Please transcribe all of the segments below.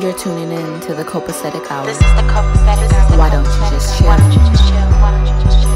You're tuning in to the copacetic hour. This is the copacetic hour. Why don't you just chill? Why don't you just chill? Why don't you just chill?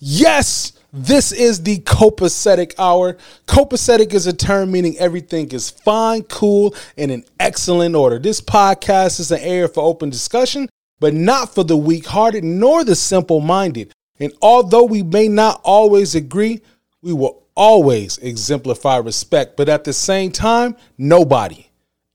Yes, this is the copacetic hour. Copacetic is a term meaning everything is fine, cool, and in excellent order. This podcast is an area for open discussion, but not for the weak hearted nor the simple minded. And although we may not always agree, we will always exemplify respect. But at the same time, nobody,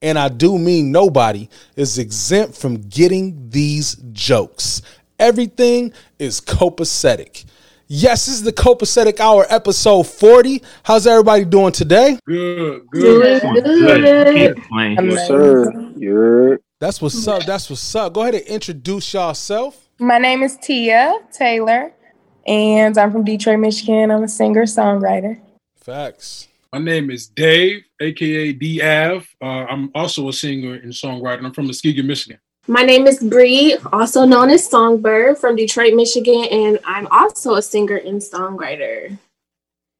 and I do mean nobody, is exempt from getting these jokes. Everything is copacetic. Yes, this is the Copacetic Hour, episode 40. How's everybody doing today? Good, good. good. Yes, sir. You're That's what's up. That's what's up. Go ahead and introduce yourself. My name is Tia Taylor, and I'm from Detroit, Michigan. I'm a singer songwriter. Facts. My name is Dave, aka D Av. Uh, I'm also a singer and songwriter. I'm from Muskegon, Michigan. My name is Bri, also known as Songbird from Detroit, Michigan, and I'm also a singer and songwriter.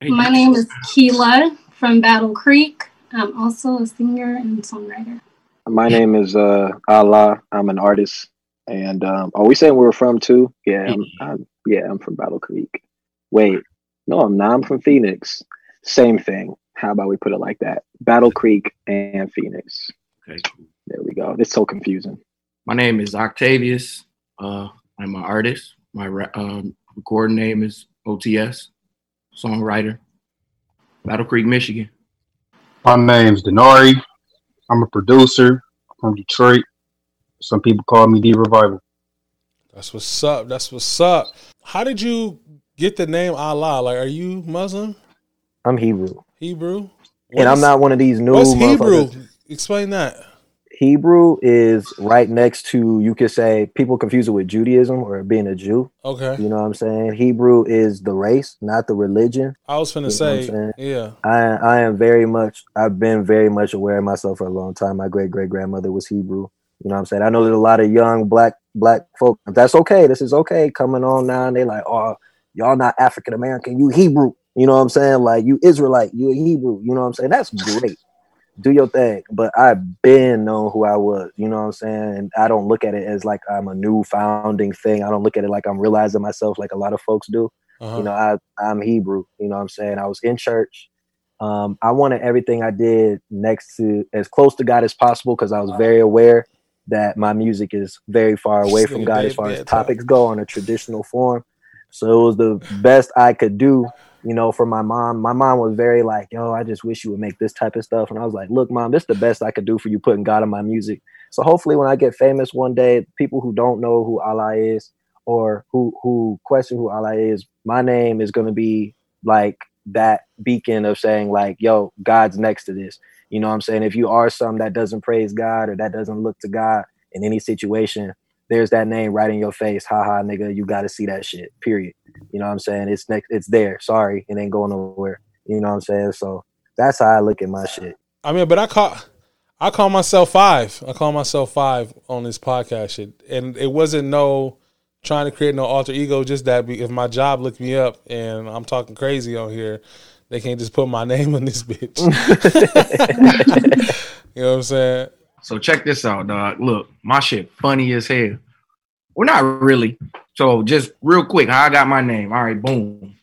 My name is Kela from Battle Creek. I'm also a singer and songwriter. my name is uh Allah. I'm an artist. And um are we saying where we're from too? Yeah, I'm, I'm yeah, I'm from Battle Creek. Wait, no, I'm not. I'm from Phoenix. Same thing. How about we put it like that? Battle Creek and Phoenix. Okay, cool. There we go. It's so confusing. My name is Octavius. Uh, I'm an artist. My ra- um, recording name is OTS, songwriter, Battle Creek, Michigan. My name's Denari. I'm a producer from Detroit. Some people call me D Revival. That's what's up. That's what's up. How did you get the name Allah? Like, are you Muslim? I'm Hebrew. Hebrew? and I'm not one of these new What's Hebrew? Explain that. Hebrew is right next to you could say people confuse it with Judaism or being a Jew. Okay. You know what I'm saying? Hebrew is the race, not the religion. I was finna You say, yeah. I I am very much I've been very much aware of myself for a long time. My great great grandmother was Hebrew. You know what I'm saying? I know there's a lot of young black black folk. That's okay. This is okay coming on now and they like, oh, y'all not African American, you Hebrew. You know what I'm saying? Like you Israelite, you a Hebrew. You know what I'm saying? That's great. Do your thing. But I've been known who I was. You know what I'm saying? And I don't look at it as like I'm a new founding thing. I don't look at it like I'm realizing myself like a lot of folks do. Uh-huh. You know, I I'm Hebrew. You know what I'm saying? I was in church. Um, I wanted everything I did next to as close to God as possible because I was very aware that my music is very far away from God as far as topics go on a traditional form. So it was the best I could do, you know, for my mom. My mom was very like, yo, I just wish you would make this type of stuff. And I was like, look, mom, this is the best I could do for you putting God in my music. So hopefully when I get famous one day, people who don't know who Allah is or who who question who Allah is, my name is gonna be like that beacon of saying like, yo, God's next to this. You know what I'm saying? If you are some that doesn't praise God or that doesn't look to God in any situation, there's that name right in your face. Ha ha, nigga, you got to see that shit. Period. You know what I'm saying? It's next. It's there. Sorry, it ain't going nowhere. You know what I'm saying? So that's how I look at my shit. I mean, but I call I call myself five. I call myself five on this podcast shit, and it wasn't no trying to create no alter ego. Just that if my job looked me up and I'm talking crazy on here, they can't just put my name on this bitch. you know what I'm saying? So check this out, dog. Look, my shit funny as hell. Well, not really. So just real quick, how I got my name. All right, boom.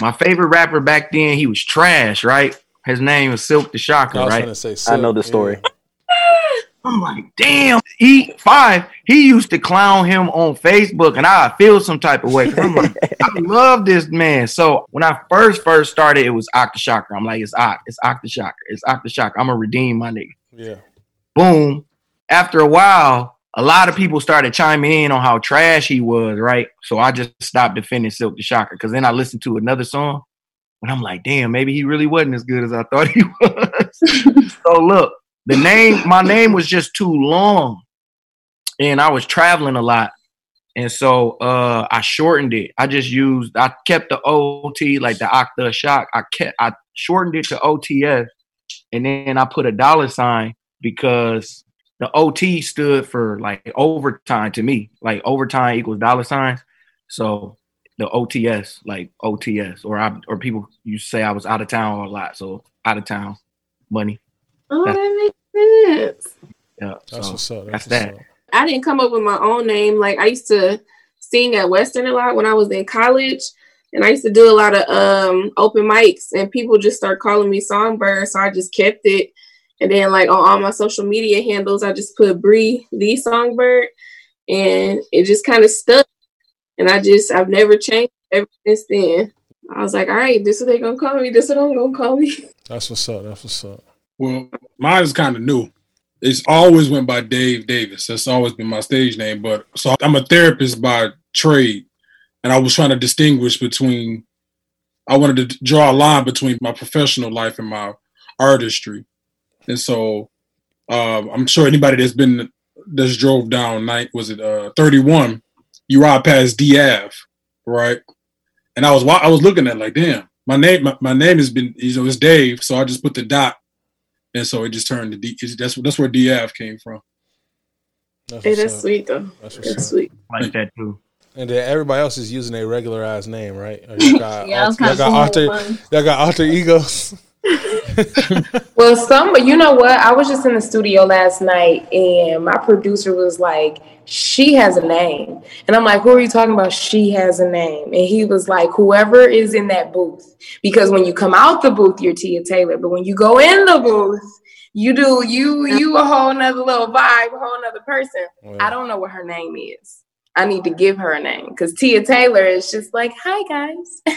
My favorite rapper back then, he was trash, right? His name was Silk the Shocker, I was right? gonna say. I know the Silk, story. I'm like, damn, he five. He used to clown him on Facebook, and I feel some type of way. I'm like, I love this man. So when I first first started, it was Octa Shocker. I'm like, it's Oct, it's Octa Shocker, it's Octa Shocker. I'm gonna redeem my nigga. Yeah. Boom. After a while, a lot of people started chiming in on how trash he was, right? So I just stopped defending Silk the Shocker because then I listened to another song, and I'm like, damn, maybe he really wasn't as good as I thought he was. so look, the name, my name was just too long, and I was traveling a lot, and so uh, I shortened it. I just used, I kept the OT like the Octa Shock. I kept, I shortened it to OTS, and then I put a dollar sign because the OT stood for like overtime to me. Like overtime equals dollar signs. So the OTS, like OTS, or I or people you say I was out of town a lot, so out of town money. Oh, That's- that makes sense. Yeah, That's so what's up. that's That's, that. up. I didn't come up with my own name. Like I used to sing at Western a lot when I was in college. And I used to do a lot of um open mics and people just start calling me Songbird. So I just kept it. And then like on all my social media handles, I just put Bri the Songbird and it just kind of stuck. And I just I've never changed ever since then. I was like, all right, this is what they gonna call me, this is what I'm gonna call me. That's what's up. That's what's up. Well, mine is kind of new. It's always went by Dave Davis. That's always been my stage name. But so I'm a therapist by trade, and I was trying to distinguish between. I wanted to draw a line between my professional life and my artistry, and so um, I'm sure anybody that's been that's drove down night was it uh 31, you ride past DF, right? And I was I was looking at it like, damn, my name my, my name has been you know it's Dave, so I just put the dot and so it just turned to D. it's- That's that's where DF came from. That's Hey, that's up. sweet though. That's what's That's up. sweet. like that too. And then everybody else is using a regular ass name, right? Or y'all got, Yeah, I was y'all kinda got cool alter, with mine. y'all got alter egos. Well, some, but you know what? I was just in the studio last night and my producer was like, she has a name. And I'm like, who are you talking about? She has a name. And he was like, whoever is in that booth. Because when you come out the booth, you're Tia Taylor. But when you go in the booth, you do you you a whole nother little vibe, a whole nother person. I don't know what her name is. I need to give her a name because Tia Taylor is just like, hi guys.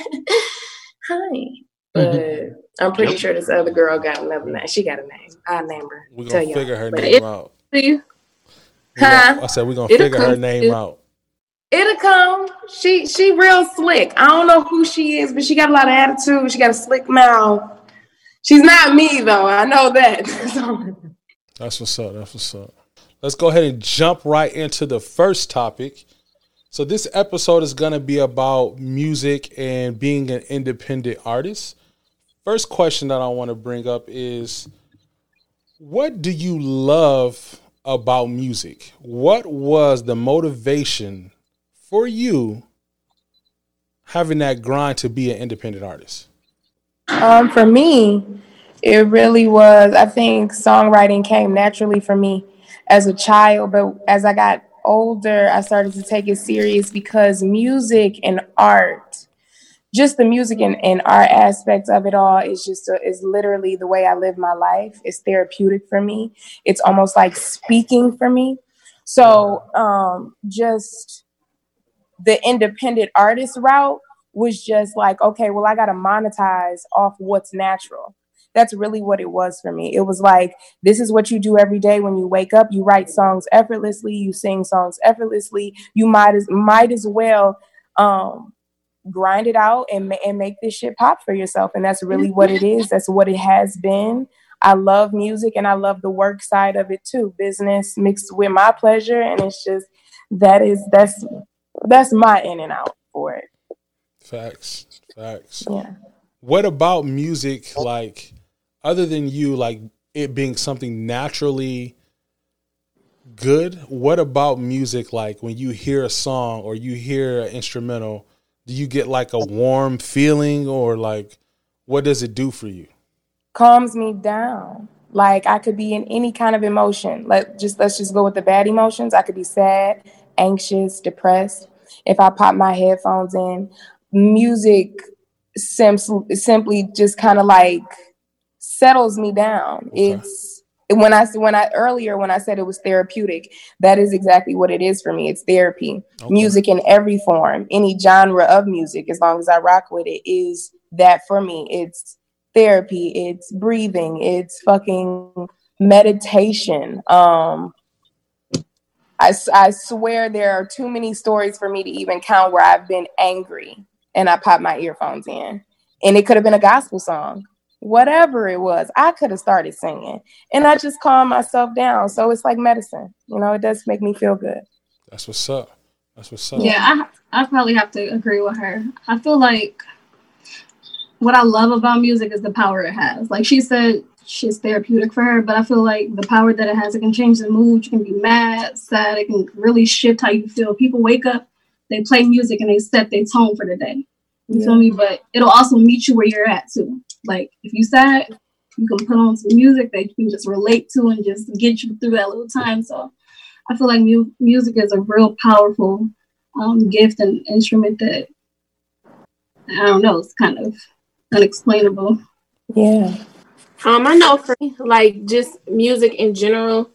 hi. Mm-hmm. But I'm pretty Yep. sure this other girl got another name. She got a name. I'll name her. We're gonna figure her But name it- out. See? We gonna- Huh? I said we're gonna It'll figure her name out. It'll come. She she real slick. I don't know who she is, but she got a lot of attitude. She got a slick mouth. She's not me though. I know that. That's what's up. That's what's up. Let's go ahead and jump right into the first topic. So this episode is gonna be about music and being an independent artist. First question that I want to bring up is what do you love about music? What was the motivation for you having that grind to be an independent artist? Um, for me, it really was. I think songwriting came naturally for me as a child, but as I got older, I started to take it serious because music and art, just the music and, and art aspects of it all, is just a, is literally the way I live my life. It's therapeutic for me. It's almost like speaking for me. So, um, just the independent artist route was just like, okay, well, I got to monetize off what's natural. That's really what it was for me. It was like, this is what you do every day when you wake up. You write songs effortlessly. You sing songs effortlessly. You might as might as well um, grind it out and and make this shit pop for yourself. And that's really what it is. That's what it has been. I love music and I love the work side of it too. Business mixed with my pleasure, and it's just that is that's that's my in and out for it. Facts. Facts. Yeah. What about music like other than you like it being something naturally good, what about music like when you hear a song or you hear an instrumental, do you get like a warm feeling or like what does it do for you? calms me down. Like I could be in any kind of emotion. Let just let's just go with the bad emotions. I could be sad, anxious, depressed. If I pop my headphones in, music sim- simply just kind of like settles me down. It's when I when I earlier when I said it was therapeutic, that is exactly what it is for me. It's therapy. Music in every form, any genre of music, as long as I rock with it, is that for me. It's therapy. It's breathing. It's fucking meditation. Um, I, I swear there are too many stories for me to even count where I've been angry and I pop my earphones in. And it could have been a gospel song, whatever it was. I could have started singing and I just calmed myself down. So it's like medicine. You know, it does make me feel good. That's what's up. That's what's up. Yeah, I I probably have to agree with her. I feel like what I love about music is the power it has. Like she said, she's therapeutic for her. But I feel like the power that it has, it can change the mood. You can be mad, sad. It can really shift how you feel. People wake up, they play music, and they set their tone for the day. You feel me? But it'll also meet you where you're at too. Like if you sad, you can put on some music that you can just relate to and just get you through that little time. So I feel like mu- music is a real powerful um, gift and instrument that I don't know. It's kind of unexplainable. Yeah. Um, I know for like just music in general,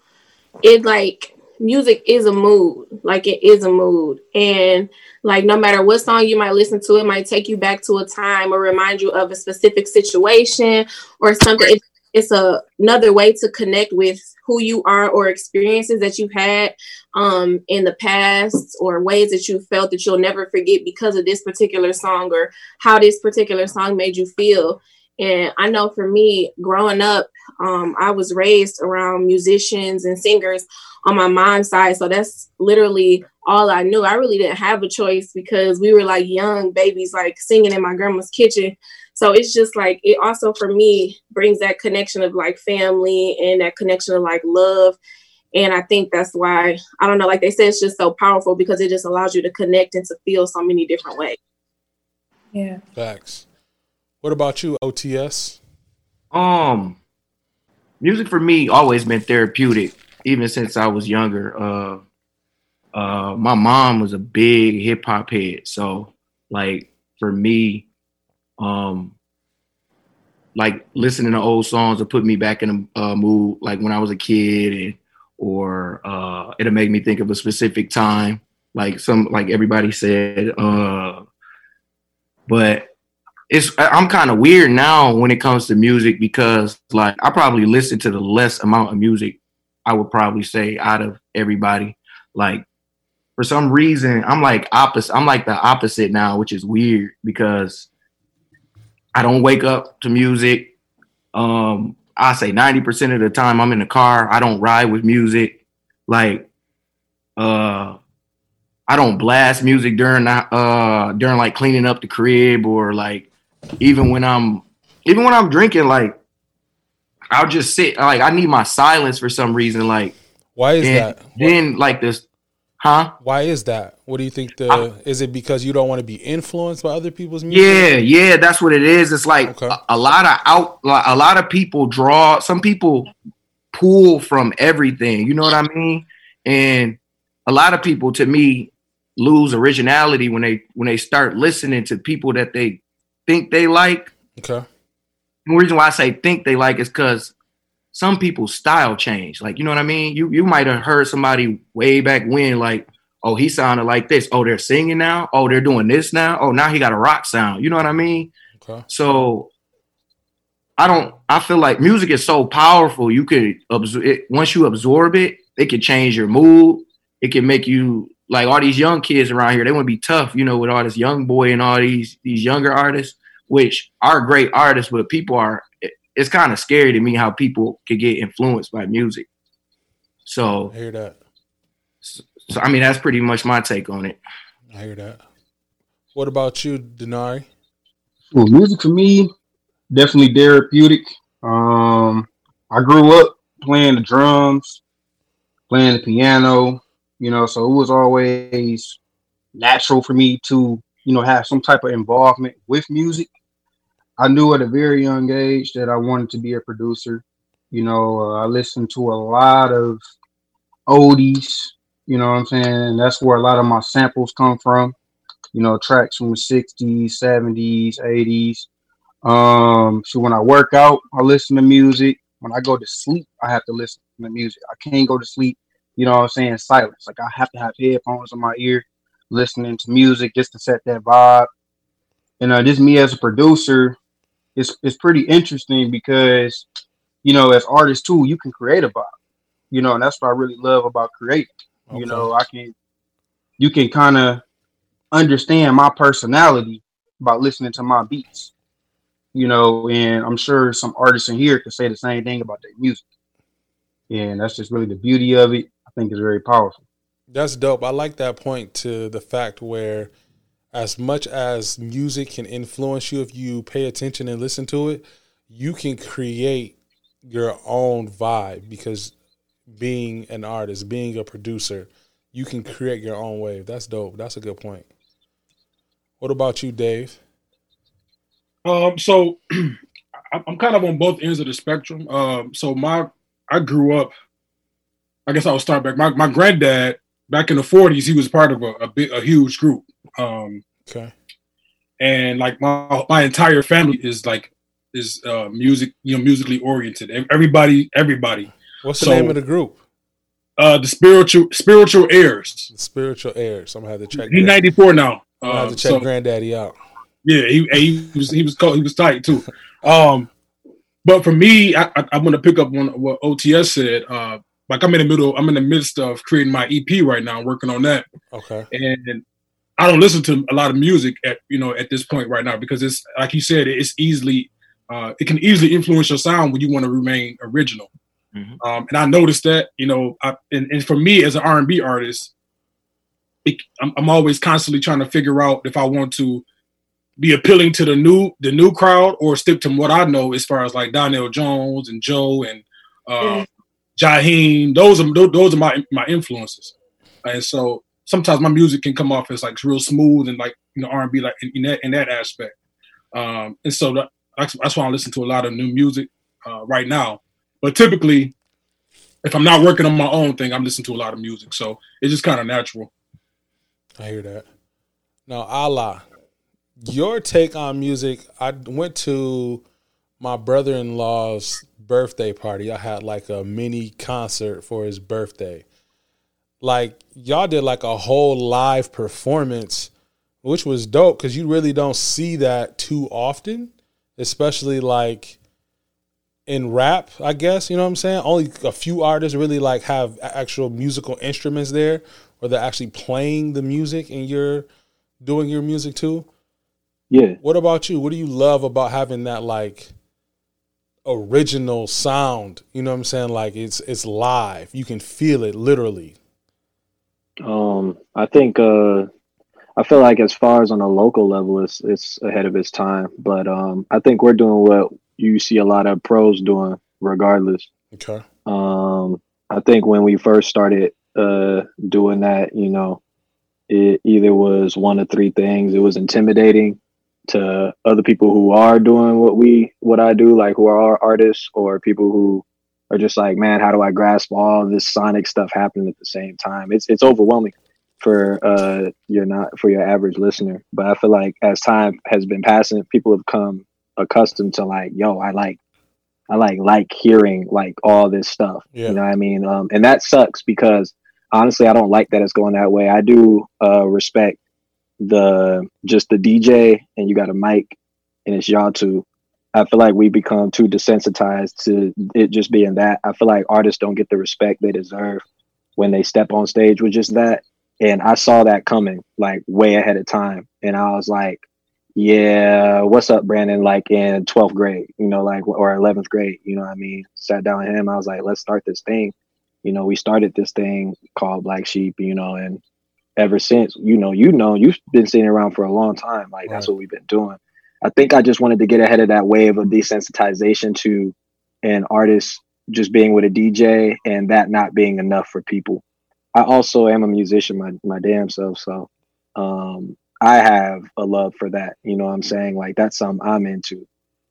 it like music is a mood. Like it is a mood. And like no matter what song you might listen to, it might take you back to a time or remind you of a specific situation or something. It, it's a, another way to connect with who you are or experiences that you've had um, in the past or ways that you felt that you'll never forget because of this particular song or how this particular song made you feel. And I know for me, growing up, um, I was raised around musicians and singers on my mom's side. So that's literally all I knew. I really didn't have a choice because we were like young babies, like singing in my grandma's kitchen. So it's just like, it also for me brings that connection of like family and that connection of like love. And I think that's why, I don't know, like they said, it's just so powerful because it just allows you to connect and to feel so many different ways. Yeah. Facts. What about you, OTS? Um, music for me always been therapeutic, even since I was younger. Uh, uh, my mom was a big hip hop head, so like for me, um, like listening to old songs will put me back in a uh, mood, like when I was a kid, and or uh, it'll make me think of a specific time, like some like everybody said. Uh, but it's I'm kind of weird now when it comes to music because like I probably listen to the less amount of music I would probably say out of everybody. Like for some reason I'm like opposite. I'm like the opposite now, which is weird because I don't wake up to music. Um, I say 90% of the time I'm in the car. I don't ride with music. Like uh I don't blast music during uh during like cleaning up the crib or like even when I'm even when I'm drinking, like I'll just sit like I need my silence for some reason. Like Why is that? Then like this huh? Why is that? What do you think the is it because you don't want to be influenced by other people's music? Yeah, yeah, that's what it is. It's like a, a lot of out a lot of people draw some people pull from everything, you know what I mean? And a lot of people to me lose originality when they when they start listening to people that they think they like. Okay. The reason why I say think they like is because some people's style change. Like, you know what I mean? You you might have heard somebody way back when, like, oh, he sounded like this. Oh, they're singing now. Oh, they're doing this now. Oh, now he got a rock sound. You know what I mean? Okay. So I don't. I feel like music is so powerful. You could absorb it once you absorb it. It can change your mood. It can make you like all these young kids around here. They want to be tough, you know, with all this young boy and all these these younger artists, which are great artists, but people are. it- it's kind of scary to me how people could get influenced by music. So I hear that. So I mean, that's pretty much my take on it. I hear that. What about you, Denari? Well, music for me, definitely therapeutic. Um, I grew up playing the drums, playing the piano, you know, so it was always natural for me to, you know, have some type of involvement with music. I knew at a very young age that I wanted to be a producer. You know, uh, I listened to a lot of oldies, you know what I'm saying? And that's where a lot of my samples come from. You know, tracks from the 60s, 70s, 80s. Um, so when I work out, I listen to music. When I go to sleep, I have to listen to music. I can't go to sleep, you know what I'm saying, silence. Like I have to have headphones in my ear, listening to music just to set that vibe. And uh, this me as a producer, it's it's pretty interesting because, you know, as artists too, you can create a vibe. You know, and that's what I really love about creating. You know, I can you can kind of understand my personality by listening to my beats. You know, and I'm sure some artists in here could say the same thing about their music. And that's just really the beauty of it. I think it's very powerful. That's dope. I like that point to the fact where as much as music can influence you if you pay attention and listen to it, you can create your own vibe because being an artist, being a producer, you can create your own wave. That's dope. That's a good point. What about you, Dave? Um, so I'm kind of on both ends of the spectrum. Um, so my I grew up. I guess I'll start back. My my granddad back in the 40s, he was part of a a, big, a huge group. Um, Okay. and like my my entire family is like is uh music you know musically oriented everybody everybody What's the name of the group? uh the spiritual spiritual heirs The Spiritual Heirs. I'm gonna have to check. he's that. 94 now I'm gonna have Um, to check so- Granddaddy out. yeah he, he was he was cold, he was tight too um but for me I, I, i'm gonna pick up on what ots said uh like i'm in the middle i'm in the midst of creating my ep right now working on that Okay. and I don't listen to a lot of music at you know at this point right now because it's like you said it's easily uh, it can easily influence your sound when you want to remain original. Mhm. Um, and I noticed that you know, I, and, and for me as an R and B artist, it, I'm, I'm always constantly trying to figure out if I want to be appealing to the new the new crowd or stick to what I know as far as like Donell Jones and Joe and uh, Jaheim. Those are those, those are my my influences, and so sometimes my music can come off as like real smooth and like you know R and B like in, in that in that aspect. Um, and so that, that's, that's why I listen to a lot of new music uh, right now. But typically, if I'm not working on my own thing, I'm listening to a lot of music. So it's just kind of natural. I hear that. Now, Allah, your take on music. I went to my brother in law's birthday party. I had like a mini concert for his birthday. Like, y'all did like a whole live performance, which was dope because you really don't see that too often, especially like in rap, I guess. You know what I'm saying? Only a few artists really like have actual musical instruments there or they're actually playing the music and you're doing your music too. Yeah. What about you? What do you love about having that like original sound? You know what I'm saying? Like it's it's live. You can feel it literally. Um, I think uh, I feel like as far as on a local level, it's it's ahead of its time. But um, I think we're doing what you see a lot of pros doing, regardless. Okay. Um, I think when we first started uh, doing that, you know, it either was one of three things. It was intimidating to other people who are doing what we what I do, like who are artists, or people who are just like, man, how do I grasp all this sonic stuff happening at the same time? It's it's overwhelming for uh your not for your average listener. But I feel like as time has been passing, people have come accustomed to like, yo, I like I like like hearing like all this stuff. Yeah. You know what I mean? Um, and that sucks because honestly, I don't like that it's going that way. I do uh, respect the just the DJ and you got a mic and it's y'all two. I feel like we become too desensitized to it just being that. I feel like artists don't get the respect they deserve when they step on stage with just that. And I saw that coming like way ahead of time. And I was like, yeah, what's up, Brandon? Like in 12th grade, you know, like, or 11th grade, you know what I mean? Sat down with him. I was like, let's start this thing. You know, we started this thing called Black Sheep, you know, and ever since, you know, you know, you've been sitting around for a long time. Like, that's what we've been doing. I think I just wanted to get ahead of that wave of desensitization to an artist just being with a DJ and that not being enough for people. I also am a musician, my my damn self. So um I have a love for that. You know what I'm saying? Like that's something I'm into.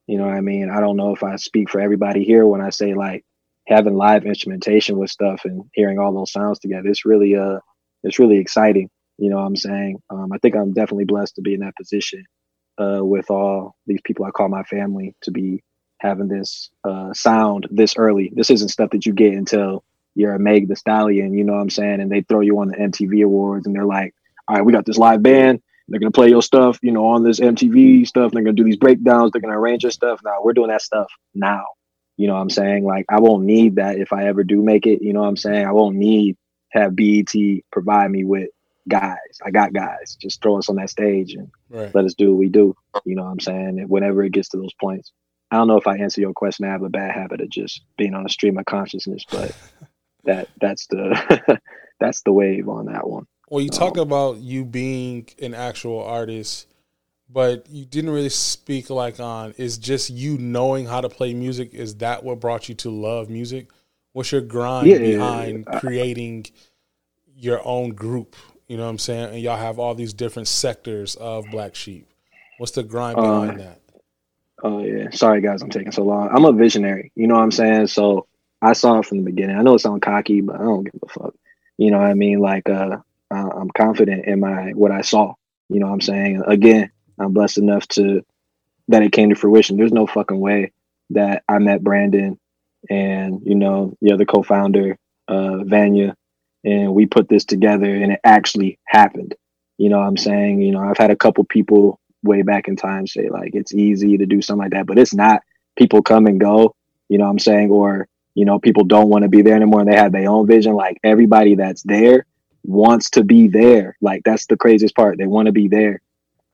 You know what I mean? I don't know if I speak for everybody here when I say like having live instrumentation with stuff and hearing all those sounds together. It's really uh it's really exciting. You know what I'm saying? Um I think I'm definitely blessed to be in that position uh with all these people I call my family to be having this uh sound this early. This isn't stuff that you get until you're a Meg the Stallion, you know what I'm saying? And they throw you on the MTV awards and they're like, all right, we got this live band. They're gonna play your stuff, you know, on this MTV stuff. They're gonna do these breakdowns. They're gonna arrange your stuff. Now we're doing that stuff now. You know what I'm saying? Like I won't need that if I ever do make it. You know what I'm saying? I won't need to have BET provide me with guys. I got guys. Just throw us on that stage and Right. let us do what we do. You know what I'm saying? And whenever it gets to those points. I don't know if I answer your question. I have a bad habit of just being on a stream of consciousness, but that that's the that's the wave on that one. Well, you talk about you being an actual artist, but you didn't really speak like on is just you knowing how to play music. Is that what brought you to love music? What's your grind Yeah, behind I- creating your own group? You know what I'm saying? And y'all have all these different sectors of Black Sheep. What's the grind Uh, behind that? Oh yeah. Sorry guys, I'm taking so long. I'm a visionary. You know what I'm saying? So I saw it from the beginning. I know it sounds cocky, but I don't give a fuck. You know what I mean? Like uh I'm confident in my what I saw. You know what I'm saying? Again, I'm blessed enough to that it came to fruition. There's no fucking way that I met Brandon and you know the other co-founder, uh Vanya, and we put this together and it actually happened. You know what I'm saying? You know, I've had a couple people way back in time say like it's easy to do something like that, but it's not. People come and go, you know what I'm saying? Or, you know, people don't want to be there anymore and they have their own vision. Like everybody that's there wants to be there. Like that's the craziest part. They want to be there.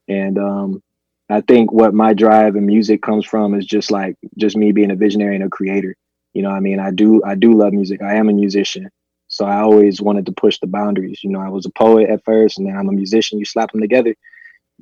And um I think what my drive in music comes from is just like just me being a visionary and a creator. You know I mean? I do I do love music. I am a musician. So I always wanted to push the boundaries. You know, I was a poet at first and then I'm a musician. You slap them together,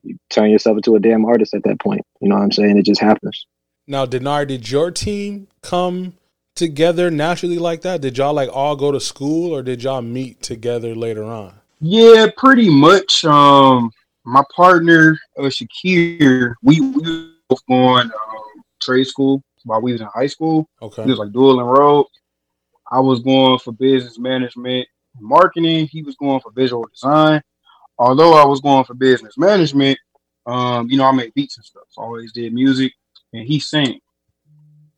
you turn yourself into a damn artist at that point. You know what I'm saying? It just happens. Now, Denard, did your team come together naturally like that? Did y'all like all go to school or did y'all meet together later on? Yeah, pretty much. Um, my partner uh, Shakir, we we were both going um, trade school while we was in high school. Okay. We was like dual enrolled. I was going for business management, marketing. He was going for visual design. Although I was going for business management, um, you know, I made beats and stuff. So I always did music, and he sang.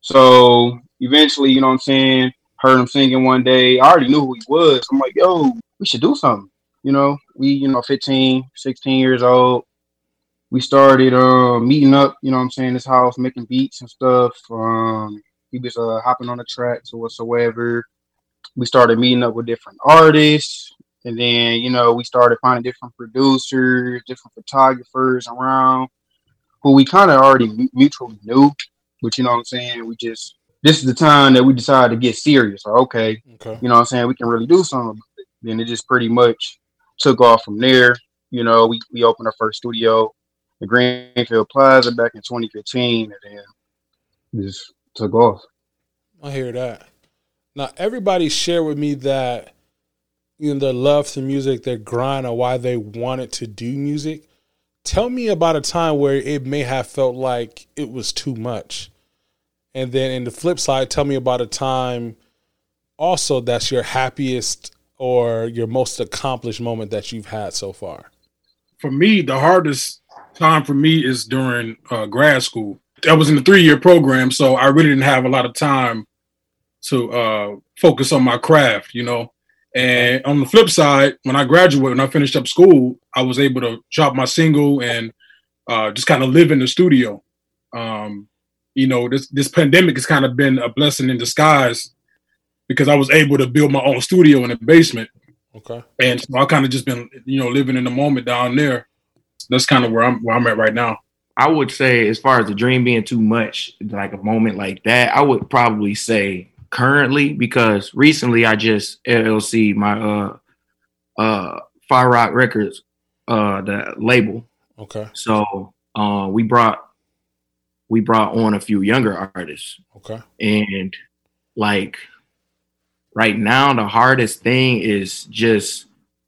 So eventually, you know what I'm saying, heard him singing one day. I already knew who he was. I'm like, yo, we should do something. You know, we, you know, 15, 16 years old. We started um meeting up, you know what I'm saying, this house, making beats and stuff. Um he was uh hopping on the tracks or whatsoever. We started meeting up with different artists. And then, you know, we started finding different producers, different photographers around who we kind of already mutually knew. But you know what I'm saying? We just this is the time that we decided to get serious. Like, okay, Okay. you know what I'm saying? We can really do something. Then it just pretty much took off from there. You know, we, we opened our first studio in Greenfield Plaza back in 2015, and then just took off. I hear that. Now, everybody share with me that you know their love to music, their grind, or why they wanted to do music. Tell me about a time where it may have felt like it was too much, and then in the flip side, tell me about a time also that's your happiest or your most accomplished moment that you've had so far. for me, the hardest time for me is during uh, grad school. I was in a three year program, so I really didn't have a lot of time to uh, focus on my craft, you know. And on the flip side, when I graduated, when I finished up school, I was able to drop my single and uh, just kind of live in the studio. Um, you know, this this pandemic has kind of been a blessing in disguise because I was able to build my own studio in the basement. Okay. And so I kind of just been, you know, living in the moment down there. That's kind of where I'm where I'm at right now. I would say, as far as the dream being too much, like a moment like that, I would probably say currently because recently I just LLC my uh uh Fire Rock Records uh the label. Okay. So uh we brought we brought on a few younger artists Okay. and like right now the hardest thing is just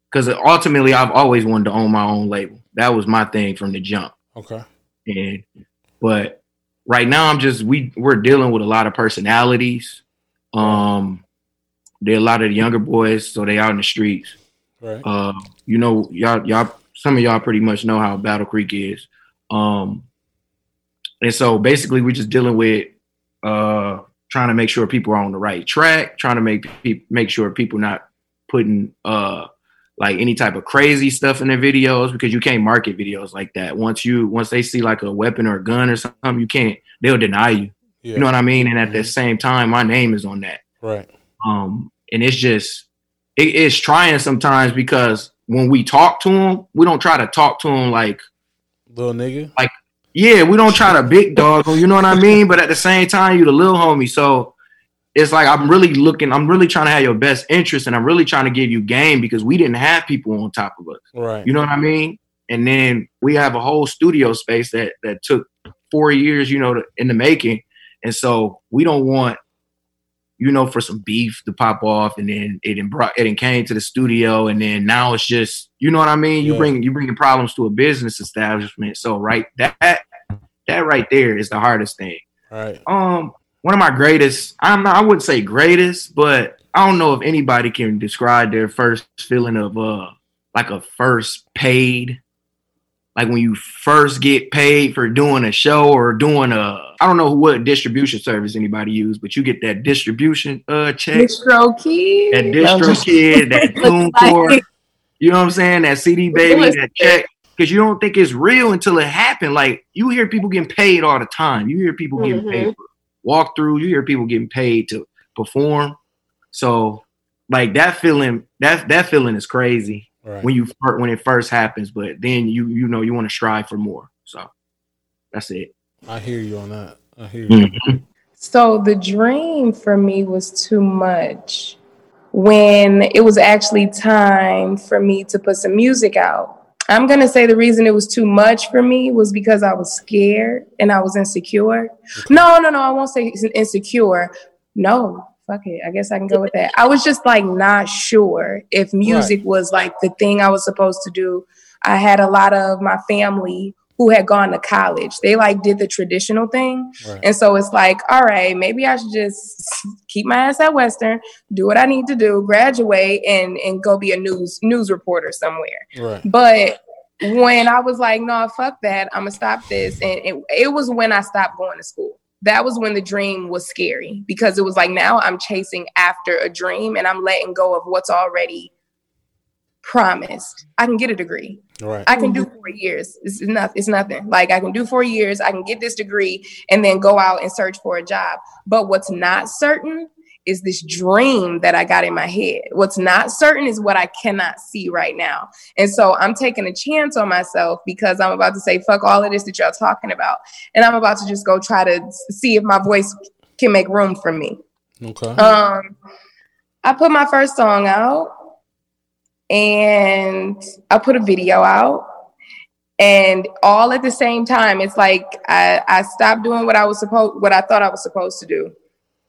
because ultimately I've always wanted to own my own label. That was my thing from the jump. Okay. And but right now I'm just we we're dealing with a lot of personalities. Um they're a lot of the younger boys, so they out in the streets. Right. Uh, you know, y'all y'all some of y'all pretty much know how Battle Creek is. Um and so basically we're just dealing with uh trying to make sure people are on the right track, trying to make pe- make sure people not putting uh like any type of crazy stuff in their videos because you can't market videos like that. Once you once they see like a weapon or a gun or something, you can't they'll deny you. Yeah. You know what I mean? And at the same time, my name is on that. Right. Um, and it's just it is trying sometimes because when we talk to them, we don't try to talk to them like Little nigga. like yeah, we don't try to big dog you know what I mean? But at the same time, you the little homie. So it's like I'm really looking, I'm really trying to have your best interest and I'm really trying to give you game because we didn't have people on top of us. Right. You know what I mean? and then we have a whole studio space that that took four years, you know, to, in the making, and so we don't want, you know, for some beef to pop off, and then it didn't brought it didn't came to the studio, and then now it's just, you know what I mean? You Yeah. bring you bringing problems to a business establishment. So right that that right there is the hardest thing. Right. Um, one of my greatest, I'm not, I wouldn't say greatest, but I don't know if anybody can describe their first feeling of uh like a first paid, like when you first get paid for doing a show or doing a I don't know what distribution service anybody use, but you get that distribution uh check, DistroKid. that distro kid, that TuneCore, you know what I'm saying? That CD Baby, that check. Because you don't think it's real until it happened. Like you hear people getting paid all the time. You hear people getting Mhm. paid for walk through. You hear people getting paid to perform. So like that feeling, that that feeling is crazy Right. when you fir- when it first happens. But then you you know you want to strive for more. So that's it. I hear you on that. I hear you. Mhm. So the dream for me was too much when it was actually time for me to put some music out. I'm going to say the reason it was too much for me was because I was scared and I was insecure. No, no, no, I won't say it's insecure. No, fuck it. I guess I can go with that. I was just like not sure if music was like the thing I was supposed to do. I had a lot of my family who had gone to college. They like did the traditional thing. Right. And so it's like, all right, maybe I should just keep my ass at Western, do what I need to do, graduate, and and go be a news news reporter somewhere. Right. But when I was like, no, fuck that, I'm gonna stop this, and it, it was when I stopped going to school. That was when the dream was scary because it was like now I'm chasing after a dream and I'm letting go of what's already promised. I can get a degree. Right. I can do four years. It's enough. It's nothing. Like I can do four years. I can get this degree and then go out and search for a job. But what's not certain is this dream that I got in my head. What's not certain is what I cannot see right now. And so I'm taking a chance on myself because I'm about to say fuck all of this that y'all talking about, and I'm about to just go try to see if my voice can make room for me. Okay. Um, I put my first song out, and I put a video out, and all at the same time, it's like I, I stopped doing what I was supposed, what I thought I was supposed to do,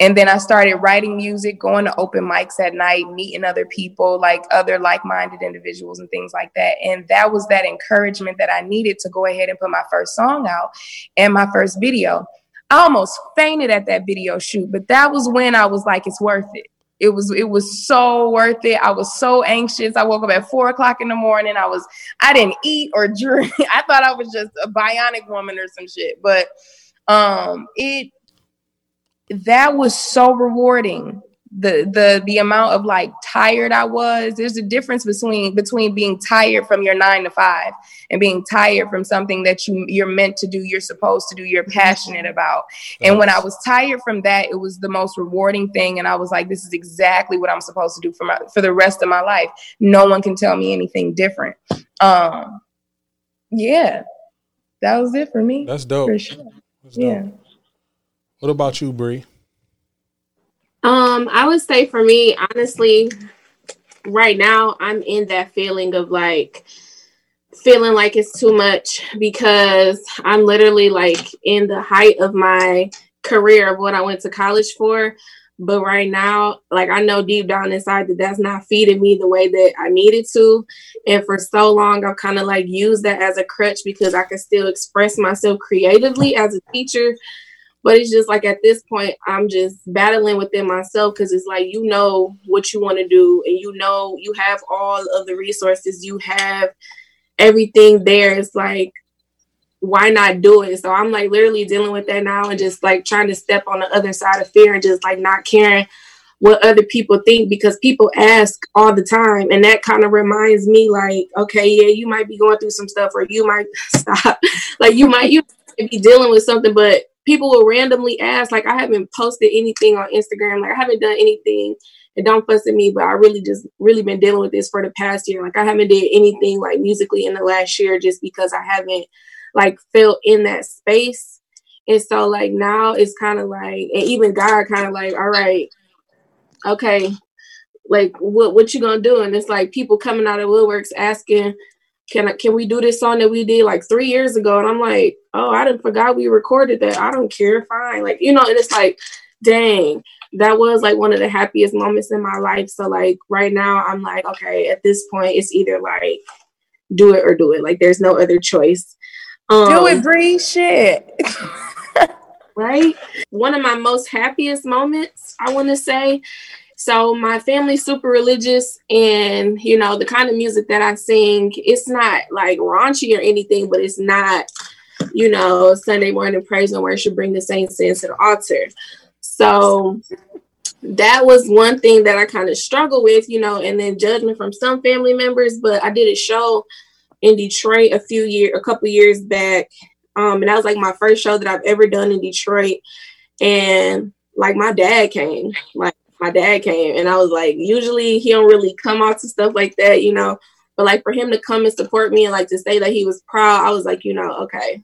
and then I started writing music, going to open mics at night, meeting other people, like other like-minded individuals and things like that, and that was that encouragement that I needed to go ahead and put my first song out and my first video. I almost fainted at that video shoot, but that was when I was like, it's worth it. It was it was so worth it. I was so anxious. I woke up at four o'clock in the morning. I was I didn't eat or drink. I thought I was just a bionic woman or some shit. But um it that was so rewarding. The the the amount of like tired I was. There's a difference between between being tired from your nine to five and being tired from something that you you're meant to do, you're supposed to do, you're passionate about. And when I was tired from that, it was the most rewarding thing. And I was like, this is exactly what I'm supposed to do for my for the rest of my life. No one can tell me anything different. Um yeah. That was it for me. That's dope. For sure. That's dope. Yeah. What about you, Bri? Um, I would say for me, honestly, right now I'm in that feeling of like feeling like it's too much because I'm literally like in the height of my career of what I went to college for. But right now, like I know deep down inside that that's not feeding me the way that I needed to. And for so long, I've kind of like used that as a crutch because I can still express myself creatively as a teacher. But it's just like at this point, I'm just battling within myself because it's like you know what you want to do, and you know you have all of the resources, you have everything there. It's like, why not do it? So I'm like literally dealing with that now and just like trying to step on the other side of fear and just like not caring what other people think because people ask all the time. And that kind of reminds me, like, okay, yeah, you might be going through some stuff or you might stop. like you might you might be dealing with something, but people will randomly ask. Like I haven't posted anything on Instagram, like I haven't done anything. And don't fuss at me, but I really just really been dealing with this for the past year. Like I haven't did anything like musically in the last year just because I haven't like felt in that space. And so like now it's kind of like, and even God kind of like, all right, okay, like what what you gonna do? And it's like people coming out of woodworks asking, can I, can we do this song that we did like three years ago? And I'm like, oh, I didn't forgot we recorded that. I don't care, fine. Like you know, and it's like, dang, that was like one of the happiest moments in my life. So like right now, I'm like, okay, at this point, it's either like do it or do it. Like there's no other choice. Um, Do it, Bri. Shit. right? One of my most happiest moments, I want to say. So my family's super religious, and you know the kind of music that I sing, it's not like raunchy or anything, but it's not, you know, Sunday morning praise and worship, bring the saints into the altar. So that was one thing that I kind of struggle with, you know, and then judgment from some family members. But I did a show in Detroit a few years, a couple years back, um, and that was like my first show that I've ever done in Detroit. And like my dad came, like my dad came, and I was like, usually he don't really come out to stuff like that, you know. But like for him to come and support me and like to say that he was proud, I was like, you know, okay,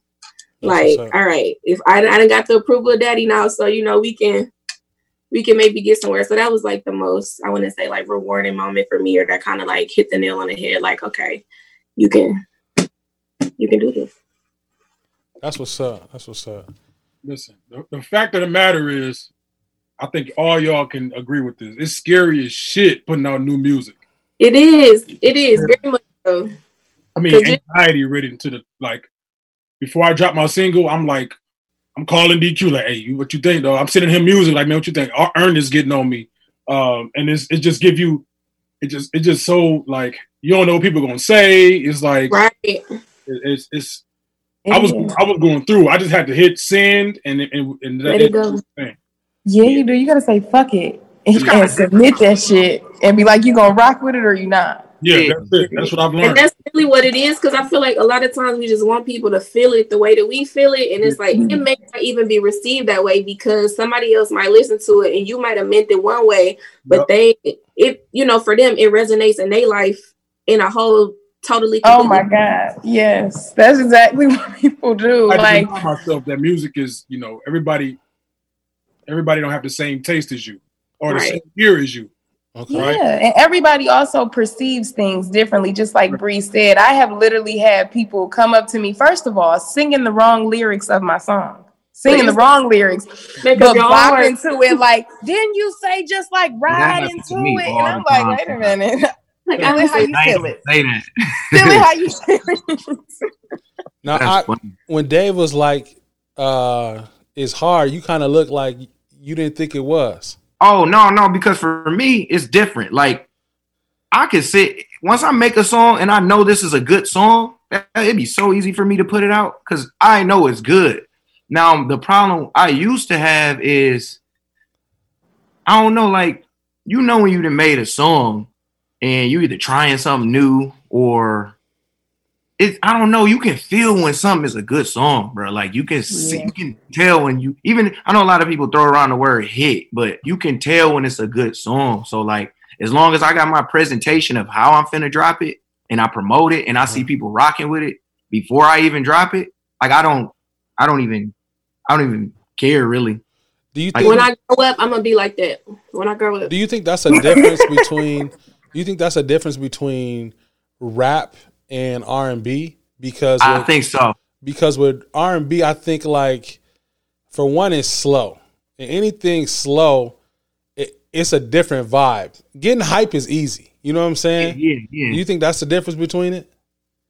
like all right, if I I didn't got the approval of daddy now, so you know we can we can maybe get somewhere. So that was like the most I want to say like rewarding moment for me, or that kind of like hit the nail on the head. Like okay, you can you can do this. That's what's up. That's what's up. Listen, the, the fact of the matter is, I think all y'all can agree with this. It's scary as shit putting out new music. It is. It is very much so. I mean, anxiety ridden to the like. Before I drop my single, I'm like, I'm calling DQ like, hey, what you think though? I'm sending him music like, man, what you think? Our Ernest getting on me, um, and it's it just give you, it just it just so like you don't know what people gonna say. It's like right. it- it's it's. I was I was going through. I just had to hit send and and, and Let it go. Thing. Yeah, you do. You gotta say fuck it and, and submit that shit and be like, you gonna rock with it or you not. Yeah, that's it. That's what I've And that's really what it is, because I feel like a lot of times we just want people to feel it the way that we feel it, and it's like it mm-hmm. may not even be received that way because somebody else might listen to it and you might have meant it one way, but they it you know for them it resonates in their life in a whole totally. Oh my god, yes, that's exactly what people do. I Like, like myself that music is, you know, everybody, everybody don't have the same taste as you or the same ear as you. yeah, Right? and everybody also perceives things differently. Just like Bri said, I have literally had people come up to me. First of all, singing the wrong lyrics of my song. Singing the wrong lyrics, Make but up your bop into it like, didn't you say just like ride into me it? And I'm like, wait a minute, like feel it how you feel it. say that. Feel it how you feel it. Now, I, when Dave was like, uh, "It's hard," you kind of look like you didn't think it was. Oh no, no, because for me it's different. Like I could sit once I make a song and I know this is a good song, it'd be so easy for me to put it out because I know it's good. Now the problem I used to have is I don't know, like you know when you made a song and you either trying something new or it I don't know, you can feel when something is a good song, bro. Like you can see, you can tell when you even I know a lot of people throw around the word hit, but you can tell when it's a good song. So like as long as I got my presentation of how I'm finna drop it and I promote it and I see people rocking with it before I even drop it, like I don't I don't even I don't even care really. Do you Like, think? When I grow up, I'm gonna be like that. When I grow up, do you think that's a difference between? Do you think that's a difference between rap and R and B? Because I with- think so. because with R and B, I think like for one, it's slow. And anything slow, it, it's a different vibe. Getting hype is easy. You know what I'm saying? Yeah, yeah. You think that's the difference between it?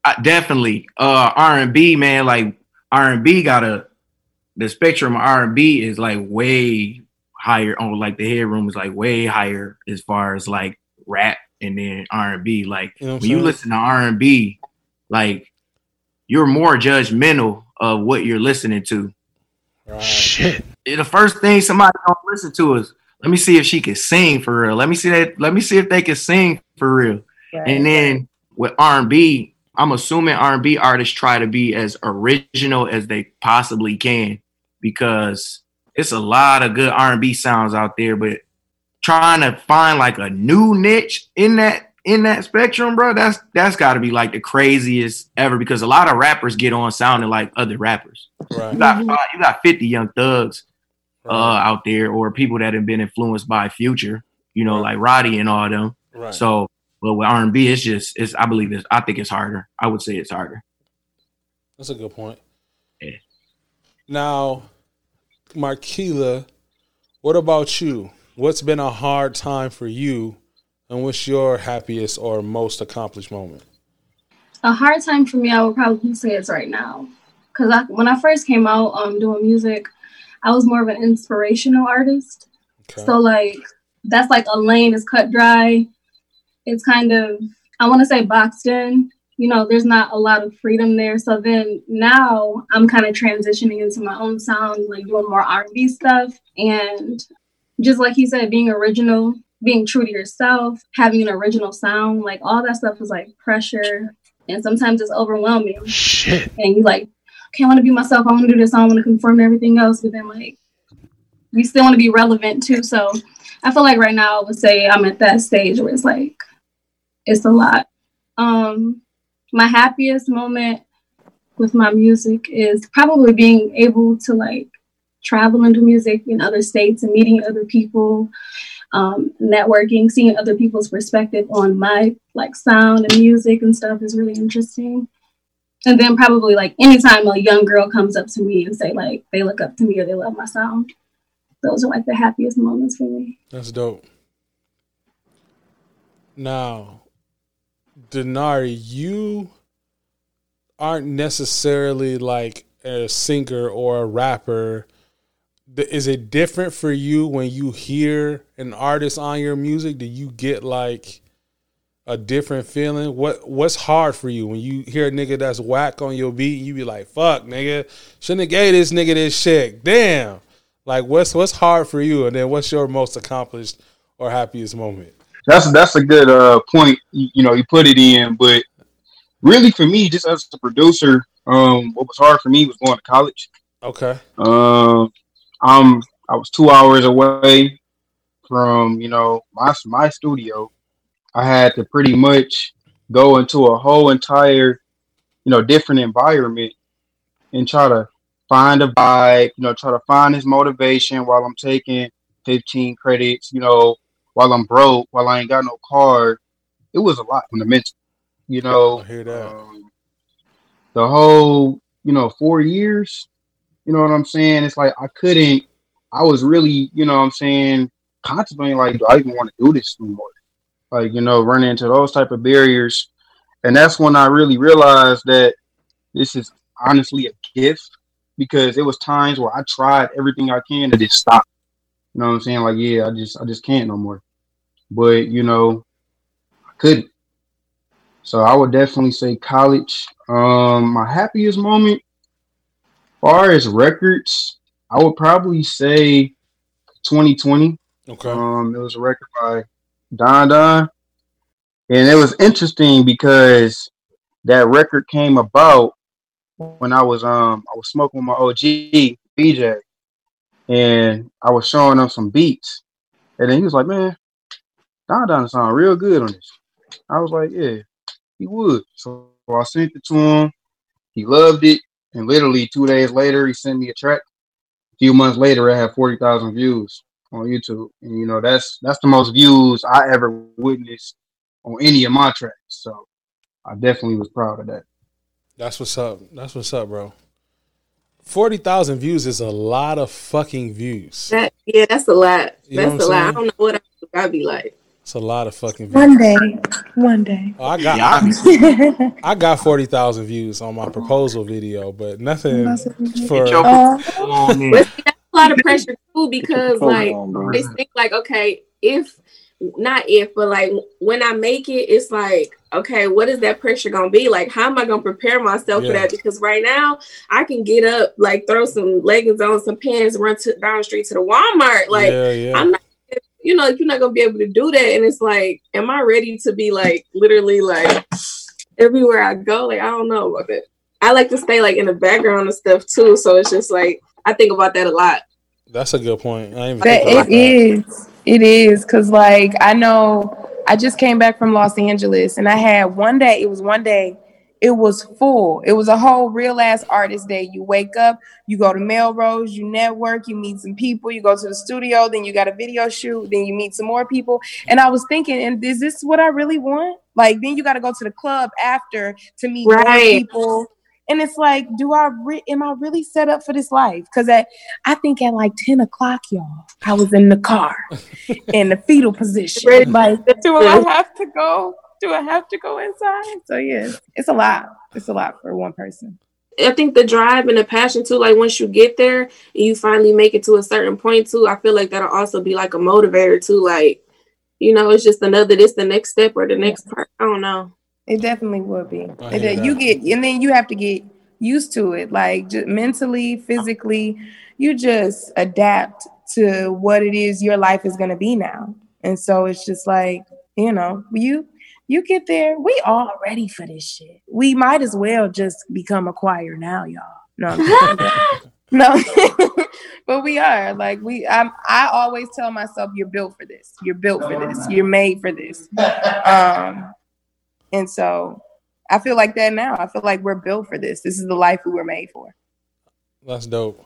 I, definitely uh r&b man like r&b got a the spectrum of r&b is like way higher on like the headroom is like way higher as far as like rap and then r&b like You know what I'm when you listen to r&b like you're more judgmental of what you're listening to Shit. the first thing somebody don't listen to is let me see if she can sing for real. Let me see that. Let me see if they can sing for real. And then with R and B, I'm assuming R and B artists try to be as original as they possibly can because it's a lot of good R and B sounds out there. But trying to find like a new niche in that in that spectrum, bro, that's that's got to be like the craziest ever because a lot of rappers get on sounding like other rappers. Right. You got five, you got 50 young thugs uh, out there or people that have been influenced by Future, you know, like Roddy and all them. Right. So But with R and B, it's just it's. I believe it's. I think it's harder. I would say it's harder. That's a good point. Yeah. Now, Marquila, what about you? What's been a hard time for you, and what's your happiest or most accomplished moment? A hard time for me, I would probably say it's right now. Because I, when I first came out um, doing music, I was more of an inspirational artist. Okay. So, like, that's like a lane is cut dry. It's kind of, I want to say boxed in. You know, there's not a lot of freedom there. So then now I'm kind of transitioning into my own sound, like doing more R&B stuff. And just like he said, being original, being true to yourself, having an original sound, like all that stuff is like pressure. And sometimes it's overwhelming. Shit. And you like, okay, I want to be myself. I want to do this. I want to conform to everything else. But then like, you still want to be relevant too. So I feel like right now I would say I'm at that stage where it's like, it's a lot. Um, my happiest moment with my music is probably being able to like travel to music in other states and meeting other people, um, networking, seeing other people's perspective on my like sound and music and stuff is really interesting. And then probably like anytime a young girl comes up to me and say like they look up to me or they love my sound, those are like the happiest moments for me. That's dope. Now, Denari, you aren't necessarily like a singer or a rapper. Is it different for you when you hear an artist on your music? Do you get like a different feeling? What What's hard for you when you hear a nigga that's whack on your beat? You be like, "Fuck, nigga, shouldn't have gave this nigga this shit." Damn. Like, what's what's hard for you, and then what's your most accomplished or happiest moment? That's that's a good uh point. You, you know, you put it in, but really for me, just as a producer, um, what was hard for me was going to college. Okay. Um, I'm I was two hours away from you know my my studio. I had to pretty much go into a whole entire you know different environment and try to find a vibe. You know, try to find his motivation while I'm taking 15 credits. You know, while I'm broke, while I ain't got no car. It was a lot on the mental. You know, I hear that. um, the whole you know four years you know what i'm saying? It's like i couldn't i was really you know what i'm saying contemplating like do i even want to do this anymore like you know running into those type of barriers. And that's when i really realized that this is honestly a gift because it was times where i tried everything i can to just stop. You know what i'm saying? Like yeah i just i just can't no more. But you know i couldn't. So I would definitely say college. Um, my happiest moment, far as records, I would probably say 2020. Okay. Um, it was a record by Don Don, and it was interesting because that record came about when I was um I was smoking with my OG BJ, and I was showing him some beats, and then he was like, "Man, Don Don sound real good on this." I was like, "Yeah." he would. So I sent it to him. He loved it. And literally two days later, he sent me a track. A few months later, I had 40,000 views on YouTube. And, you know, that's that's the most views I ever witnessed on any of my tracks. So I definitely was proud of that. That's what's up. That's what's up, bro. Forty thousand views is a lot of fucking views. That yeah, that's a lot. You That's a a I'm lot. I don't know what I would be like. It's a lot of fucking views. One day, one day. Oh, I got Yeah. I, I got forty thousand views on my proposal video, but nothing for Get your Oh. proposal on in. But see, that's a lot of pressure too because like on, they think like okay if not if but like when I make it it's like okay what is that pressure gonna be like how am I gonna prepare myself Yeah. for that because right now I can get up like throw some leggings on some pants run to down the street to the Walmart like yeah, yeah. I'm not you know you're not gonna be able to do that and it's like am I ready to be like literally like everywhere I go like I don't know about that I like to stay like in the background and stuff too so it's just like I think about that a lot That's a good point. I ain't even But think about it that. is. It is because, like, I know I just came back from Los Angeles and I had one day, it was one day, it was full. It was a whole real ass artist day. You wake up, you go to Melrose, you network, you meet some people, you go to the studio, then you got a video shoot, then you meet some more people. And I was thinking, and is this what I really want? Like, then you got to go to the club after to meet more people. And it's like, do I re- am I really set up for this life? Because at I think at like 10 o'clock, y'all, I was in the car in the fetal position. Like, do I have to go? Do I have to go inside? So yeah, it's a lot. It's a lot for one person. I think the drive and the passion too, like once you get there and you finally make it to a certain point too, I feel like that'll also be like a motivator too. Like, you know, it's just another this the next step or the next part. I don't know. It definitely would be. I It- you get, and then you have to get used to it, like just mentally, physically. You just adapt to what it is your life is going to be now, and so it's just like you know, you you get there. We all ready for this shit. We might as well just become a choir now, y'all. No, no, but we are like we. I'm, I always tell myself, "You're built for this. You're built for this. You're made for this." Um, and so I feel like that now. I feel like we're built for this. This is the life we were made for. That's dope.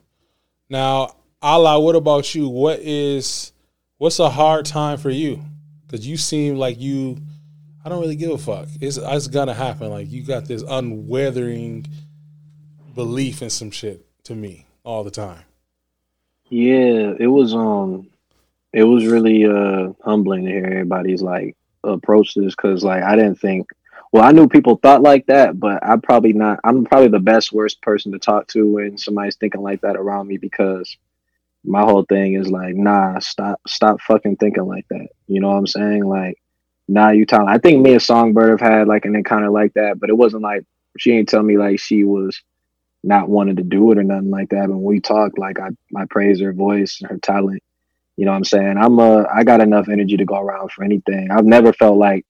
Now, Allah, what about you? What is what's a hard time for you? Because you seem like you, I don't really give a fuck. It's it's gonna happen. Like you got this unweathering belief in some shit to me all the time. Yeah, it was um it was really uh humbling to hear everybody's like approach this because like I didn't think well I knew people thought like that, but I probably not I'm probably the best worst person to talk to when somebody's thinking like that around me because my whole thing is like nah stop stop fucking thinking like that. You know what I'm saying? Like nah you telling I think me and Songbird have had like an encounter like that, but it wasn't like she ain't tell me like she was not wanting to do it or nothing like that. But when we talk, like I, I praise her voice, and her talent. You know what I'm saying? I'm a, I got enough energy to go around for anything. I've never felt like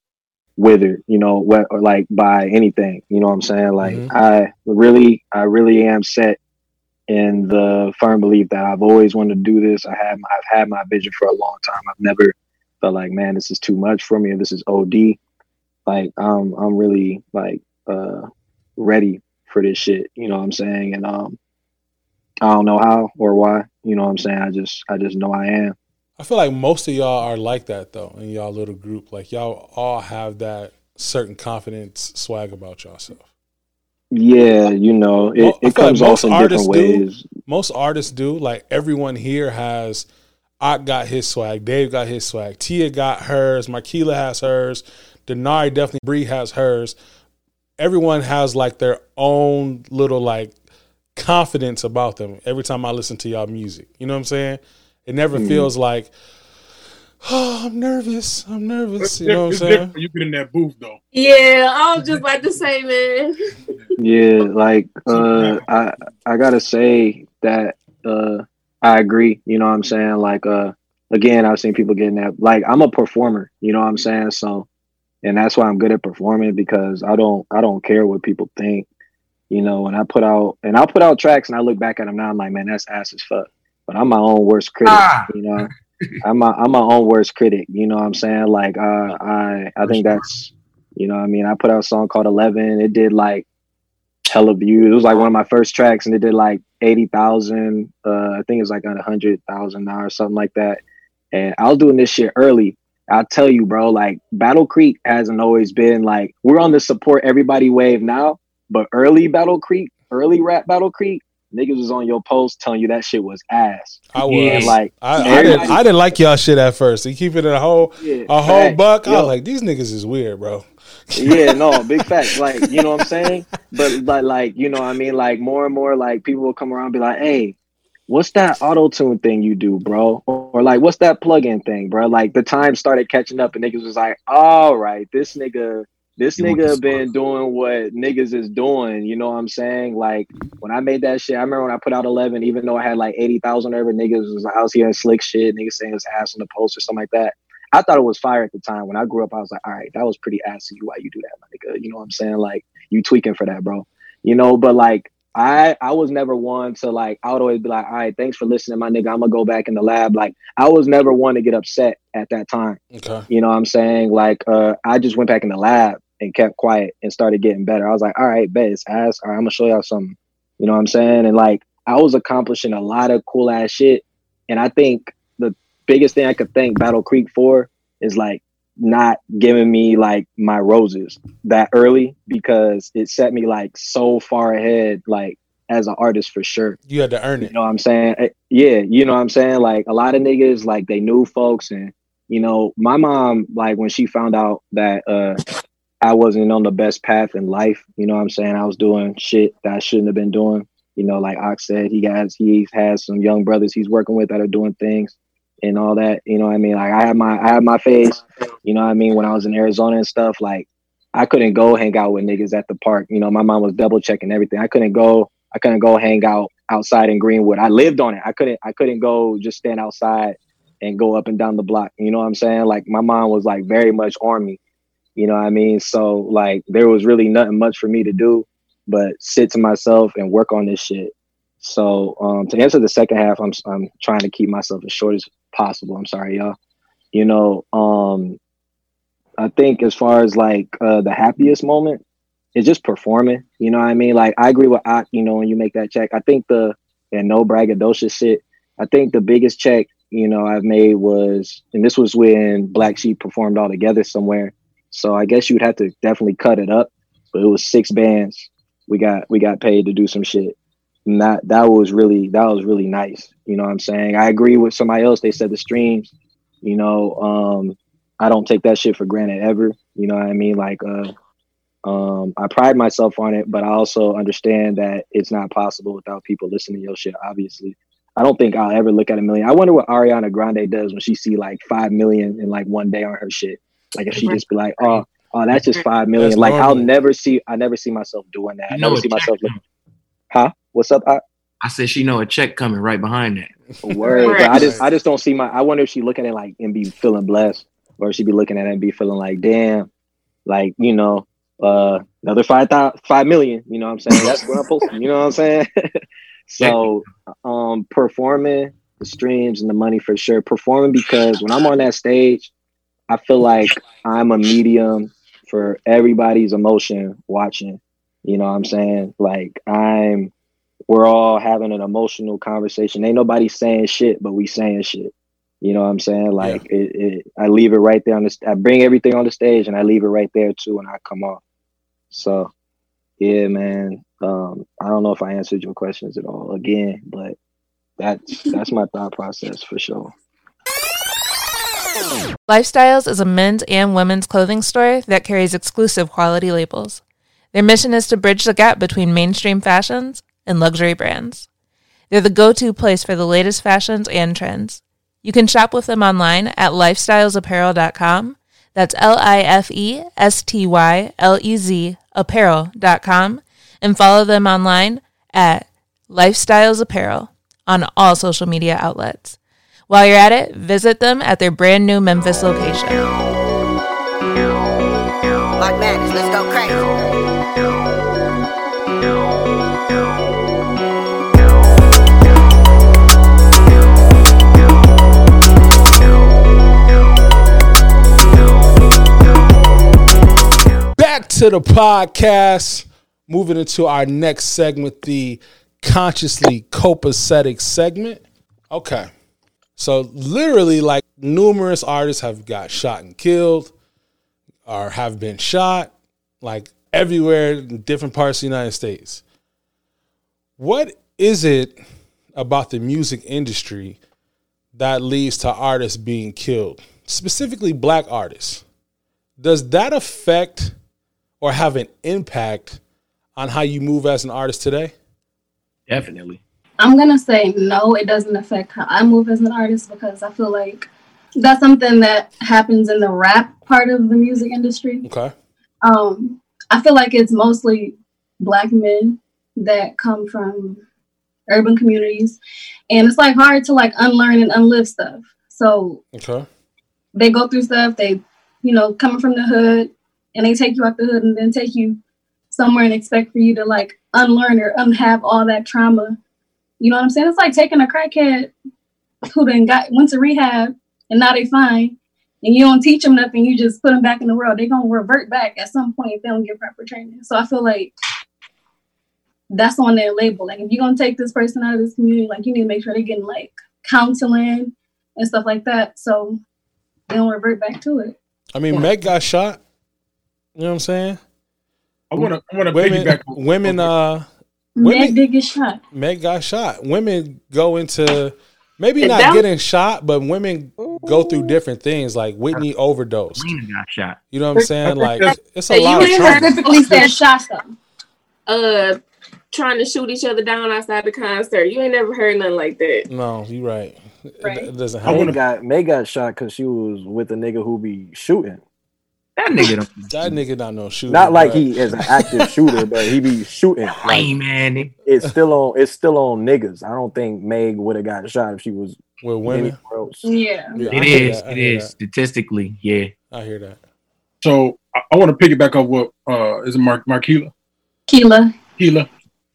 withered, you know, what or like by anything. You know what I'm saying? Like Mhm. I really, I really am set in the firm belief that I've always wanted to do this. I have I've had my vision for a long time. I've never felt like, man, this is too much for me or this is OD. Like um I'm really like uh ready for this shit. You know what I'm saying? And um I don't know how or why. You know what I'm saying? I just I just know I am. I feel like most of y'all are like that though in y'all little group. Like y'all all have that certain confidence swag about yourself. Yeah, you know, it, it feel like comes off in different do. ways. Most artists do. Like everyone here has. I got his swag. Dave got his swag. Tia got hers. Markeela has hers. Denari definitely. Bri has hers. Everyone has like their own little like confidence about them. Every time I listen to y'all music, you know what I'm saying? It never Mhm. feels like, oh, I'm nervous. I'm nervous. You know what I'm saying? you get in that booth though. Yeah, I was just about to say, man. Yeah, like uh I I gotta say that uh I agree, you know what I'm saying? Like uh again I've seen people getting that like I'm a performer, you know what I'm saying? So and that's why I'm good at performing because I don't I don't care what people think. You know, and I put out and I'll put out tracks and I look back at them now I'm like, man, that's ass as fuck. But I'm my own worst critic, Ah. you know. I'm my I'm my own worst critic, you know what I'm saying? Like uh I I think that's you know what I mean, I put out a song called Eleven. It did like hella views. It was like one of my first tracks, and it did like eighty thousand. Uh, I think it's like on a hundred thousand now or something like that. And I was doing this shit early. I'll tell you, bro. Like Battle Creek hasn't always been like we're on the support everybody wave now, but early Battle Creek, early rap Battle Creek, niggas was on your post telling you that shit was ass. I was And like I, I didn't I didn't like y'all shit at first. You keep it a whole Yeah, a whole facts. buck. I was like, these niggas is weird, bro. yeah, no, big facts. Like, you know what I'm saying? But but like, you know what I mean? Like more and more like people will come around and be like, hey, what's that auto tune thing you do, bro? Or, or like what's that plug-in thing, bro? Like the time started catching up and niggas was like, all right, this nigga, this You nigga been doing what niggas is doing, you know what I'm saying? Like when I made that shit, I remember when I put out 11, even though I had like 80,000 over, niggas was I was hearing slick shit, niggas saying his ass on the post or something like that. I thought it was fire at the time. When I grew up, I was like, all right, that was pretty ass you. Why you do that, my nigga? You know what I'm saying? Like you tweaking for that, bro. You know, but like I I was never one to like I would always be like, all right, thanks for listening, my nigga. I'm gonna go back in the lab. Like I was never one to get upset at that time. Okay. You know what I'm saying? Like uh I just went back in the lab and kept quiet and started getting better. I was like, all right, bet it's ass. All right, I'm gonna show y'all something. You know what I'm saying? And like I was accomplishing a lot of cool ass shit. And I think biggest thing I could thank Battle Creek for is like not giving me like my roses that early because it set me like so far ahead, like as an artist for sure. You had to earn it. You know what I'm saying? Eh, Yeah, you know what I'm saying? Like a lot of niggas, like they knew folks and you know, my mom, like when she found out that uh I wasn't on the best path in life, you know what I'm saying? I was doing shit that I shouldn't have been doing. You know, like Ox said, he has he has some young brothers he's working with that are doing things and all that. You know what I mean? Like I had my I had my phase, you know what I mean, when I was in Arizona and stuff, like I couldn't go hang out with niggas at the park. You know, my mom was double checking everything. I couldn't go. I couldn't go hang out outside in Greenwood. I lived on it. I couldn't. I couldn't go just stand outside and go up and down the block. You know what I'm saying? Like my mom was like very much on me. You know what I mean? So like there was really nothing much for me to do but sit to myself and work on this shit. So um, to answer the second half, I'm I'm trying to keep myself as short as possible. I'm sorry, y'all. You know, um, I think as far as like uh, the happiest moment, it's just performing. You know what I mean? Like I agree with Ak, you know, when you make that check. I think the and no braggadocious shit. I think the biggest check, you know, I've made was and this was when Black Sheep performed all together somewhere. So I guess you would have to definitely cut it up. But it was six bands. We got we got paid to do some shit. And that that was really that was really nice. You know what I'm saying? I agree with somebody else. They said the streams, you know, um, I don't take that shit for granted ever. You know what I mean? Like uh um I pride myself on it, but I also understand that it's not possible without people listening to your shit, obviously. I don't think I'll ever look at a million. I wonder what Ariana Grande does when she see like five million in like one day on her shit. Like if she just be like, oh, oh, that's just five million. That's like I'll never see I never see myself doing that. I never see myself looking Huh? What's up? I, I said she know a check coming right behind that. Word. Right. I just I just don't see my I wonder if she looking at it like and be feeling blessed or she be looking at it and be feeling like damn like you know uh another five thousand five million you know what I'm saying that's what I'm posting you know what I'm saying so um performing the streams and the money for sure performing because when I'm on that stage I feel like I'm a medium for everybody's emotion watching you know what I'm saying like I'm we're all having an emotional conversation. Ain't nobody saying shit, but we saying shit. You know what I'm saying? Like it, it, I leave it right there on the. I bring everything on the stage, and I leave it right there too, when I come off. So, yeah, man. Um, I don't know if I answered your questions at all again, but that's that's my thought process for sure. Lifestylez is a men's and women's clothing store that carries exclusive quality labels. Their mission is to bridge the gap between mainstream fashions and luxury brands. They're the go to place for the latest fashions and trends. You can shop with them online at lifestylezapparel.com. That's L I F E S T Y L E Z apparel.com and follow them online at Lifestylez Apparel on all social media outlets. While you're at it, visit them at their brand new Memphis location. Like madness, let's go crazy. To the podcast. Moving into our next segment, the consciously copacetic segment. Okay. So literally, like numerous artists have got shot and killed, or have been shot, like everywhere in different parts of the United States. What is it about the music industry that leads to artists being killed, specifically black artists? Does that affect or have an impact on how you move as an artist today? Definitely. I'm gonna say no, it doesn't affect how I move as an artist because I feel like that's something that happens in the rap part of the music industry. Okay. Um, I feel like it's mostly black men that come from urban communities, and it's like hard to like unlearn and unlive stuff. So Okay. they go through stuff. They, you know, coming from the hood, and they take you out the hood and then take you somewhere and expect for you to like unlearn or unhave all that trauma. You know what I'm saying? It's like taking a crackhead who then got went to rehab and now they fine, and you don't teach them nothing, you just put them back in the world. They're gonna revert back at some point if they don't get proper training. So I feel like that's on their label. Like if you're gonna take this person out of this community, like you need to make sure they're getting like counseling and stuff like that. So they don't revert back to it. I mean, Meg got shot. You know what I'm saying? I want to. I want to Women, piggyback. women, uh, Meg women, did get shot. Meg got shot. Women go into maybe And not that- getting shot, but women go through different things. Like Whitney overdosed. Lena got shot. You know what I'm saying? Like it's a Hey, lot you of ain't trauma. heard Specifically said shot them. uh trying to shoot each other down outside the concert. You ain't never heard nothing like that. No, you're right. It- Right. It, doesn't May happen. got May got shot because she was with a nigga who be shooting. That nigga don't That nigga not no shooter. Not like but- he is an active shooter, but he be shooting. Like, lame, man. it's still on. It's still on niggas. I don't think Meg would have got shot if she was with women. anywhere. Yeah. Yeah, I It hear is. that, I It hear is statistically. Yeah. I hear that. So I, I want to piggyback off what uh is it Mark Marquila? Kela. Kela.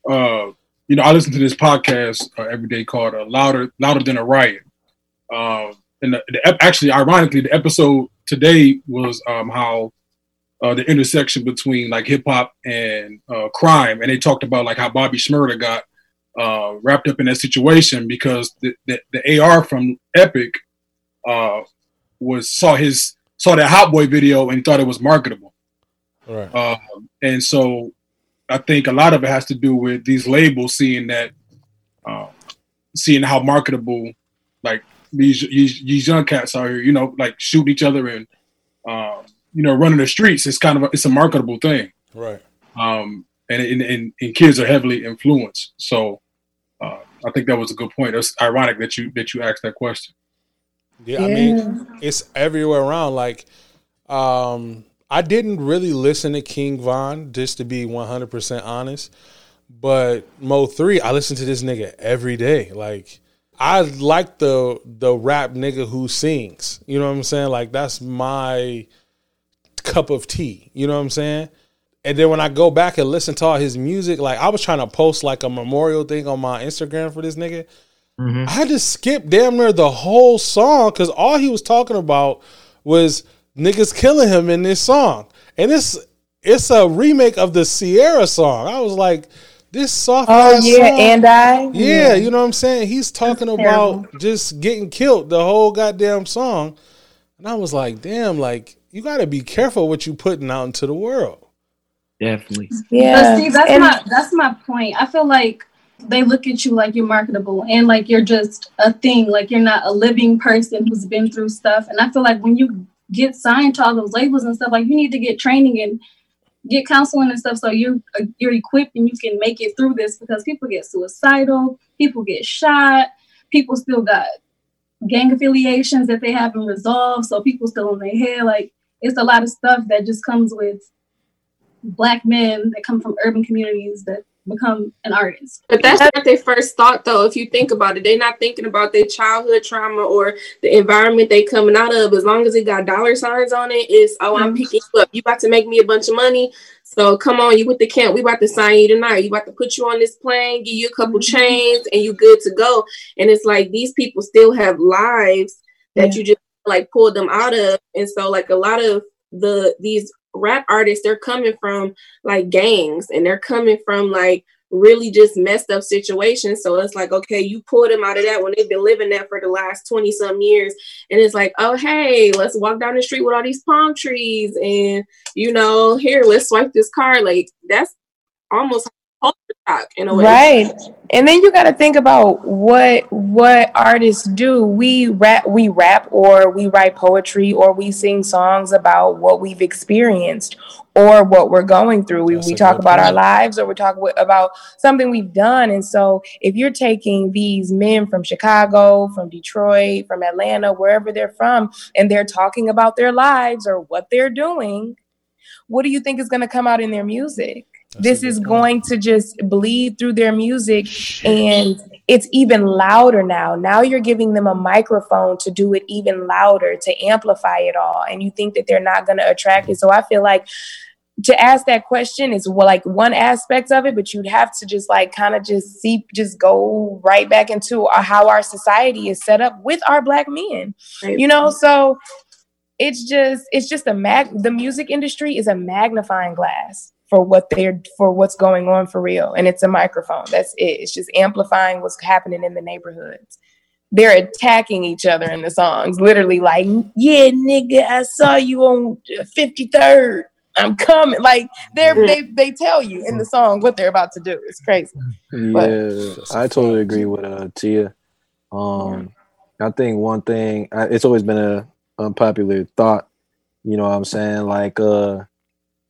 Uh, you know, I listen to this podcast uh, every day called uh, "Louder Louder Than a Riot." Um, and the, the actually, ironically, the episode today was um how uh, the intersection between like hip hop and uh, crime, and they talked about like how Bobby Shmurda got uh, wrapped up in that situation because the, the, the AR from Epic uh, was saw his saw that Hot Boy video and thought it was marketable. Right. Um, and so I think a lot of it has to do with these labels seeing that, um, seeing how marketable like these, these these young cats are here, you know, like shooting each other and um, you know running the streets. It's kind of a, it's a marketable thing, Right. um, and, and and and kids are heavily influenced. So uh, I think that was a good point. It's ironic that you that you asked that question. Yeah, I mean, it's everywhere around. Like, um, I didn't really listen to King Von, just to be one hundred percent honest. But Mo3, I listen to this nigga every day. Like, I like the the rap nigga who sings. You know what I'm saying? Like, that's my cup of tea. You know what I'm saying? And then when I go back and listen to all his music, like I was trying to post like a memorial thing on my Instagram for this nigga. Mm-hmm. I had to skip damn near the whole song because all he was talking about was niggas killing him in this song. And it's it's a remake of the Sierra song. I was like, this soft Oh ass yeah, song- and I. yeah, you know what I'm saying? He's talking That's about just getting killed the whole goddamn song. And I was like, damn, like you gotta be careful what you putting out into the world. Definitely. Yeah. But see, that's and- my that's my point. I feel like they look at you like you're marketable and like you're just a thing, like you're not a living person who's been through stuff. And I feel like when you get signed to all those labels and stuff, like you need to get training and get counseling and stuff so you're uh, you're equipped and you can make it through this because people get suicidal, people get shot, people still got gang affiliations that they haven't resolved, so people still in their head. Like it's a lot of stuff that just comes with black men that come from urban communities that become an artist. But that's not their first thought, though. If you think about it, they're not thinking about their childhood trauma or the environment they coming out of. As long as it got dollar signs on it, it's oh, I'm mm-hmm. picking you up. You about to make me a bunch of money. So come on, you with the camp. We about to sign you tonight. You about to put you on this plane, give you a couple mm-hmm. chains, and you good to go. And it's like these people still have lives that Yeah. you just like pulled them out of. And so like a lot of the these rap artists, they're coming from like gangs and they're coming from like really just messed up situations. So it's like, okay, you pull them out of that when they've been living that for the last 20 some years. And it's like, oh, hey, let's walk down the street with all these palm trees. And, you know, here, let's swipe this card. Like, that's almost in a way. Right. And then you got to think about what what artists do. We rap we rap or we write poetry or we sing songs about what we've experienced or what we're going through. We, That's we a talk good about our lives or we talk wi- about something we've done. And so if you're taking these men from Chicago, from Detroit, from Atlanta, wherever they're from, and they're talking about their lives or what they're doing, what do you think is going to come out in their music? That's a this is point. going to just bleed through their music and it's even louder now. Now you're giving them a microphone to do it even louder to amplify it all and you think that they're not going to attract it. So i feel like to ask that question is well, like one aspect of it but you'd have to just like kind of just see just go right back into uh, how our society is set up with our black men you know? So it's just it's just a mag the music industry is a magnifying glass for what they're for what's going on for real. And it's a microphone. That's it. It's just amplifying what's happening in the neighborhoods. They're attacking each other in the songs. Literally like yeah nigga i saw you on 53rd i'm coming. Like they're they, they tell you in the song what they're about to do. It's crazy. But- Yeah, I totally agree with uh Tia. Um, I think one thing I, it's always been a unpopular thought. You know what I'm saying? Like, uh,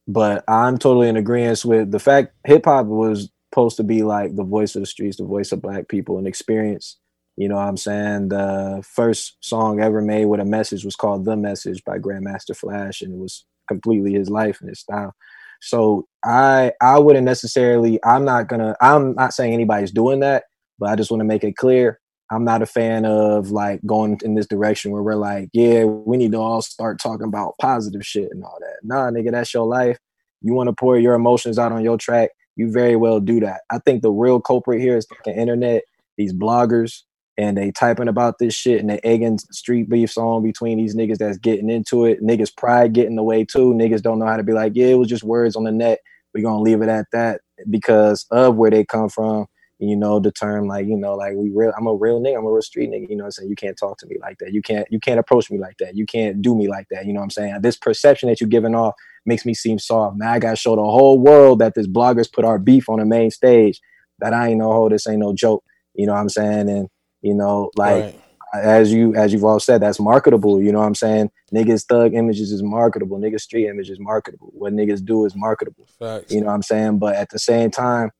but I'm totally in agreement with the fact hip hop was supposed to be like the voice of the streets, the voice of black people, and experience. You know what I'm saying? The first song ever made with a message was called "The Message" by Grandmaster Flash, and it was completely his life and his style. So I I wouldn't necessarily I'm not gonna I'm not saying anybody's doing that, but I just want to make it clear I'm not a fan of like going in this direction where we're like, yeah, we need to all start talking about positive shit and all that. Nah, nigga, that's your life. You want to pour your emotions out on your track, you very well do that. I think the real culprit here is the internet, these bloggers, and they typing about this shit and they egging street beefs on between these niggas that's getting into it. Niggas pride getting in the way too. Niggas don't know how to be like, yeah, it was just words on the net. We're gonna leave it at that because of where they come from. You know, the term like, you know, like we real I'm a real nigga, I'm a real street nigga, you know what I'm saying? You can't talk to me like that. You can't you can't approach me like that. You can't do me like that. You know what I'm saying? This perception that you're giving off makes me seem soft. now I gotta show the whole world that this bloggers put our beef on the main stage. That I ain't no hoe, this ain't no joke. You know what I'm saying? And you know, like Right. as you as you've all said, that's marketable. You know what I'm saying? Niggas thug images is marketable. Niggas street image is marketable. What niggas do is marketable. Facts. You know what I'm saying? But at the same time,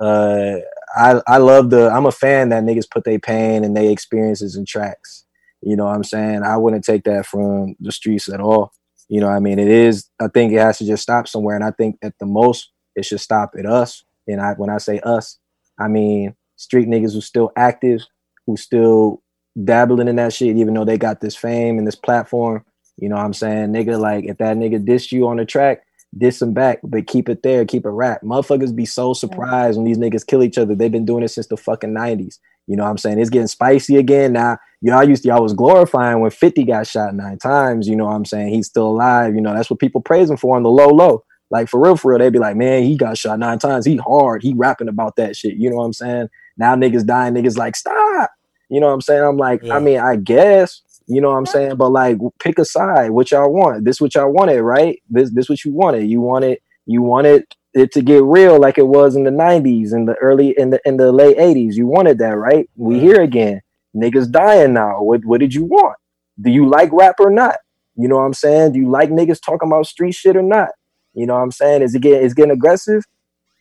uh I I love the I'm a fan that niggas put their pain and their experiences in tracks. You know what I'm saying? I wouldn't take that from the streets at all. You know I mean? It is I think it has to just stop somewhere. And I think at the most it should stop at us. And I when I say us, I mean street niggas who still active, who still dabbling in that shit, even though they got this fame and this platform. You know what I'm saying? Nigga, like if that nigga diss you on the track, diss him back, but keep it there, keep it rap. Motherfuckers be so surprised when these niggas kill each other. They've been doing it since the fucking 90s. You know what I'm saying? It's getting spicy again now. Y'all used to y'all was glorifying when 50 got shot nine times. You know what I'm saying? He's still alive. You know, that's what people praise him for on the low low. Like for real, for real, they'd be like, man, he got shot nine times. He hard. He rapping about that shit. You know what I'm saying? Now niggas dying, niggas like, stop. You know what I'm saying? I'm like, I mean, I guess, you know what I'm saying? But like pick a side, what y'all want. This what y'all wanted, right? This this what you wanted. You wanted you wanted it to get real like it was in the 90s in the early in the in the late 80s. You wanted that, right? We here again. Niggas dying now. What what did you want? Do you like rap or not? You know what I'm saying? Do you like niggas talking about street shit or not? You know what I'm saying? Is it getting is getting aggressive?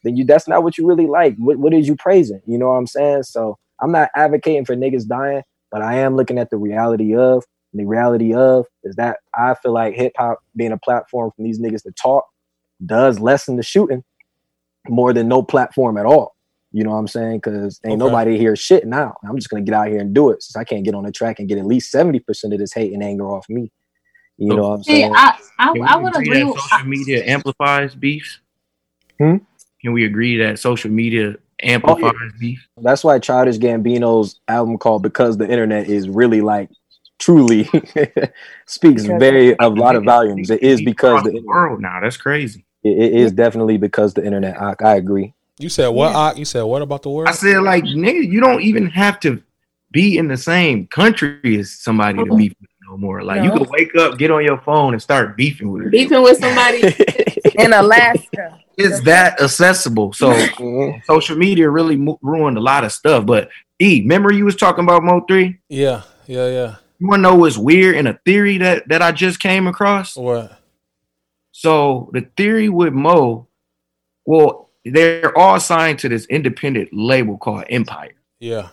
Then you that's not what you really like. What what is you praising? You know what I'm saying? So I'm not advocating for niggas dying, but I am looking at the reality of and the reality of is that I feel like hip hop being a platform for these niggas to talk does lessen the shooting more than no platform at all. You know what I'm saying? Because ain't Okay. nobody here shit now. I'm just gonna get out here and do it since I can't get on the track and get at least 70% of this hate and anger off me. You know what I'm See, saying? I, I, I would agree agree that social media amplifies beefs? Hmm? Can we agree that social media Oh, amplifies beef? That's why Childish Gambino's album called "Because the Internet" is really like truly speaks Because- very a lot of volumes. It is because the the world now. That's crazy. it, it is definitely because the internet. I, I agree. You said what? Ak? You said what about the word? I said like nigga, you don't even have to be in the same country as somebody to uh-huh. beef with no more. Like you No. can wake up, get on your phone, and start beefing with her. Beefing with somebody. in Alaska. It's that accessible. So Mm-hmm. social media really mo- ruined a lot of stuff. But E, remember you was talking about Mo3? Yeah, yeah, yeah. You want to know what's weird in a theory that that I just came across? What? So the theory with Mo, well, they're all signed to this independent label called Empire. Yeah.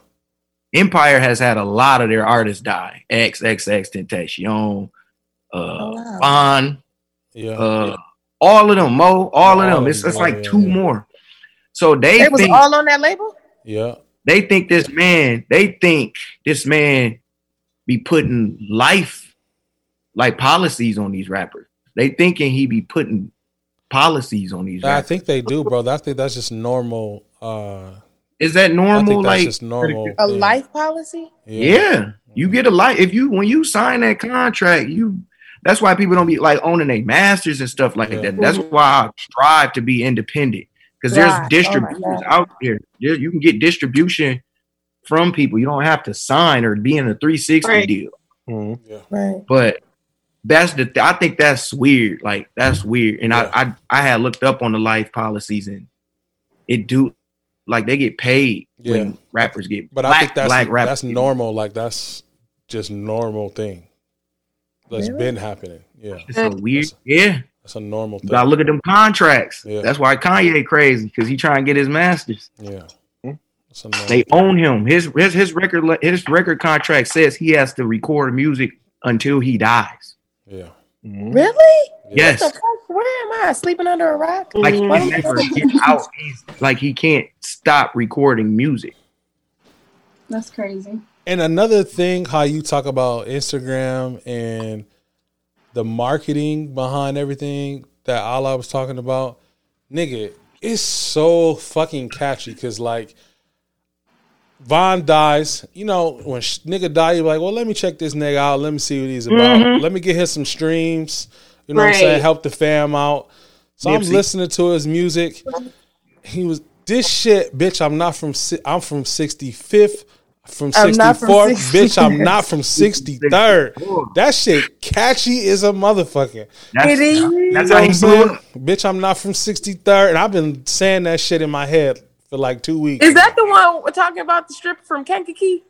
Empire has had a lot of their artists die. XXXTentacion, uh, wow. Von, Yeah. uh, all of them, Mo, all of them. It's, it's like two more. So they They was think all on that label? Yeah. they think this man, they think this man be putting life like policies on these rappers. They thinking he be putting policies on these I think they do, bro. I think that's just normal. Uh, Is that I normal? think that's Like just normal. A thing. life policy? Yeah. You get a life if you when you sign that contract, you That's why people don't be like owning their masters and stuff like that. That's why I strive to be independent because Right. there's Oh distributors God. out there. There- You can get distribution from people. You don't have to sign or be in a 360 Right. deal. Mm-hmm. Right. But that's the th- I think that's weird. Like that's weird. And I, I I had looked up on the life policies and it do like they get paid Yeah. when rappers get But black, I think that's black rappers. that's normal. Like that's just normal thing. That's Really? been happening. Yeah, It's a weird, yeah. that's a normal thing. gotta look at them contracts. Yeah. That's why Kanye crazy because he trying to get his masters. Yeah, that's They thing. own him. His his his record his record contract says he has to record music until he dies. Yeah. Mm-hmm. Really? Yes. What the fuck? Where am I? Sleeping under a rock? Like he What can am I never get out. He's like he can't stop recording music. That's crazy. And another thing, how you talk about Instagram and the marketing behind everything that Allah was talking about, nigga, it's so fucking catchy because like Von dies, you know, when sh- nigga die, you're like, well, let me check this nigga out. Let me see what he's about. Mhm. Let me get him some streams. You know what I'm saying? Help the fam out. So I'm listening to his music. He was this shit, bitch. I'm not from. si- I'm from 65th. From I'm not from 64th, bitch. I'm not from 63rd. That shit catchy is a motherfucker. That's, It is. that's how he I'm blew up. Bitch, I'm not from 63rd. And I've been saying that shit in my head for like two weeks. Is that the one we're talking about the stripper from Kankakee?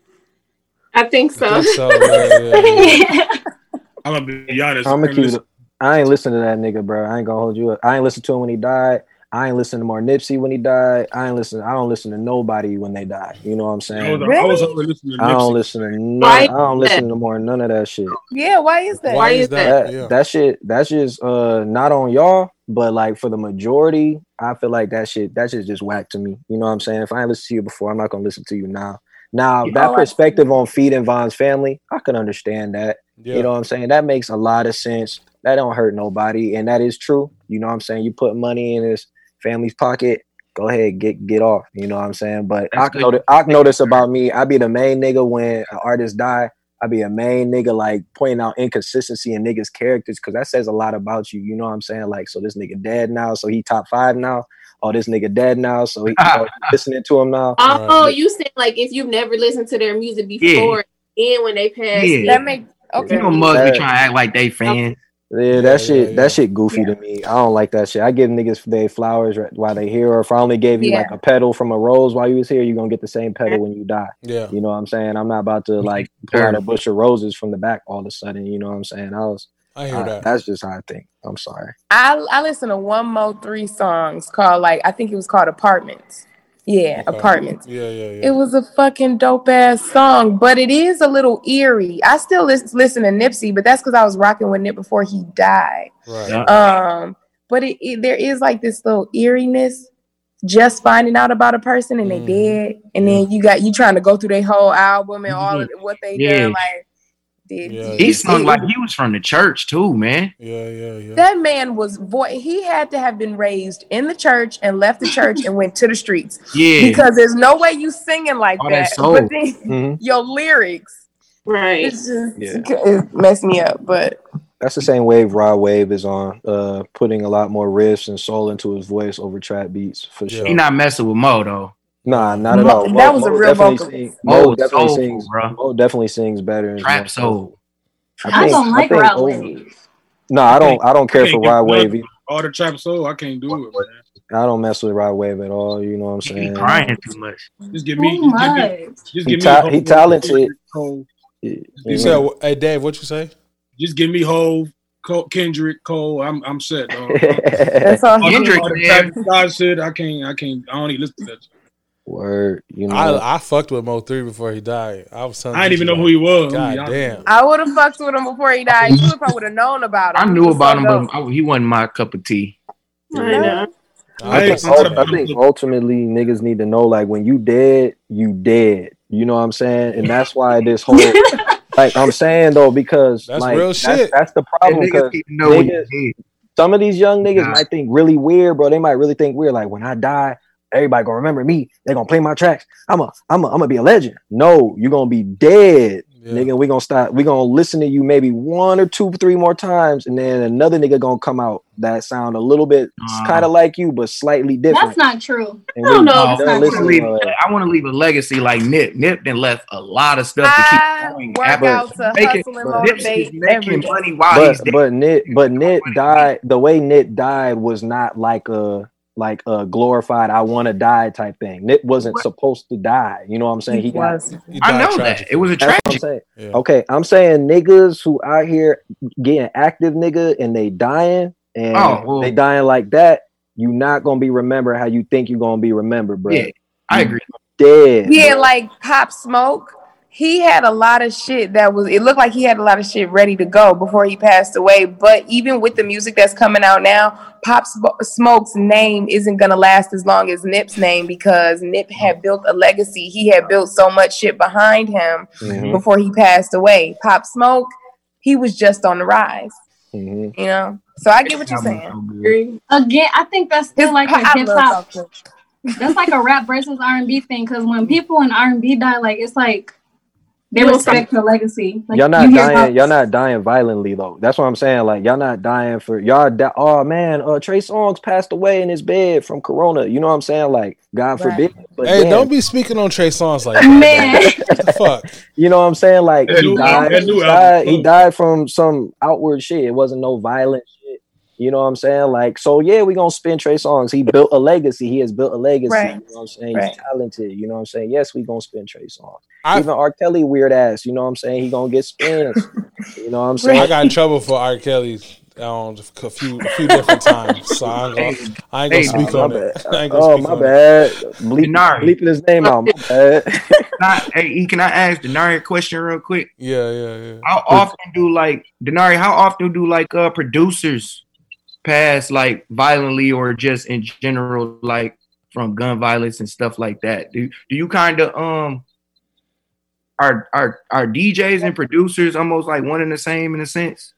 I think so. I think so, yeah, yeah, yeah. I'm gonna be honest. I'm I gonna keep. I ain't listen to that nigga, bro. I ain't gonna hold you up. I ain't listen to him when he died. I ain't listen to more Nipsey when he died. I ain't listen. I don't listen to nobody when they die. You know what I'm I was, saying? I was Really? listening to I don't listen to none. Why I don't is listen that? to more none of that shit. Yeah, why is that? Why is that? That, Yeah. that shit. That's just uh not on y'all, but like for the majority, I feel like that shit. That shit just whack to me. You know what I'm saying? If I ain't listened to you before, I'm not gonna listen to you now. Now Yeah. that I perspective on Feed and Von's family, I can understand that. Yeah. You know what I'm saying? That makes a lot of sense. That don't hurt nobody, and that is true. You know what I'm saying? You put money in his family's pocket. Go ahead, get get off. You know what I'm saying? But I good. know I know this about me. I be the main nigga when an artist die. I be a main nigga like pointing out inconsistency in niggas' characters because that says a lot about you. You know what I'm saying? Like, so this nigga dead now, so he top five now. Oh, this nigga dead now, so he oh, listening to him now. Oh, Right. you said like if you've never listened to their music before and when they pass, Yeah. That make okay. You know, mugs be That- trying to act like they fans. Yeah, Yeah, that shit, yeah, that shit goofy to me. I don't like that shit. I give niggas they flowers while they here, or if I only gave you Yeah. like a petal from a rose while you was here, you're gonna get the same petal when you die. Yeah. You know what I'm saying? I'm not about to like pull out a bush of roses from the back all of a sudden. You know what I'm saying? I was. I hear uh, that. That's just how I think. I'm sorry. I I listened to one Mo3 songs called like I think it was called Apartments. Yeah, Okay. Apartments. Yeah, yeah, It was a fucking dope ass song, but it is a little eerie. I still lis- listen to Nipsey, but that's because I was rocking with Nip before he died. Right. Um, but it, it there is like this little eeriness just finding out about a person and they Mhm. dead, and then you got you trying to go through their whole album and all of what they Yeah. done. Like, did Yeah, He you sung like he was from the church too, man. Yeah, yeah, yeah. that man was vo- he had to have been raised in the church and left the church and went to the streets Yeah. because there's no way you singing like All that that. soul. But then Mhm. your lyrics, right? it's just Yeah. it messed me up. But That's the same wave Rod Wave is on, uh, putting a lot more riffs and soul into his voice over trap beats for Yeah. sure. He not messing with Mo though. Nah, not at Mo- all. that was a real vocal. vocalist. sing- Mo Mo definitely soulful, sings. bro. Mo definitely sings better. Trap soul. I think- don't like think Rod over- Wave. No, I don't. I don't care I for can't Rod Wave. All the trap soul, I can't do it, man. I don't mess with Rod Wave at all. You know what I'm He be saying? crying too much. Just give me, Too just give me, much. just He give me. ta- Hov, he talented. Cole. You said, hey, Dave, what you say? Just give me Hov, Cole, Kendrick, Cole. I'm, I'm set. Dog. that's all. All the- Kendrick, all the man. Travis Scott I can't, I can't, I don't even listen to that. Shit. Word. You know. I I fucked with Mo3 before he died. I was telling I didn't even know who he was. God I'm damn. I would have fucked with him before he died. You would probably would have known about him. I knew about him, dope. but I, he wasn't my cup of tea. I know. I I think, I- to ult- that. I think ultimately niggas need to know like when you dead, you dead. You know what I'm saying? And that's why this whole like I'm saying though because That's like real that's, shit. that's the problem niggas because need to know when niggas- some of these young niggas Nah. might think really weird, bro. They might really think weird. Like when I die, everybody gonna remember me. They gonna play my tracks. I'm a, I'm a, I'm gonna be a legend. No, you're gonna be dead. Nigga, we gonna stop. We gonna listen to you maybe one or two, three more times, and then another nigga gonna come out that sound a little bit Uh, kind of like you, but slightly different. That's not true. And I don't know. done if it's not listening leave, true. to. I want to leave a legacy like Nip. Nip then left a lot of stuff to I keep going. work after out to making- hustle and but- Nip's motivate is making every day. money while but he's dead. but Nip but Nip died the way Nip died was not like a like a glorified I want to die type thing. Nip wasn't What? supposed to die. You know what I'm saying? He got was. He I died know that it was a that's what I'm Yeah. Okay, I'm saying niggas who out here getting active nigga and they dying and Oh, well. they dying like that, you not gonna be remembered how you think you're gonna be remembered, bro. Yeah, I agree. Dead. Yeah, bro. like Pop Smoke. He had a lot of shit that was. It looked like he had a lot of shit ready to go before he passed away. But even with the music that's coming out now, Pop Smoke's name isn't gonna last as long as Nip's name because Nip had built a legacy. He had built so much shit behind him Mhm, before he passed away. Pop Smoke, he was just on the rise. mhm. You know. So I get what you're saying. Again, I think that's still His- like I a hip hop. Pop That's like a rap versus R and B thing. Because when people in R and B die, like it's like they You respect your legacy. Like y'all not dying. about- Y'all not dying violently though. That's what I'm saying. Like y'all not dying for y'all. Di- oh man, uh, Trey Songz passed away in his bed from Corona. You know what I'm saying? Like God Right. forbid. But Hey, damn, don't be speaking on Trey Songz like that. Man, What the fuck? you know what I'm saying? Like he died. He died, he died from some outward shit. It wasn't no violent shit. You know what I'm saying? Like so, yeah, we gonna spin Trey Songz. He built a legacy. He has built a legacy. Right. You know what I'm saying? Right. He's talented. You know what I'm saying? Yes, we gonna spin Trey Songz. I- Even R. Kelly, weird ass. You know what I'm saying? He gonna get spins. you know what I'm saying? I got in trouble for R. Kelly um, a few a few different times, so I ain't gonna, I ain't gonna Hey, speak Oh, on my it. bad. I ain't gonna Oh speak my on it. bad. Bleep, Denari. bleeping his name out. My bad. Not, hey, can I ask Denari a question real quick? Yeah, yeah, yeah. How often do like Denari? How often do like uh producers pass like violently or just in general like from gun violence and stuff like that? Do do you kind of um are are are DJs and producers almost like one and the same in a sense?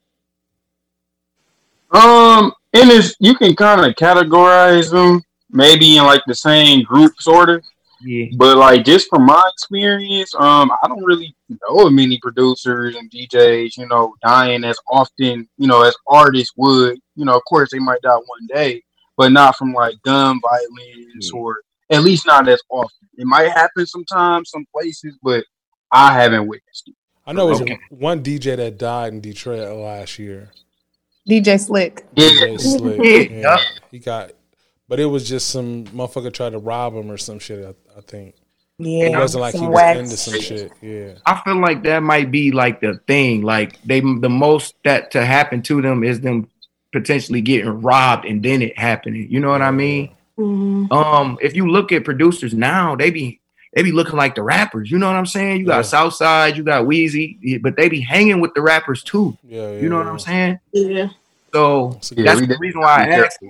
Um, and it's you can kind of categorize them maybe in like the same group, sort of. Yeah. But like just from my experience, um, I don't really know of many producers and DJs, you know, dying as often, you know, as artists would. You know, of course they might die one day, but not from like gun violence hmm. or at least not as often. It might happen sometimes, some places, but I haven't witnessed it. I know it was Okay. one DJ that died in Detroit last year. DJ Slick. DJ Slick. Yeah. Yeah, he got, but it was just some motherfucker tried to rob him or some shit. I, I think Yeah. it wasn't like he some was into some shit. Yeah, I feel like that might be like the thing. Like they the most that to happen to them is them potentially getting robbed and then it happening. You know what I mean? Mhm. Um, if you look at producers now, they be they be looking like the rappers. You know what I'm saying? You got Yeah. Southside, you got Wheezy, but they be hanging with the rappers too. yeah, yeah. You know what. I'm saying? Yeah. So That's Yeah, the reason why I be asked. careful.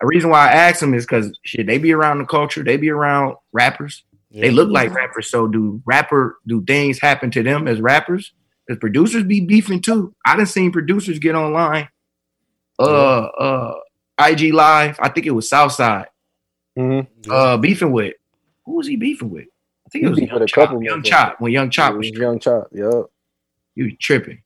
The reason why I asked them is because shit, they be around the culture, they be around rappers. They look like rappers. So do rapper do things happen to them as rappers? Does producers be beefing too? I done seen producers get online. Uh uh IG Live. I think it was Southside. Mhm. Yeah. Uh beefing with. Who was he beefing with? I think He it was Young a Chop. couple Young motherfuckers. Chop. When Young Chop was was Young Chop. Yup. he was tripping.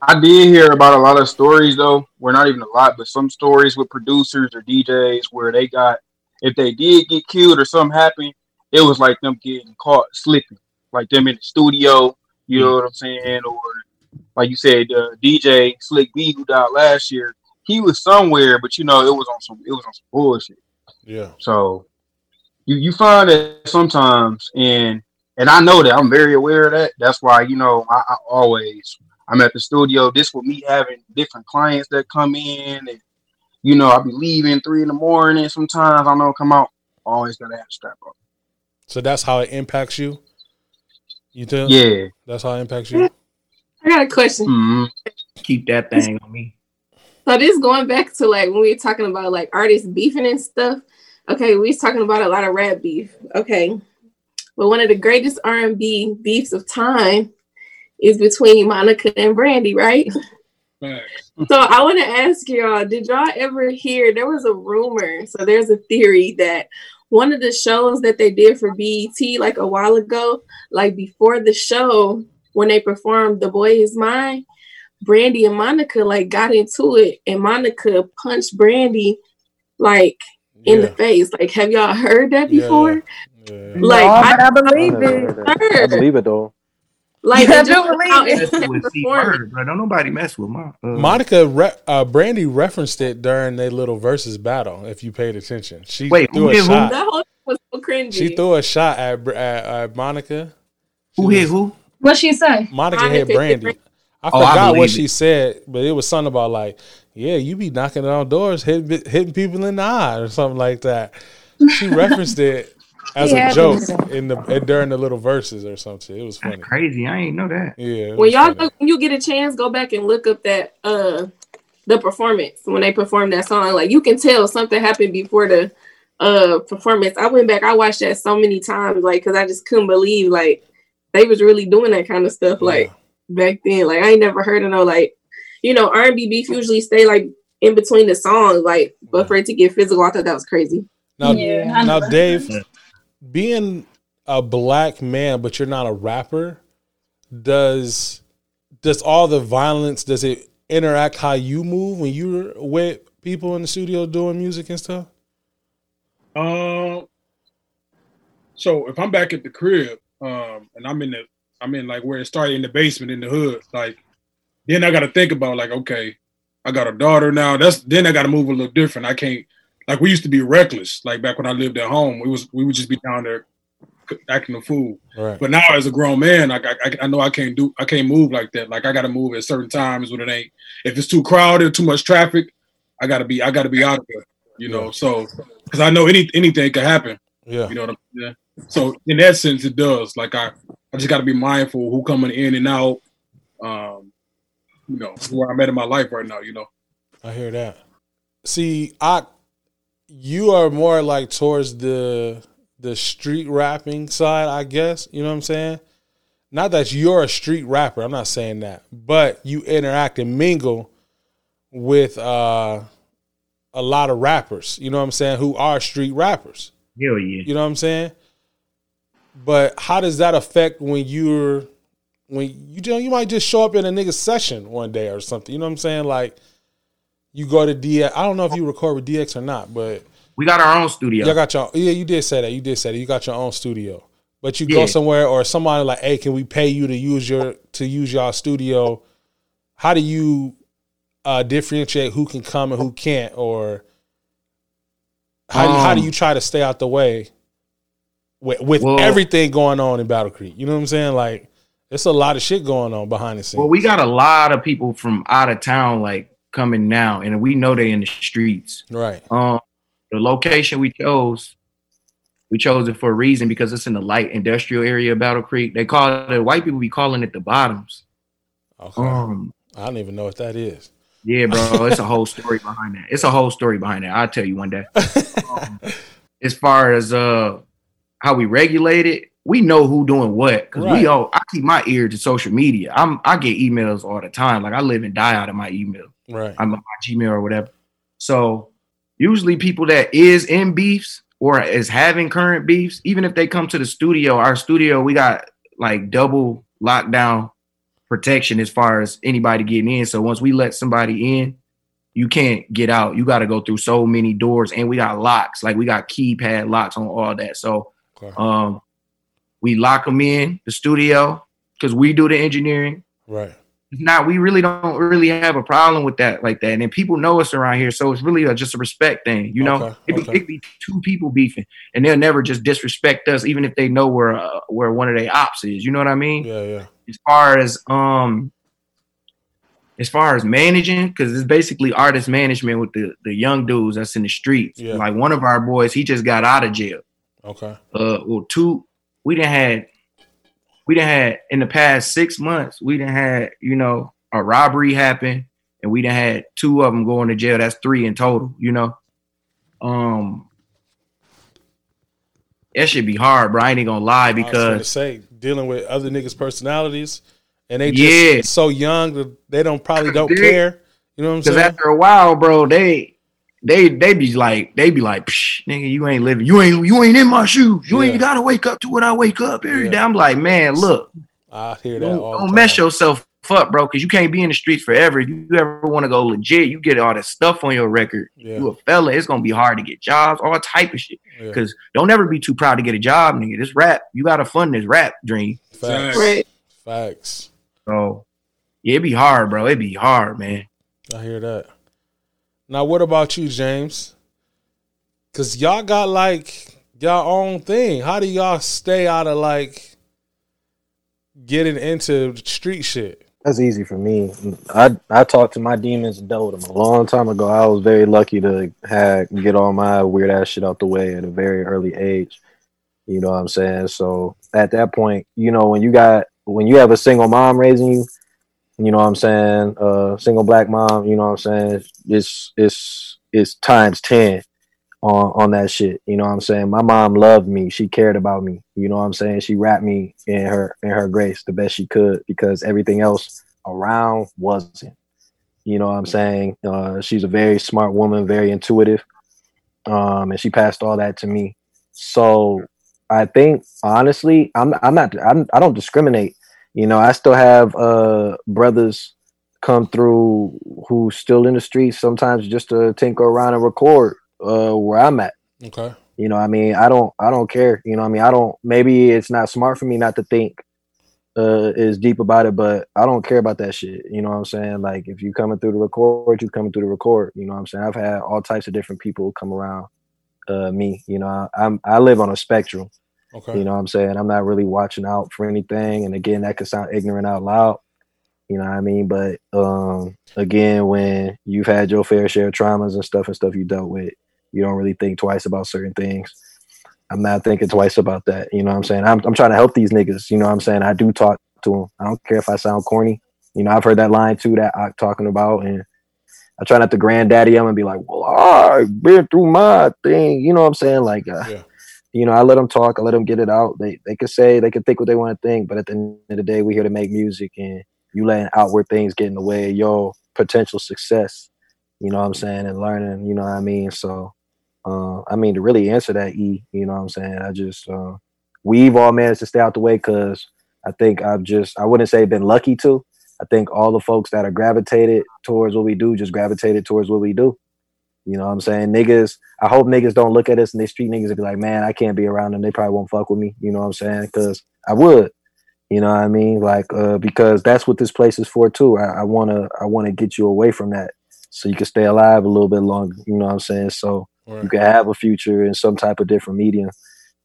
I did hear about a lot of stories though. Well, not even a lot, but some stories with producers or DJs where they got if they did get killed or something happened, it was like them getting caught slipping, like them in the studio. You know what I'm saying? Or like you said, uh, DJ Slick B who died last year, he was somewhere, but you know it was on some it was on some bullshit. yeah. So you you find that sometimes, and and I know that I'm very aware of that. That's why you know I, I always I'm at the studio. This with me having different clients that come in, and you know I'll be leaving three in the morning. Sometimes I know come out. Always gotta have a strap on. So that's how it impacts you. You too? Yeah. That's how it impacts you. I got a question. hmm Keep that thing on me. So this going back to like when we were talking about like artists beefing and stuff. Okay, we was talking about a lot of rap beef. Okay, but one of the greatest R and B beefs of time is between Monica and Brandy, right? Facts. So I want to ask y'all: Did y'all ever hear? There was a rumor. So there's a theory that one of the shows that they did for BET like a while ago, like before the show, when they performed The Boy Is Mine, Brandy and Monica like got into it and Monica punched Brandy like in the face. Like, have y'all heard that before? yeah. Like, No, I I believe never heard it. that. I believe it though. Like, I do just believe how it. it Mess with C performed. word, bro. Don't nobody mess with my. Uh, Monica, re- uh, Brandy referenced it during their little Verzuz battle. If you paid attention, she Wait, threw a did who? shot. That whole thing was so cringy. She threw a shot at, at, at Monica. who hit who? What she say? Monica Monica hit hit Brandy. Brandy. I Oh, I forgot what believe she it. said, but it was something about like, yeah, you be knocking on doors, hitting hitting people in the eye or something like that. She referenced it as Yeah, a I joke in the during the little verses or something. It was That's crazy. I ain't know that. Yeah. it when y'all funny. when you get a chance, go back and look up that uh the performance when they performed that song. Like you can tell something happened before the uh performance. I went back, I watched that so many times, like because I just couldn't believe like they was really doing that kind of stuff like back then. Like I ain't never heard of no like you know R and B beef usually stay like in between the songs, like but for it to get physical, I thought that was crazy. Now, Yeah, now, Dave, being a black man, but you're not a rapper, does does all the violence does it interact how you move when you're with people in the studio doing music and stuff? Um. So if I'm back at the crib, um, and I'm in the, I'm in like where it started in the basement in the hood, like, then I got to think about like, okay, I got a daughter now. That's then I got to move a little different. I can't like we used to be reckless. Like back when I lived at home, we was we would just be down there acting a fool. Right. But now as a grown man, like I, I, I know I can't do, I can't move like that. Like I got to move at certain times when it ain't. If it's too crowded, too much traffic, I gotta be, I gotta be out of there. You know, so because I know any anything could happen. Yeah. You know what I'm saying? So in that sense, it does. Like I, I just got to be mindful who coming in and out. Um, you know where I'm at in my life right now. You know. I hear that. See, I you are more like towards the the street rapping side, I guess. You know what I'm saying? Not that you're a street rapper. I'm not saying that, but you interact and mingle with uh a lot of rappers. You know what I'm saying? Who are street rappers? Hell yeah. You know what I'm saying? But how does that affect when you're when you you might just show up in a nigga's session one day or something? You know what I'm saying? Like you go to DX. I don't know if you record with DX or not, but We got our own studio. y'all got your yeah. You did say that. You did say that. You got your own studio, but you go somewhere or somebody like, hey, can we pay you to use your to use y'all studio? How do you uh, differentiate who can come and who can't, or how do, how do Um, you try to stay out the way with, with Well- everything going on in Battle Creek? You know what I'm saying? Like, it's a lot of shit going on behind the scenes. Well, we got a lot of people from out of town like coming now, and we know they're in the streets. right. Um, the location we chose, we chose it for a reason because it's in the light industrial area of Battle Creek. They call it white people be calling it the bottoms. Okay. Um, I don't even know what that is. yeah, bro, it's a whole story behind that. It's a whole story behind that. I'll tell you one day. Um, as far as uh how we regulate it, we know who doing what because Right. we all. I keep my ear to social media. I'm I get emails all the time. Like I live and die out of my email. Right. I'm on my Gmail or whatever. So usually people that is in beefs or is having current beefs, even if they come to the studio, our studio, we got like double lockdown protection as far as anybody getting in. So once we let somebody in, you can't get out. You got to go through so many doors, and we got locks. Like we got keypad locks on all that. So Okay. um, we lock them in the studio because we do the engineering. Right. Not, we really don't really have a problem with that like that. And then people know us around here, so it's really a, just a respect thing, you know. Okay, It, be, okay. it be two people beefing, and they'll never just disrespect us, even if they know where uh, where one of their ops is. You know what I mean? Yeah. Yeah. As far as um, as far as managing, because it's basically artist management with the the young dudes that's in the streets. Yeah. Like one of our boys, he just got out of jail Okay. uh well two we didn't had we didn't had in the past six months we didn't had you know a robbery happen and we didn't had two of them going to jail that's three in total you know um that should be hard bro i ain't gonna lie I was because say dealing with other niggas' personalities, and they just Yeah. so young that they don't probably don't They- care. You know what I'm because after a while bro they they they be like they be like, Psh, nigga, you ain't living, you ain't you ain't in my shoes. You Yeah. ain't gotta wake up to what I wake up every Yeah. day. I'm like, man, look, I hear that don't, don't mess yourself up, bro, because you can't be in the streets forever. If you ever want to go legit, you get all that stuff on your record. Yeah. You a fella, it's gonna be hard to get jobs, all type of shit. Yeah. Because don't ever be too proud to get a job, nigga. This rap, you gotta fund this rap dream. Facts. Right. Facts. So yeah, it be hard, bro. It be hard, man. I hear that. Now, what about you, James? Cause y'all got like y'all own thing. How do y'all stay out of like getting into street shit? That's easy for me. I I talked to my demons and dealt with them a long time ago. I was very lucky to have get all my weird ass shit out the way at a very early age. You know what I'm saying? So at that point, you know, when you got when you have a single mom raising you, you know what I'm saying, uh single black mom, you know what I'm saying, it's it's it's times ten on on that shit. You know what I'm saying? My mom loved me. She cared about me. You know what I'm saying? She wrapped me in her in her grace the best she could because everything else around wasn't. You know what I'm saying? Uh, she's a very smart woman, very intuitive. Um, and she passed all that to me. So I think honestly, I'm I'm not I'm, I don't discriminate. You know, I still have uh brothers come through who's still in the streets sometimes just to tinker around and record uh where I'm at. Okay. You know, I mean, I don't, I don't care. You know, I mean, I don't. Maybe it's not smart for me not to think uh is deep about it, but I don't care about that shit. You know what I'm saying? Like, if you coming through the record, you coming through the record. You know what I'm saying? I've had all types of different people come around uh me. You know, I, I'm I live on a spectrum. Okay. You know what I'm saying? I'm not really watching out for anything. And again, that could sound ignorant out loud. You know what I mean? But um again, when you've had your fair share of traumas and stuff and stuff you dealt with, you don't really think twice about certain things. I'm not thinking twice about that. You know what I'm saying? I'm I'm trying to help these niggas. You know what I'm saying? I do talk to them. I don't care if I sound corny. You know, I've heard that line too that I'm talking about, and I try not to granddaddy them and be like, "Well, I've been through my thing." You know what I'm saying? Like, uh, Yeah. You know, I let them talk. I let them get it out. They they could say they could think what they want to think, but at the end of the day, we're here to make music, and you letting outward things get in the way of your potential success. You know what I'm saying? And learning. You know what I mean? So, uh, I mean, to really answer that, E, you know what I'm saying? I just uh, we've all managed to stay out the way because I think I've just I wouldn't say been lucky to. I think all the folks that are gravitated towards what we do just gravitated towards what we do. You know what I'm saying? Niggas, I hope niggas don't look at us and they street niggas and be like, man, I can't be around them. They probably won't fuck with me. You know what I'm saying? Because I would. You know what I mean? Like, uh, because that's what this place is for too. I, I wanna I wanna get you away from that so you can stay alive a little bit longer. You know what I'm saying? So you can have a future in some type of different medium.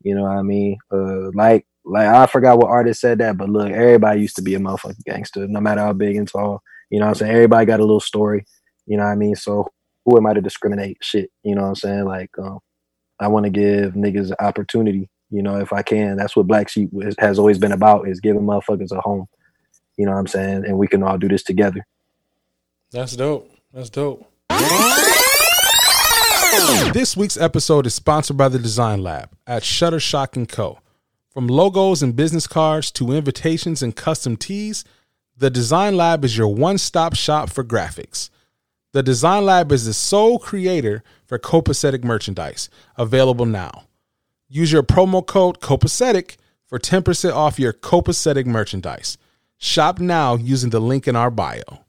You know what I mean? Uh, like like I forgot what artist said that, but look, everybody used to be a motherfucking gangster, no matter how big and tall. You know what I'm saying? Everybody got a little story. You know what I mean? So who am I to discriminate? Shit. You know what I'm saying? Like, um, I want to give niggas an opportunity. You know, if I can, that's what Black Sheep has always been about: is giving motherfuckers a home. You know what I'm saying? And we can all do this together. That's dope. That's dope. This week's episode is sponsored by the Design Lab at Shutter Shock & Co. From logos and business cards to invitations and custom tees, the Design Lab is your one-stop shop for graphics. The Design Lab is the sole creator for copacetic merchandise, available now. Use your promo code copacetic for 10% off your copacetic merchandise. Shop now using the link in our bio.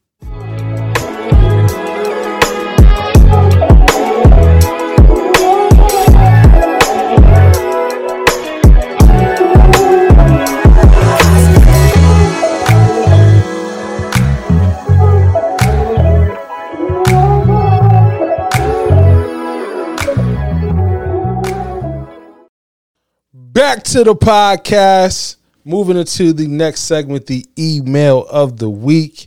Back to the podcast. Moving into the next segment, the email of the week.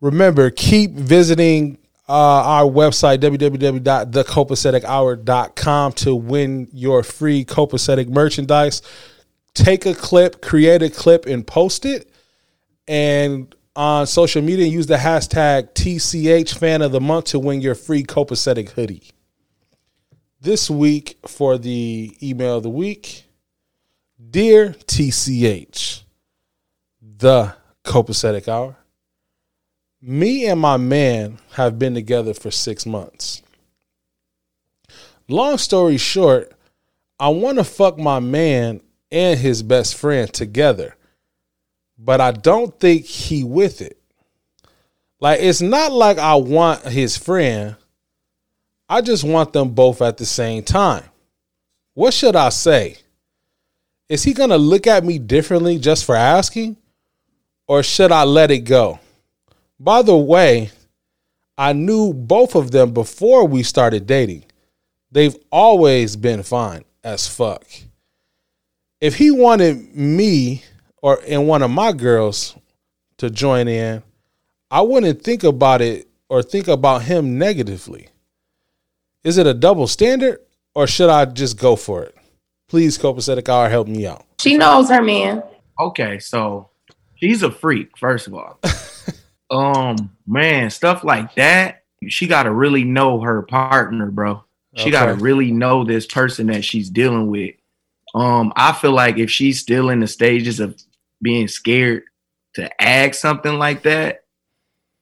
Remember, keep visiting uh, our website, www.thecopacetichour.com, to win your free copacetic merchandise. Take a clip, create a clip, and post it. And on social media, use the hashtag TCH fan of the month to win your free copacetic hoodie. This week, for the email of the week, Dear TCH, the copacetic hour. Me and my man have been together for six months. Long story short, I want to fuck my man and his best friend together, but I don't think he with it. Like it's not like I want his friend. I just want them both at the same time. What should I say? Is he to look at me differently just for asking? Or should I let it go? By the way, I knew both of them before we started dating. They've always been fine as fuck. If he wanted me or and one of my girls to join in, I wouldn't think about it or think about him negatively. Is it a double standard or should I just go for it? Please, Copacetic Hour, help me out. She knows her man. Okay, so she's a freak, first of all. um, man, stuff like that, she gotta really know her partner, bro. She gotta really know this person that she's dealing with. Um, I feel like if she's still in the stages of being scared to ask something like that,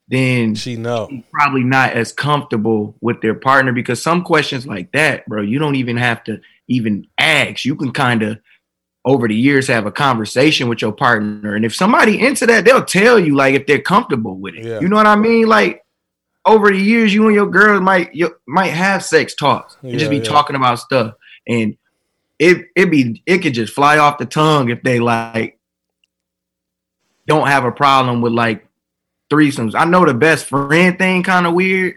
then she know probably not as comfortable with their partner because some questions like that, bro, you don't even have to even ask. You can kind of over the years have a conversation with your partner, and if somebody into that, they'll tell you like if they're comfortable with it. Yeah. You know what I mean? Like over the years, you and your girl might you might have sex talks and just be Yeah, yeah. talking about stuff, and it it be it could just fly off the tongue if they like don't have a problem with like threesomes. I know the best friend thing kind of weird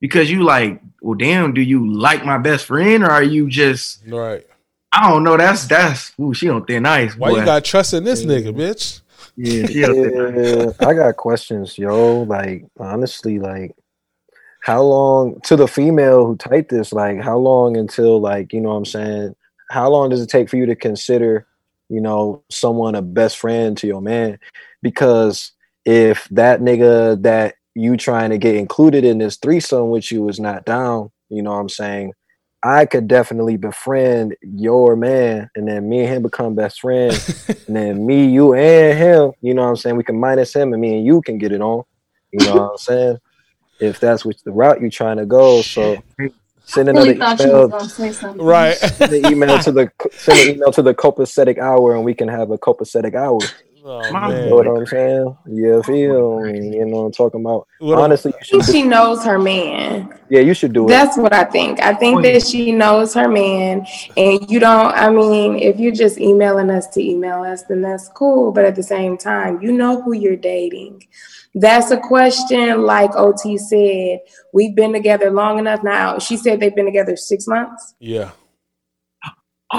because you like, well, damn, do you like my best friend or are you just? Right. I don't know. That's that's. Ooh, she don't thin ice. Why boy. you got trust in this nigga, bitch? Yeah, she on thin ice. Yeah, I got questions, yo. Like honestly, like how long to the female who typed this, like how long until like, you know what I'm saying? How long does it take for you to consider, you know, someone a best friend to your man? Because if that nigga that you trying to get included in this threesome with you is not down, you know what I'm saying? I could definitely befriend your man and then me and him become best friends. and then me, you, and him, you know what I'm saying? We can minus him and me and you can get it on. You know what I'm saying? If that's which the route you're trying to go. So send another really email. gonna. Right. Send an email to the send an email to the copacetic hour and we can have a copacetic hour. Oh, You know what I'm saying? Yeah, feel me. You know what I'm talking about. What- Honestly, you I should think do, she knows her man. yeah, you should do it. That's what I think. I think that she knows her man, and you don't. I mean, if you're just emailing us to email us, then that's cool. But at the same time, you know who you're dating. That's a question, like OT said. We've been together long enough now. She said they've been together six months. Yeah.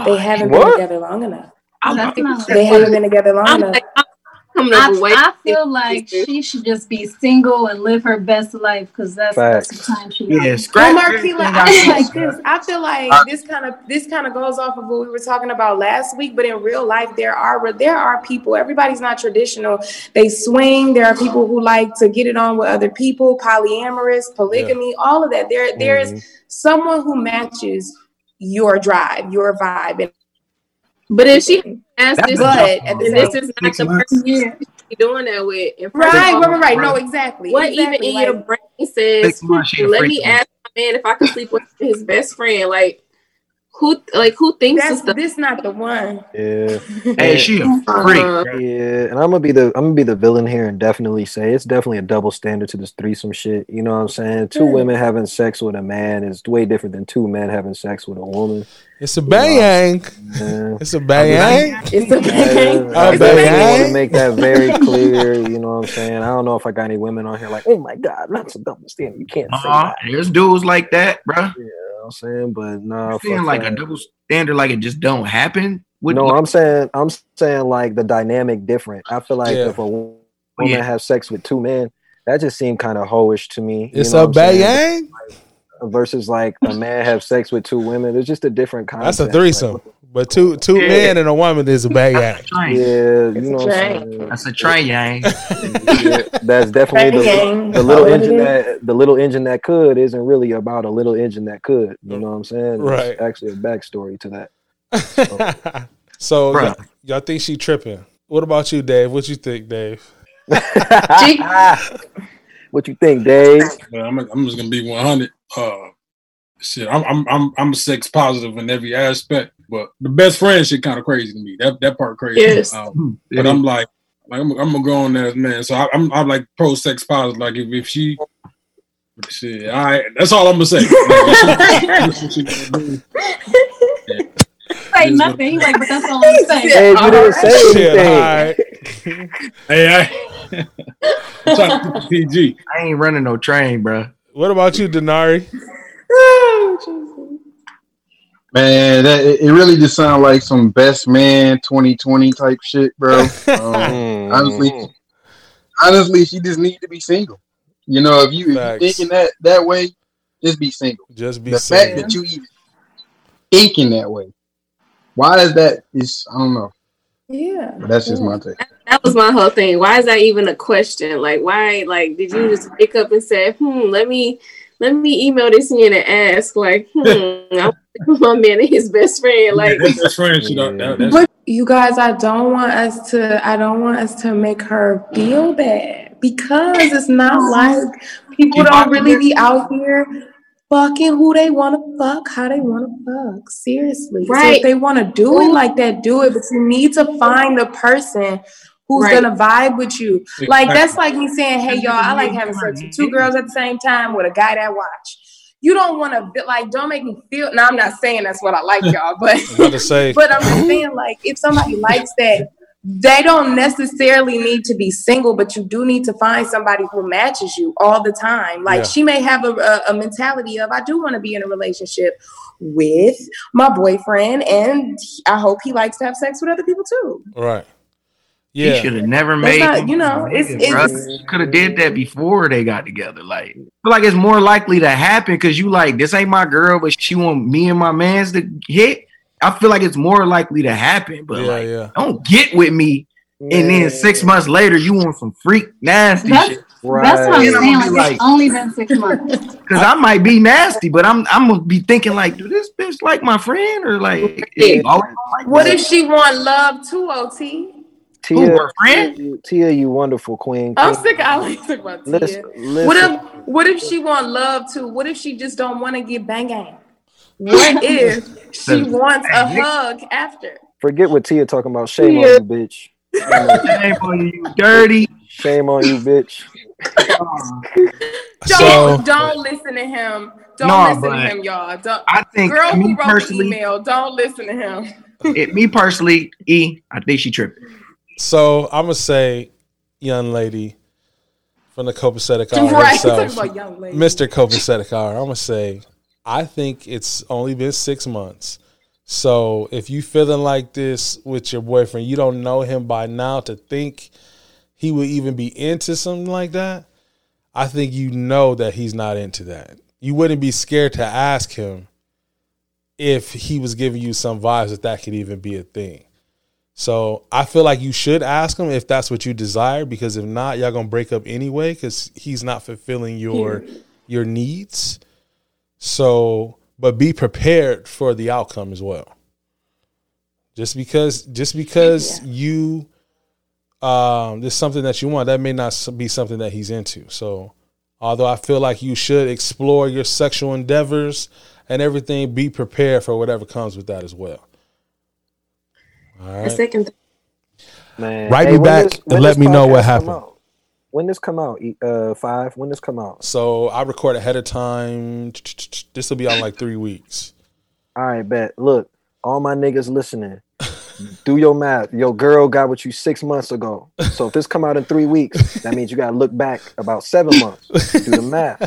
They haven't What? been together long enough. That's not They haven't been together long I'm enough. like, I'm I. I feel like she should just be single and live her best life because that's, that's the time she Yeah, got. Well, everything Marquila, I feel there, like bro. this. I feel like Uh, this kind of this kind of goes off of what we were talking about last week. But in real life, there are there are people. Everybody's not traditional. They swing. There are people who like to get it on with other people. Polyamorous, polygamy, all of that. There there is Mhm. someone who matches your drive, your vibe, and But if she asked this, but at the and this is not the person Yeah. you're doing that with. And first right, of all, right, right, right. No, exactly. What exactly. even in like, your brain says? Six months, she a Let me me. ask my man if I can sleep with his best friend. Like who? Like who thinks that's this stuff? this not the one. Yeah. Hey, she a freak. Uh, bro. Yeah, and I'm gonna be the I'm gonna be the villain here and definitely say it's definitely a double standard to this threesome shit. You know what I'm saying? Two women having sex with a man is way different than two men having sex with a woman. It's a bang. Yeah. It's a bang. It's a Yeah, bang. I A definitely bang. want to make that very clear. You know what I'm saying? I don't know if I got any women on here like, oh my god, that's a double standard. You can't say Uh-huh. that. There's dudes like that, bro. You know what I'm saying? But no, I'm saying like that. a double standard, like it just don't happen. With No, like, I'm saying I'm saying like the dynamic different. I feel like Yeah. if a oh, woman Yeah. have sex with two men, that just seemed kind of hoish to me. you It's know a what I'm bang. versus like a man have sex with two women. It's just a different concept. That's a threesome. But two two Yeah. men and a woman is a bang. That's a Like, train. yeah, you a know what I'm train. saying. That's a train, yang. Yeah, that's definitely the, the little engine that the little engine that could isn't really about a little engine that could. You know what I'm saying? Right. It's actually a backstory to that. so Bruh. y'all, y'all think she tripping? What about you, Dave? What you think, Dave? what you think, Dave? But I'm, I'm just gonna be 100. Uh, shit, I'm I'm I'm I'm sex positive in every aspect. But the best friend shit kind of crazy to me. That that part crazy. Yes. Um, but I'm like, like I'm, I'm gonna go on there, man. So I, I'm I'm like pro sex positive. Like if, if she, shit, all right, that's all I'm gonna say. Say nothing. He's like, but that's all I'm saying. Hey, you didn't say Shit, anything. all right. hey, I, I'm trying to keep PG. I ain't running no train, bro. What about you, Denari? Man, that it it really just sounds like some best man 2020 type shit, bro. Um, Mm. honestly, honestly, she just need to be single. You know, if you if you thinking that that way, just be single. Just be the single. fact that you even thinking that way, why is that? Is I don't know. Yeah. But that's just my take. That was my whole thing. Why is that even a question? Like, why? Like, did you just wake up and say, "Hmm, let me, let me email this in and ask"? Like, hmm, I want my man and his best friend. Like, That best friend shit. That, that, that's, But you guys, I don't want us to. I don't want us to make her feel bad because it's not like people don't really be out here fucking who they want to fuck, how they want to fuck. Seriously, So Right. if they want to do it like that, do it. But you need to find the person who's Right. gonna vibe with you. Like that's like me saying, "Hey, y'all, I like having sex with two girls at the same time with a guy that watch." You don't want to be like. Don't make me feel. Now I'm not saying that's what I like, y'all, but I'm to say, but I'm just saying, like, if somebody likes that, they don't necessarily need to be single, but you do need to find somebody who matches you all the time. Like, Yeah. she may have a, a, a mentality of, I do want to be in a relationship with my boyfriend, and I hope he likes to have sex with other people too. right. He should have never That's made. not, you know, it's it's could have did that before they got together. Like, I feel like it's more likely to happen because you like this ain't my girl, but she want me and my man's to hit. I feel like it's more likely to happen. But Yeah, like, yeah. don't get with me, and then six months later you want some freak nasty That's- shit. That's what I'm saying. gonna Like, it's only been six months. Because I might be nasty, but I'm I'm gonna be thinking like, do this bitch like my friend or like? is like what if she want love too, OT? Who, Tia, her friend? Tia, Tia, you wonderful queen. I'm Queen. sick. I like to talk about Tia. Listen, What if what if she want love too? What if she just don't want to get banging? What if she wants a hug after? Forget what Tia talking about. Shame Yeah. on you, bitch. Shame on you, dirty. Shame on you, bitch. Don't So don't listen to him. Don't No, listen to him, y'all. Don't, I think girl me who wrote personally- the email, don't listen to him. It, me personally, E, I think she tripping. So I'm gonna say, young lady from the copacetic hour Right, herself, about young lady. Mr. Copacetic hour. I'm gonna say, I think it's only been six months. So if you feeling like this with your boyfriend, you don't know him by now to think he would even be into something like that. I think you know that he's not into that. You wouldn't be scared to ask him if he was giving you some vibes that that could even be a thing. So I feel like you should ask him if that's what you desire, because if not, y'all gonna break up anyway, because he's not fulfilling your your needs. So, but be prepared for the outcome as well. Just because, just because you, um, there's something that you want, that may not be something that he's into. So, although I feel like you should explore your sexual endeavors and everything, be prepared for whatever comes with that as well. All the second Man, Write me back this- and let me know what happened. When this come out? Uh, five. When this come out? So I record ahead of time. This will be on like three weeks. All right, bet. Look, all my niggas listening, do your math. Your girl got with you six months ago. So if this come out in three weeks, that means you gotta look back about seven months. Do the math.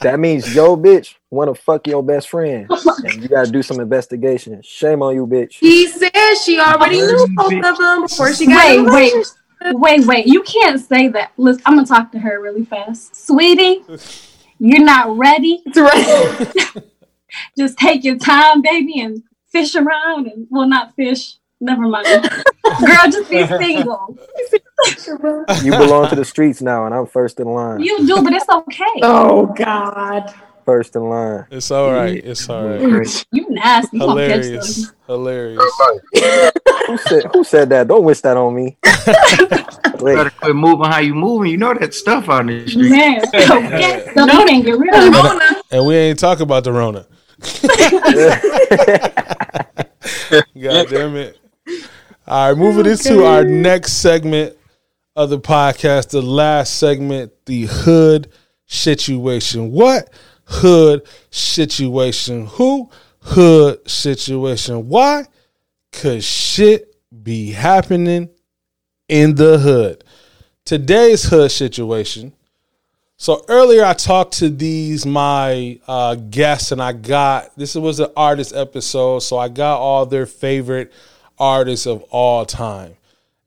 That means yo bitch want to fuck your best friend, and you gotta do some investigation. Shame on you, bitch. He said she already knew both of them before she got Wait, wait, wait, wait. You can't say that. Listen, I'm gonna talk to her really fast. Sweetie, you're not ready. Just take your time, baby, and fish around and well not fish. Never mind. Girl, just be single. You belong to the streets now, and I'm first in line. You do, but it's okay. Oh God. First in line. It's all right. It's all right. You nasty. You gonna Hilarious. Hilarious. Who said who said that? Don't wish that on me. Wait, Better quit moving how you moving. You know that stuff on in the street. Man, okay. So you can't get rid of. Rona. And we ain't talking about the Rona. God damn it. All right, moving into our next segment of the podcast, the last segment, the hood situation. What hood situation? Who hood situation? Why? Cause shit be happening in the hood. Today's hood situation. So earlier I talked to these my uh, guests and I got this was an artist episode, so I got all their favorite artists of all time,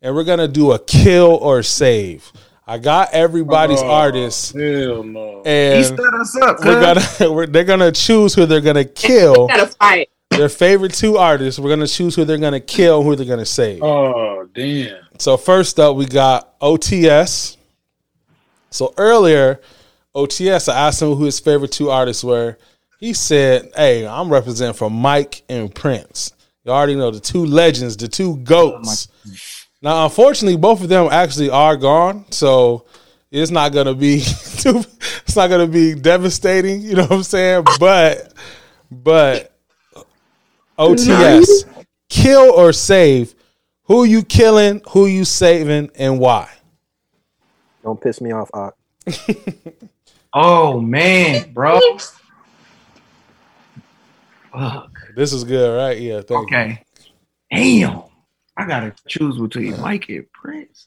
and we're gonna do a kill or save. I got everybody's Oh, artists, Hell no. and He set us up. we're gonna we're, they're gonna choose who they're gonna kill. Gotta fight. Their favorite two artists. We're gonna choose who they're gonna kill, who they're gonna save. Oh damn. So first up, we got OTS. So earlier, OTS, I asked him who his favorite two artists were. He said, "Hey, I'm representing for Mike and Prince. You already know the two legends, the two goats. Oh now, unfortunately, both of them actually are gone. So it's not gonna be too. It's not gonna be devastating. You know what I'm saying? But, but OTS, kill or save. Who you killing? Who you saving? And why? Don't piss me off, Ock. Oh man, bro. Fuck. This is good, right? Yeah. Thank you. Okay. Damn. I gotta choose between Mike and Prince.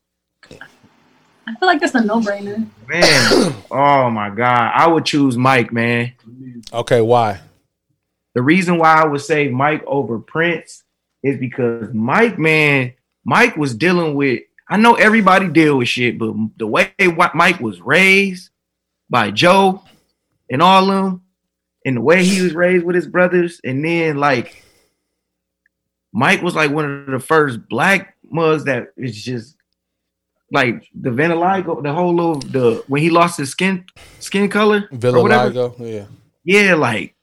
I feel like that's a no-brainer. Man. oh my god. I would choose Mike, man. Okay. Why? The reason why I would say Mike over Prince is because Mike, man, Mike was dealing with. I know everybody deal with shit, but the way Mike was raised by Joe and all of them, and the way he was raised with his brothers, and then like Mike was like one of the first black mugs that is just like the vitiligo, the whole little the when he lost his skin skin color or whatever. Yeah. Yeah, like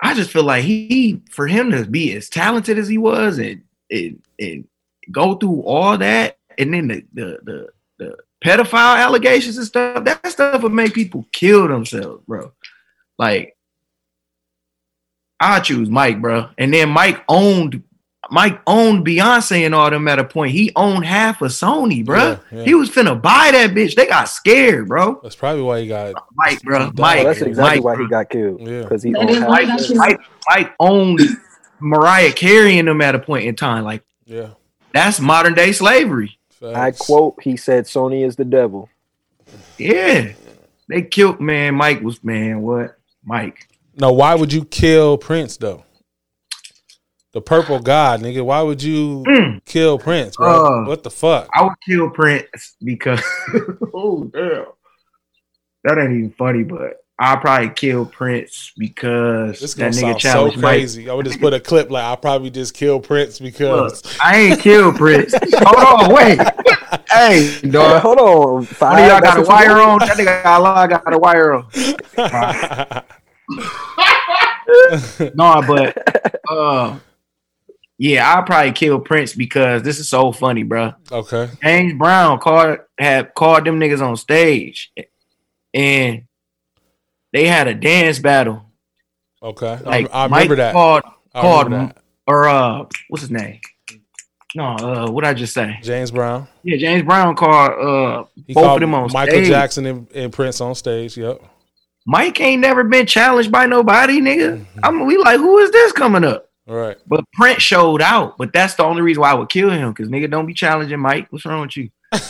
I just feel like he for him to be as talented as he was and and, and go through all that and then the the the, the pedophile allegations and stuff, that stuff would make people kill themselves, bro. Like I choose Mike, bro. And then Mike owned Mike owned Beyonce and all them at a point. He owned half of Sony, bro. Yeah, yeah. He was finna buy that bitch. They got scared, bro. That's probably why he got Mike, bro. Well, Mike. Oh, that's exactly Mike, why bro. he got killed. Yeah. Because he owned is half why he of got it. killed. Mike, Mike owned Mariah Carey and them at a point in time. Like Yeah. that's modern day slavery. I quote, he said Sony is the devil. Yeah, they killed man. Mike was man. What Mike? No, why would you kill Prince though? The purple god, nigga. Why would you Mm. kill Prince, bro? Uh, what the fuck? I would kill Prince because oh damn, that ain't even funny. But I'll probably kill Prince because This that nigga sound so challenged Mike. crazy. I would just put a clip like I probably just kill Prince Look, because I ain't killed Prince. Hold on, wait. Hey, dog. hold on. One Five, of y'all got a wire want? on. That nigga got a lot. Got a wire on. no, but uh, yeah, I'll probably kill Prince because this is so funny, bro. okay. James Brown called had called them niggas on stage, and they had a dance battle. Okay. Like I, I Mike remember that. Called, I called remember that. or uh, what's his name? No, uh, what I just say? James Brown. Yeah, James Brown called uh He both of called them on stage. Michael stage. Jackson and, and Prince on stage. Yep. Mike ain't never been challenged by nobody, nigga. Mm-hmm. I'm we like, who is this coming up? Right. But Prince showed out. But that's the only reason why I would kill him, because nigga don't be challenging Mike. What's wrong with you?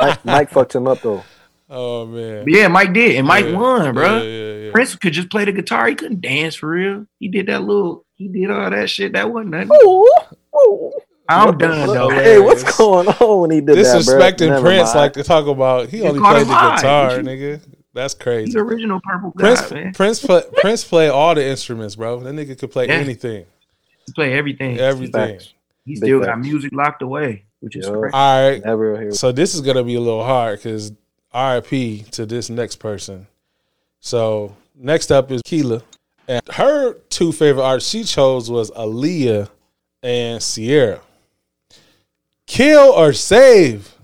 Mike, Mike fucked him up though. Oh man. But yeah, Mike did, and Mike Yeah. won, bro. Yeah, yeah, yeah. Prince could just play the guitar. He couldn't dance for real. He did that little. He did all that shit. That wasn't nothing. I'm What done fuck? though. Hey, what's going on when he did that, bro? Disrespecting Prince mind. like to talk about he Just only played the live. guitar, you- nigga. That's He's crazy. the original purple guy, Prince man. Prince play, Prince play all the instruments, bro. That nigga could play Yeah. anything. He play everything. Everything. Facts. He Big still got facts. music locked away, which is Yo. crazy. All right. Never hear. So this is gonna be a little hard because RIP to this next person. So next up is Kela. And her two favorite artists she chose was Aaliyah and Ciara. Kill or save?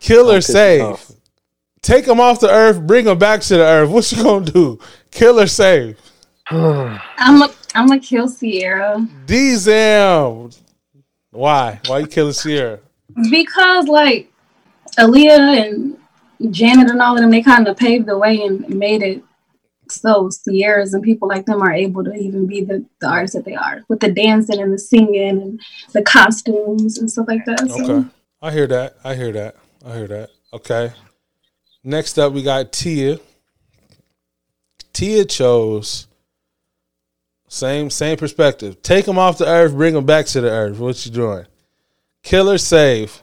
Kill or Don't piss me save? off. Take them off the earth, bring them back to the earth. What you gonna do? Kill or save? I'm a I'm a kill Ciara Diesel. Why? Why you killing Ciara? because like Aaliyah and Janet and all of them, they kind of paved the way and made it so Ciaras and people like them are able to even be the, the artists that they are with the dancing and the singing and the costumes and stuff like that. So Okay. I hear that. I hear that. I hear that. Okay. Next up, we got Tia. Tia chose same same perspective. Take them off the earth, bring them back to the earth. What you doing? Killer save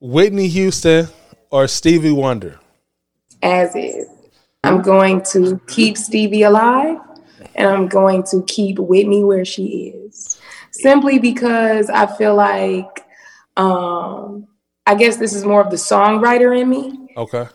Whitney Houston or Stevie Wonder. as is. I'm going to keep Stevie alive and I'm going to keep Whitney where she is. Simply because I feel like um I guess this is more of the songwriter in me. Okay.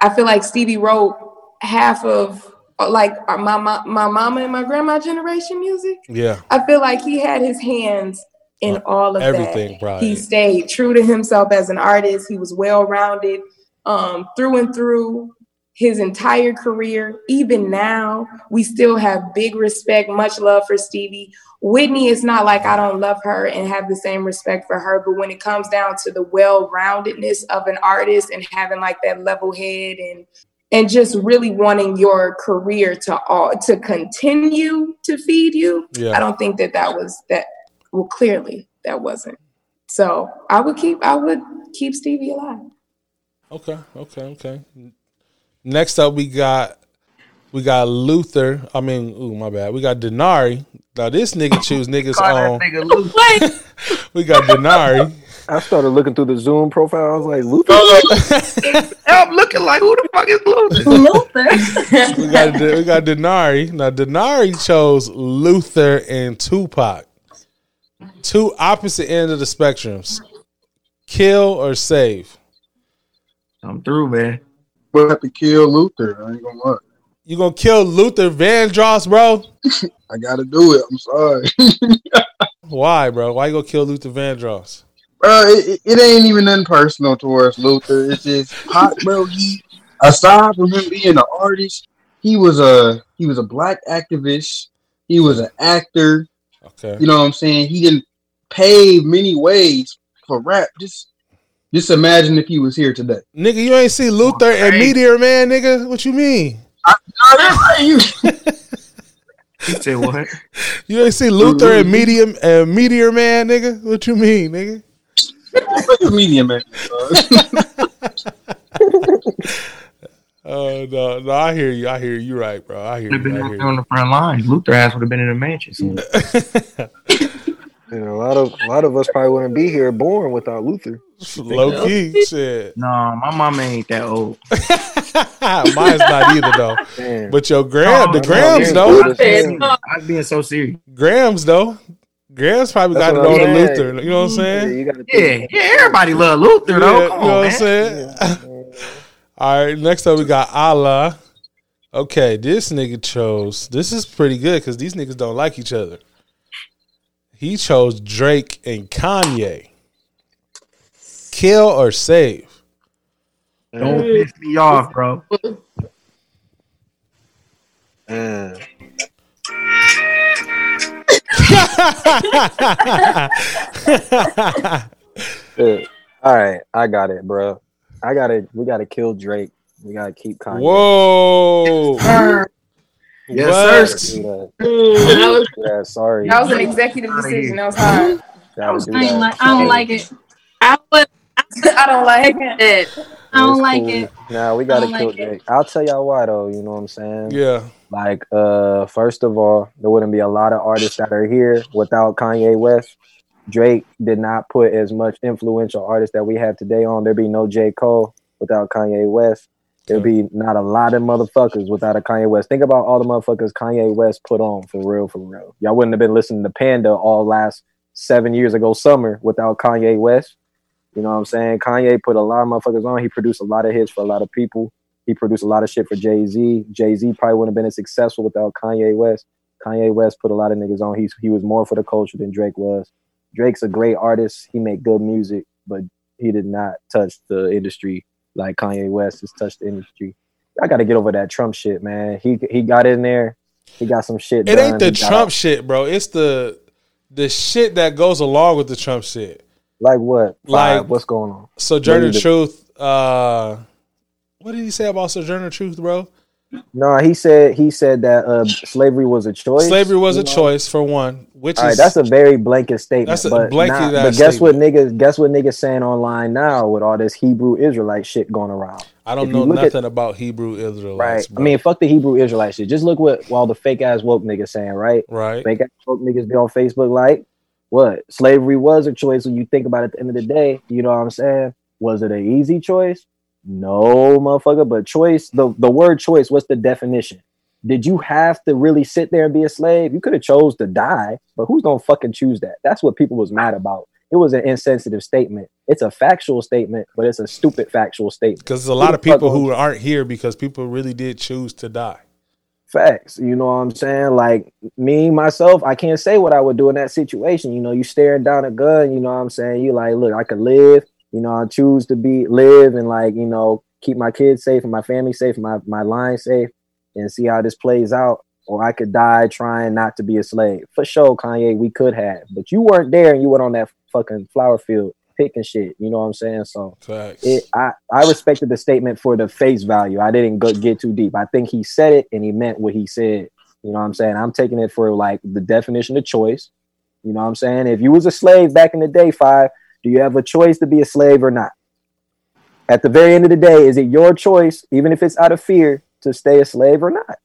I feel like Stevie wrote half of uh, like uh, my my, my mama and my grandma generation music. Yeah. I feel like he had his hands in all of everything, that. probably. He stayed true to himself as an artist. He was well rounded um, through and through his entire career. Even now, we still have big respect, much love for Stevie. Whitney is not like I don't love her and have the same respect for her, but when it comes down to the well roundedness of an artist and having like that level head and and just really wanting your career to all to continue to feed you Yeah. i don't think that that was that well clearly that wasn't so i would keep i would keep stevie alive Okay, okay, okay. Next up, we got we got Luther. I mean, ooh, my bad. We got Denari. Now this nigga choose niggas on. nigga We got Denari. I started looking through the Zoom profile. I was like, Luther. I'm looking like who the fuck is Luther? Luther. we got we got Denari. Now Denari chose Luther and Tupac. Two opposite ends of the spectrums. Kill or save. I'm through, man. We'll have to kill Luther. I ain't gonna lie. You gonna kill Luther Vandross, bro? I gotta do it. I'm sorry. Why, bro? Why you gonna kill Luther Vandross? bro, it, it- ain't even nothing personal towards Luther. It's just Pac, bro. He aside from him being an artist, he was a he was a black activist. He was an actor. Okay. You know what I'm saying? He didn't pave many ways for rap. Just just imagine if he was here today. Nigga, you ain't see Luther and Hey. Meteor Man, nigga? What you mean? No, that's right. You He said what? You ain't see Luther and Medium and Meteor Man, nigga? What you mean, nigga? look medium man. Oh no, no, I hear you. I hear you. You right, bro. I hear Would have you. I been hear on the front lines. Luther ass would have been in the mansion. So. You know, a lot of a lot of us probably wouldn't be here born without Luther. you. Low key, shit. No, my mama ain't that old. Mine's not either though. Damn. But your gram, the grams no, though. I'm being so serious. grams though, grams probably That's got it what on I'm the. Luther. You know what I'm Yeah, saying? you Yeah, yeah. Everybody love Luther Yeah, though. you Come know on, what I'm man. saying? All right, next up we got Allah. Okay, this nigga chose. This is pretty good because these niggas don't like each other. He chose Drake and Kanye. Kill or save? Don't piss me off, bro. Man. Shit. All right, I got it, bro. I got to We got to kill Drake. We got to keep Kanye. Whoa. Yes, What? Do that. I was- Yeah, sorry. that was an executive decision that was hard Gotta do I ain't that. like. I don't like it. I would i don't like it it. I don't It's like cool. it. Nah, we gotta I don't kill like it. Drake. I'll tell y'all why though. You know what I'm saying? Yeah. Like, uh, first of all, there wouldn't be a lot of artists that are here without Kanye West. Drake did not put as much influential artists that we have today on. There'd be no J. Cole without Kanye West. There'd be not a lot of motherfuckers without a Kanye West. Think about all the motherfuckers Kanye West put on for real, for real. Y'all wouldn't have been listening to Panda all last seven years ago summer without Kanye West. You know what I'm saying? Kanye put a lot of motherfuckers on. He produced a lot of hits for a lot of people. He produced a lot of shit for Jay Z. Jay Z probably wouldn't have been as successful without Kanye West. Kanye West put a lot of niggas on. He's he was more for the culture than Drake was. Drake's a great artist. He made good music, but he did not touch the industry like Kanye West has touched the industry. I got to get over that Trump shit, man. He he got in there He got some shit. It done. ain't the Trump shit, bro. It's the the shit that goes along with the Trump shit. Like what? Like- what's going on? Sojourner? Truth. Uh, what did he say about Sojourner Truth, bro? No, he said he said that uh, slavery was a choice. Slavery was a know? choice for one, which All right, is that's a very blanket statement. That's a but blanket ass but guess what niggas guess what niggas saying online now with all this Hebrew Israelite shit going around. I don't If know look at- nothing about Hebrew Israelites. Right. bro. I mean, fuck the Hebrew Israelite shit. Just look what all the fake ass woke niggas saying, right? Right. Fake ass woke niggas be on Facebook like, what? Slavery was a choice when you think about it at the end of the day. You know what I'm saying? Was it an easy choice? No, motherfucker. But choice, the, the word choice, what's the definition? Did you have to really sit there and be a slave? You could have chose to die, but who's gonna fucking choose that? That's what people was mad about. It was an insensitive statement. It's a factual statement, but it's a stupid factual statement. Because there's a lot of people who aren't here because people really did choose to die. Facts. You know what I'm saying? Like me, myself, I can't say what I would do in that situation. You know, you staring down a gun, you know what I'm saying? You like, look, I could live, you know, I choose to be live and like, you know, keep my kids safe and my family safe, my my line safe, and see how this plays out. Or I could die trying not to be a slave. For sure, Kanye, we could have. But you weren't there and you went on that fucking flower field picking shit. You know what I'm saying? So it, I, I respected the statement for the face value. I didn't go, get too deep. I think he said it and he meant what he said. You know what I'm saying? I'm taking it for like the definition of choice. You know what I'm saying? If you was a slave back in the day, five, do you have a choice to be a slave or not? At the very end of the day, is it your choice, even if it's out of fear, to stay a slave or not?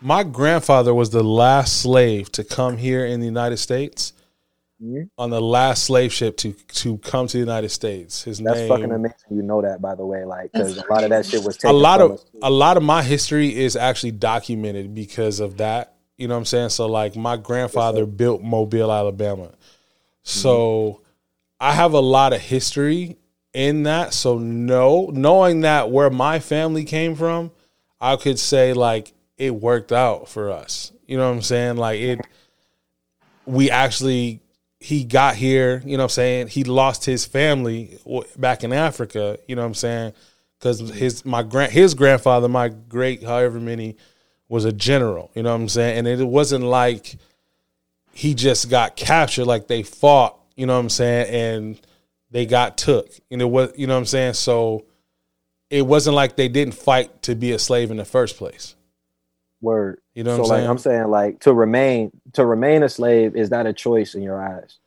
My grandfather was the last slave to come here in the United States Mhm. on the last slave ship to to come to the United States. His That's name. fucking amazing. You know that, by the way, like because a lot of that shit was a lot of a lot of my history is actually documented because of that. You know what I'm saying? So like my grandfather built Mobile, Alabama. So I have a lot of history in that. So no, knowing that where my family came from, I could say like it worked out for us. You know what I'm saying? Like it we actually he got here, you know what I'm saying? He lost his family back in Africa, you know what I'm saying? Cuz his my grand his grandfather, my great however many was a general, you know what I'm saying? And it wasn't like he just got captured like they fought, you know what I'm saying? And they got took. And it was, you know what I'm saying? So it wasn't like they didn't fight to be a slave in the first place. Word. You know so I'm like saying? I'm saying like to remain to remain a slave is that a choice in your eyes?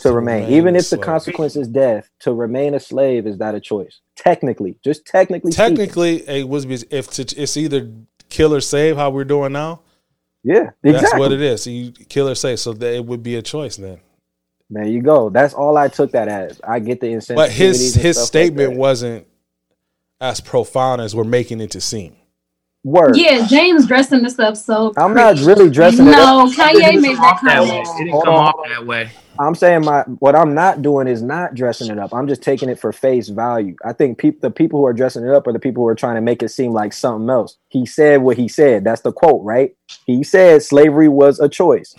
To, remain, remain even if the consequence is death, to remain a slave is that a choice? Technically, just technically. Technically, it was if it's, it's either kill or save, how we're doing now. yeah, exactly. That's what it is. So you kill or save, so that it would be a choice then. There you go. That's all I took that as. I get the incentive. But his his statement wasn't as profound as we're making it to seem. Word. Yeah, James dressing this up so. I'm not really dressing it No, up. Kanye made that Off that comment. It didn't Hold come on, off that way. I'm saying my what I'm not doing is not dressing it up. I'm just taking it for face value. I think peop, the people who are dressing it up are the people who are trying to make it seem like something else. He said what he said. That's the quote, right? He said slavery was a choice.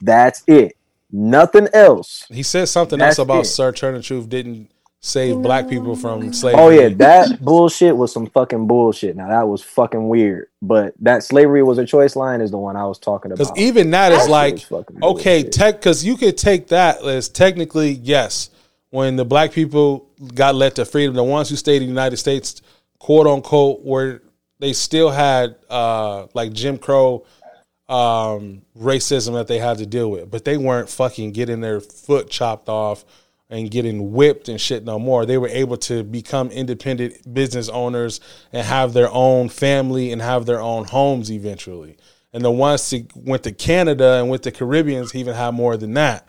That's it. Nothing else. He said something That's else about it. Sojourner Truth didn't save black people from slavery. Oh yeah, that bullshit was some fucking bullshit. Now that was fucking weird. But that slavery was a choice line is the one I was talking about. Because even that is That shit like fucking okay, tech. Because you could take that as technically yes. When the black people got let to freedom, the ones who stayed in the United States, quote unquote, were they still had uh like Jim Crow um racism that they had to deal with, but they weren't fucking getting their foot chopped off and getting whipped and shit no more. They were able to become independent business owners and have their own family and have their own homes eventually. And the ones that went to Canada and went to the Caribbeans even had more than that.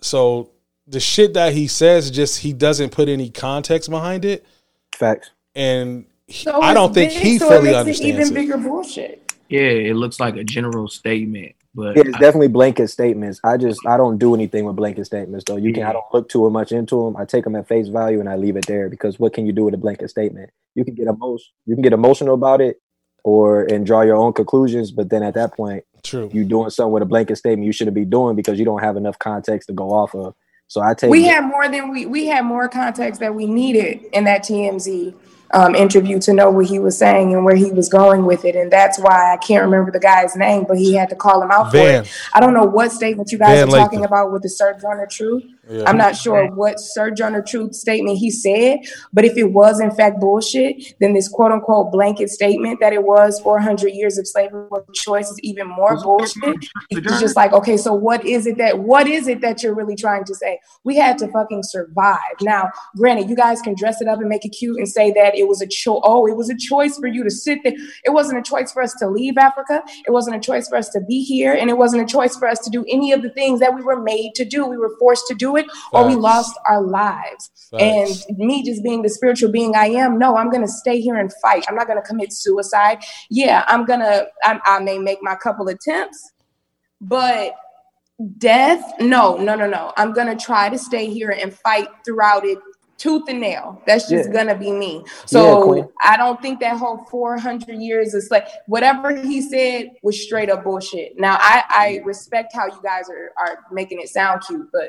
So the shit that he says just he doesn't put any context behind it. Facts. And he- So I don't think big, he so it fully understands it understands even it. bigger bullshit. Yeah, it looks like a general statement, but Yeah, it's I- definitely blanket statements. I just I don't do anything with blanket statements though. You can I don't look too much into them. I take them at face value and I leave it there because what can you do with a blanket statement? You can get emotion, you can get emotional about it, or and draw your own conclusions. But then at that point, true, you doing something with a blanket statement you shouldn't be doing because you don't have enough context to go off of. So I take We had more than we we had more context that we needed in that TMZ um, interview to know what he was saying and where he was going with it. And that's why I can't remember the guy's name, but he had to call him out Van. for it. I don't know what statement you guys Van are talking Lathan. about with the Sojourner Truth. Yeah. I'm not sure what Sojourner Truth statement he said, but if it was in fact bullshit, then this quote unquote blanket statement that it was 400 years of slavery was a choice is even more bullshit. It's just like, okay, so what is it that what is it that you're really trying to say? We had to fucking survive. Now, granted, you guys can dress it up and make it cute and say that it was a choice. Oh, it was a choice for you to sit there. It wasn't a choice for us to leave Africa. It wasn't a choice for us to be here, and it wasn't a choice for us to do any of the things that we were made to do. We were forced to do it, or we lost our lives. Facts. And me just being the spiritual being I am, no, I'm gonna stay here and fight. I'm not gonna commit suicide. Yeah, I'm gonna. I, I may make my couple attempts, but death no no no no i'm gonna try to stay here and fight throughout it tooth and nail that's just Yeah. gonna be me so Queen. i don't think that whole 400 years is like whatever he said was straight up bullshit now i i respect how you guys are are making it sound cute but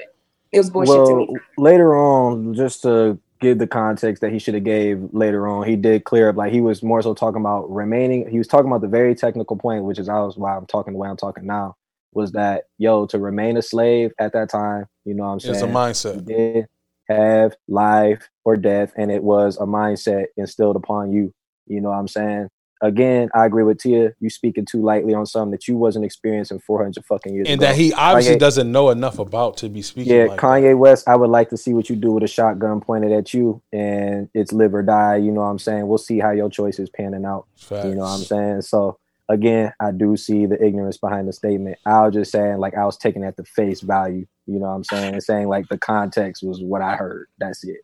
it was bullshit to well, me later on, just to give the context that he should have gave later on, he did clear up like he was more so talking about remaining. He was talking about the very technical point, which is I was why I'm talking the way I'm talking now. Was that yo to remain a slave at that time? You know what I'm saying? It's a mindset. You did have life or death, and it was a mindset instilled upon you. You know what I'm saying? Again, I agree with Tia. You speaking too lightly on something that you wasn't experiencing 400 fucking years and ago. that he obviously Kanye- doesn't know enough about to be speaking. yeah, like Kanye West, I would like to see what you do with a shotgun pointed at you and it's live or die. You know what I'm saying? We'll see how your choice is panning out. You know what I'm saying? So again, I do see the ignorance behind the statement. I was just saying like I was taking at the face value, you know what I'm saying? And saying like the context was what I heard. That's it.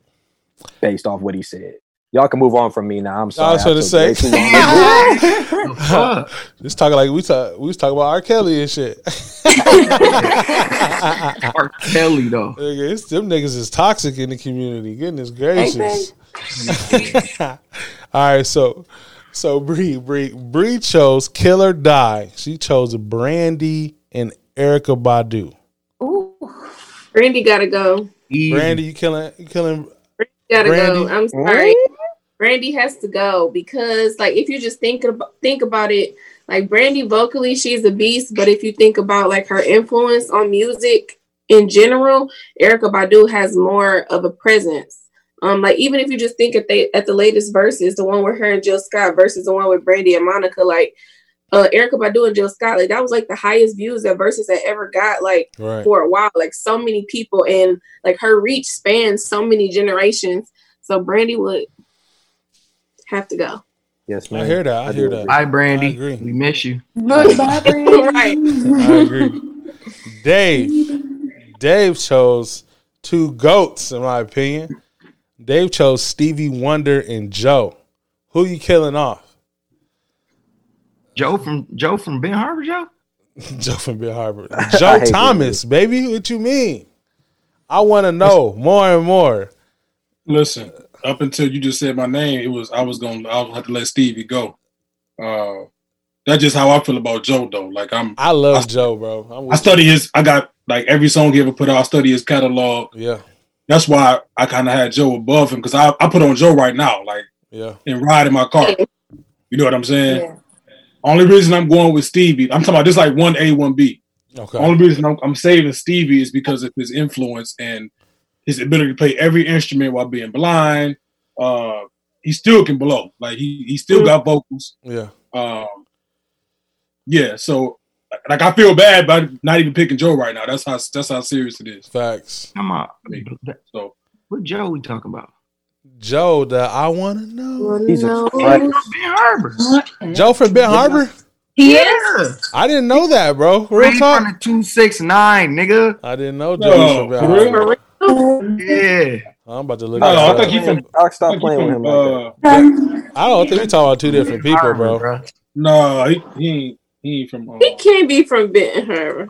Based off what he said. Y'all can move on from me now. I'm I sorry. was going to I say. took way too long. Just talking like we talk. We was talking about R. Kelly and shit. R. Kelly though. Nigga, it's, them niggas is toxic in the community. Goodness gracious. All right, so so Bri Bri Bri chose Kill or Die. She chose Brandy and Erykah Badu. Brandy gotta go. Brandy, you killing you killing Brandy Gotta Brandy? go. I'm sorry. Brandy has to go because, like, if you just think about think about it, like Brandy vocally, she's a beast. But if you think about like her influence on music in general, Erykah Badu has more of a presence. Um, like even if you just think at the at the latest verses, the one with her and Jill Scott versus the one with Brandy and Monica, like uh, Erykah Badu and Jill Scott, like that was like the highest views that verses had ever got, like Right. for a while. Like so many people, and like her reach spans so many generations. So Brandy would have to go. Yes, I hear that. I, hear that. Hi, Brandy. I agree. We miss you. Bye, Brandy. right. I agree. Dave. Dave chose two goats, in my opinion. Dave chose Stevie Wonder and Joe. Who you killing off? Joe from Joe from Ben Harbor, Joe. Joe from Ben Harbor. Joe Thomas, baby. What you mean? I want to know more and more. Listen, up until you just said my name, it was I was gonna I would have to let Stevie go. Uh, that's just how I feel about Joe though. Like I'm I love Joe, bro. I'm I with study his I got like every song he ever put out, I study his catalog. Yeah. That's why I kind of had Joe above him because I, I put on Joe right now, like Yeah. and ride in my car. You know what I'm saying? Only reason I'm going with Stevie, I'm talking about just like one A, one B. Okay. Only reason I'm, I'm saving Stevie is because of his influence and his ability to play every instrument while being blind. Uh, he still can blow. Like he he still got vocals. Yeah. Um, yeah. So like I feel bad about not even picking Joe right now. That's how that's how serious it is. Facts. Come on. So what Joe we talking about? Joe, the I want to know. He's a Ben trash. Harbor. Joe from Ben Harbor? He is. I didn't know that, bro. Real Right talk. two six nine, nigga. I didn't know No, Joe was from Ben for real? Harbor. Yeah. I'm about to look No, at no, I think he up. from Doc, stop playing with him from, like uh, I don't think we talking about two different people, bro. No, he, he ain't he ain't from. Uh, He can't be from Benton Harbor.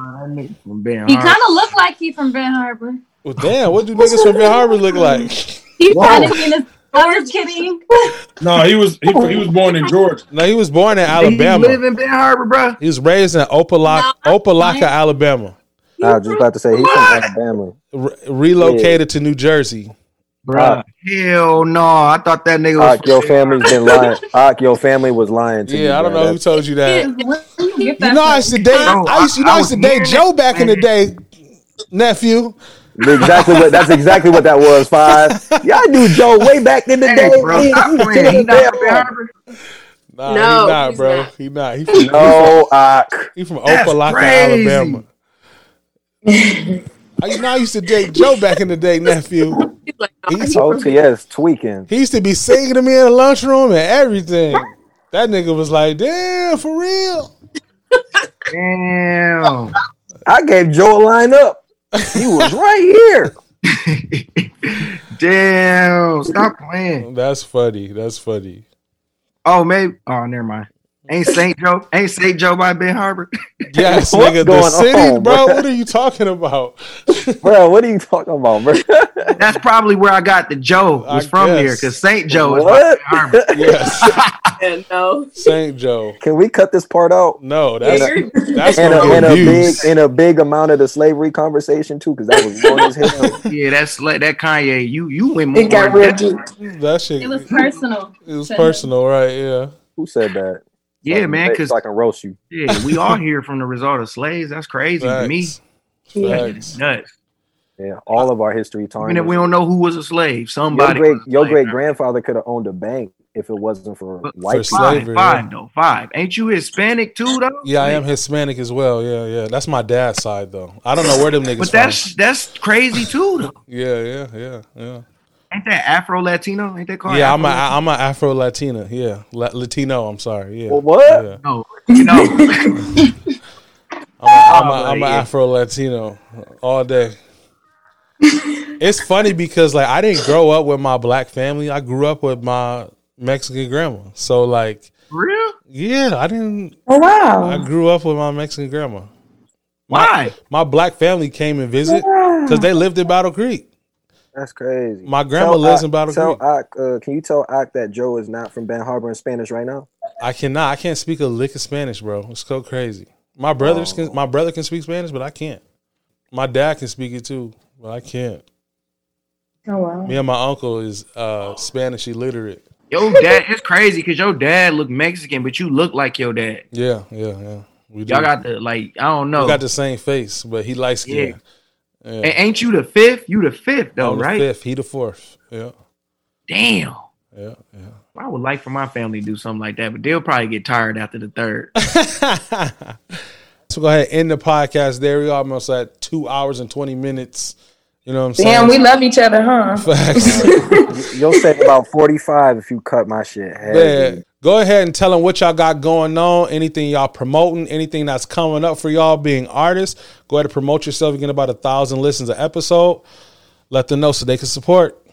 From Ben He kind of looked like he from Ben Harbor. Well, damn, what do niggas from Ben Harbor look like? He probably in his. I'm just kidding. no, he was he, he was born in Georgia. No, he was born in He Alabama. live in Ben Harbor, bro. He was raised in Opelika, Opelika, Alabama. I was just about to say he's from Alabama. Re- relocated to New Jersey. Bruh, hell no. I thought that nigga was Ak, your family's been lying. Ak, your family was lying to you. Yeah, I don't bro. know who told you that. You You know, I used to date. I used, you know, I used to date Joe back in the day, nephew. Exactly what that's exactly what that was. Five. Yeah, I knew Joe way back in the Hey, day. bro, He- stop he was playing. tearing He the not damn from Ben up. Harbor? Nah, No, he not, he's bro. not. He not. He from, No, Ak. he from That's Opelika, crazy. Alabama. I, you know, I used to date Joe back in the day, nephew. He's like, He no, used to, OTS tweaking. he used to be singing to me in the lunchroom and everything. That nigga was like, "Damn, for real." Damn. I gave Joe a line up. He was right here. Damn. Stop playing. That's funny. That's funny. Oh, maybe. Oh, never mind. Ain't St. Joe? Ain't St. Joe by Ben Harbor? Yes, What's nigga, the going city, on, bro. bro? What are you talking about? Bro, what are you talking about, bro? That's probably where I got the Joe was I from guess. here because St. Joe is by What? Ben Harbor. Yes, yeah, no. Saint Joe. Can we cut this part out? No, that's You're- that's And a, gonna and a big views. and a big amount of the slavery conversation too, because that was long as hell. Yeah, that's like that Kanye. You you went more. It got real depth. deep. That shit. It was personal. It was personal, right? Yeah. Who said that? Yeah, So- man, because so I can roast you. yeah, we all here from the result of slaves. That's crazy to me. Facts. Yeah. Nuts. Yeah, all of our history Even tarnished. if we don't know who was a slave, your somebody. great your great grandfather could have owned a bank if it wasn't for But- white For people. Five, slavery, five yeah. though, five. Ain't you Hispanic too though? Yeah, I am Hispanic as well. Yeah, yeah. That's my dad's side though. I don't know where them niggas But from. that's that's crazy too though. Yeah, yeah, yeah, yeah. Ain't that Afro Latino? Ain't that called? Yeah, I'm a Afro-Latino? I'm a Afro Latina. Yeah, La- Latino. I'm sorry. Yeah. Well, what? Yeah. No, you know. I'm a, I'm a, I'm a yeah. Afro Latino all day. it's funny because like I didn't grow up with my black family. I grew up with my Mexican grandma. So like, For real? yeah, I didn't. Oh wow. I grew up with my Mexican grandma. Why? My black family came and visit because they lived in Battle Creek. That's crazy. My grandma Tell lives Ak- in Battle tell Creek. Ak, uh, can you tell Ak that Joe is not from Ben Harbor in Spanish right now? I cannot. I can't speak a lick of Spanish, bro. It's so crazy. My brothers Oh. can. My brother can speak Spanish, but I can't. My dad can speak it too, but I can't. Oh wow. Me and my uncle is uh Spanish illiterate. Your dad, it's crazy because your dad look Mexican, but you look like your dad. Yeah, yeah, yeah. We. Y'all got the like, I don't know. we got the same face, but he likes skin. Yeah. And ain't you the fifth? You the fifth though, I'm the right? fifth. He the fourth. Yeah, Damn. yeah, yeah. I would like for my family to do something like that, but they'll probably get tired after the third. so go ahead end the podcast. There we are, almost at two hours and twenty minutes. You know what I'm saying? Damn, we love each other, huh? Facts. You'll save about forty five if you cut my shit. heavy. Yeah. Go ahead and tell them what y'all got going on, anything y'all promoting, anything that's coming up for y'all being artists. Go ahead and promote yourself. You get about a thousand listens an episode. Let them know so they can support.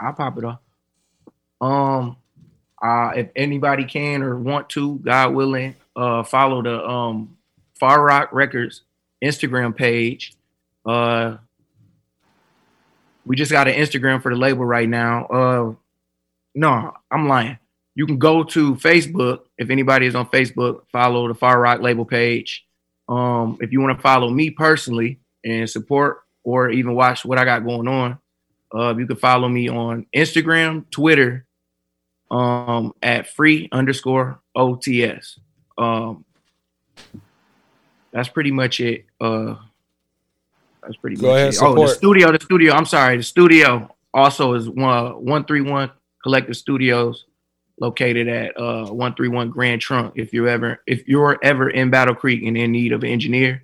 I'll pop it off. Um, uh, if anybody can or want to, God willing, uh, follow the um Far Rock Records Instagram page. Uh, we just got an Instagram for the label right now. Uh, no, I'm lying. You can go to Facebook if anybody is on Facebook. Follow the Far Rock label page. Um, if you want to follow me personally and support or even watch what I got going on, uh, you can follow me on Instagram, Twitter, um, at free underscore OTS. Um, that's pretty much it. Uh, that's pretty Go much ahead, it. Oh, the studio, the studio. I'm sorry, the studio also is one one three one Collective Studios, located at uh one three one Grand Trunk. If you're ever if you're ever in Battle Creek and in need of an engineer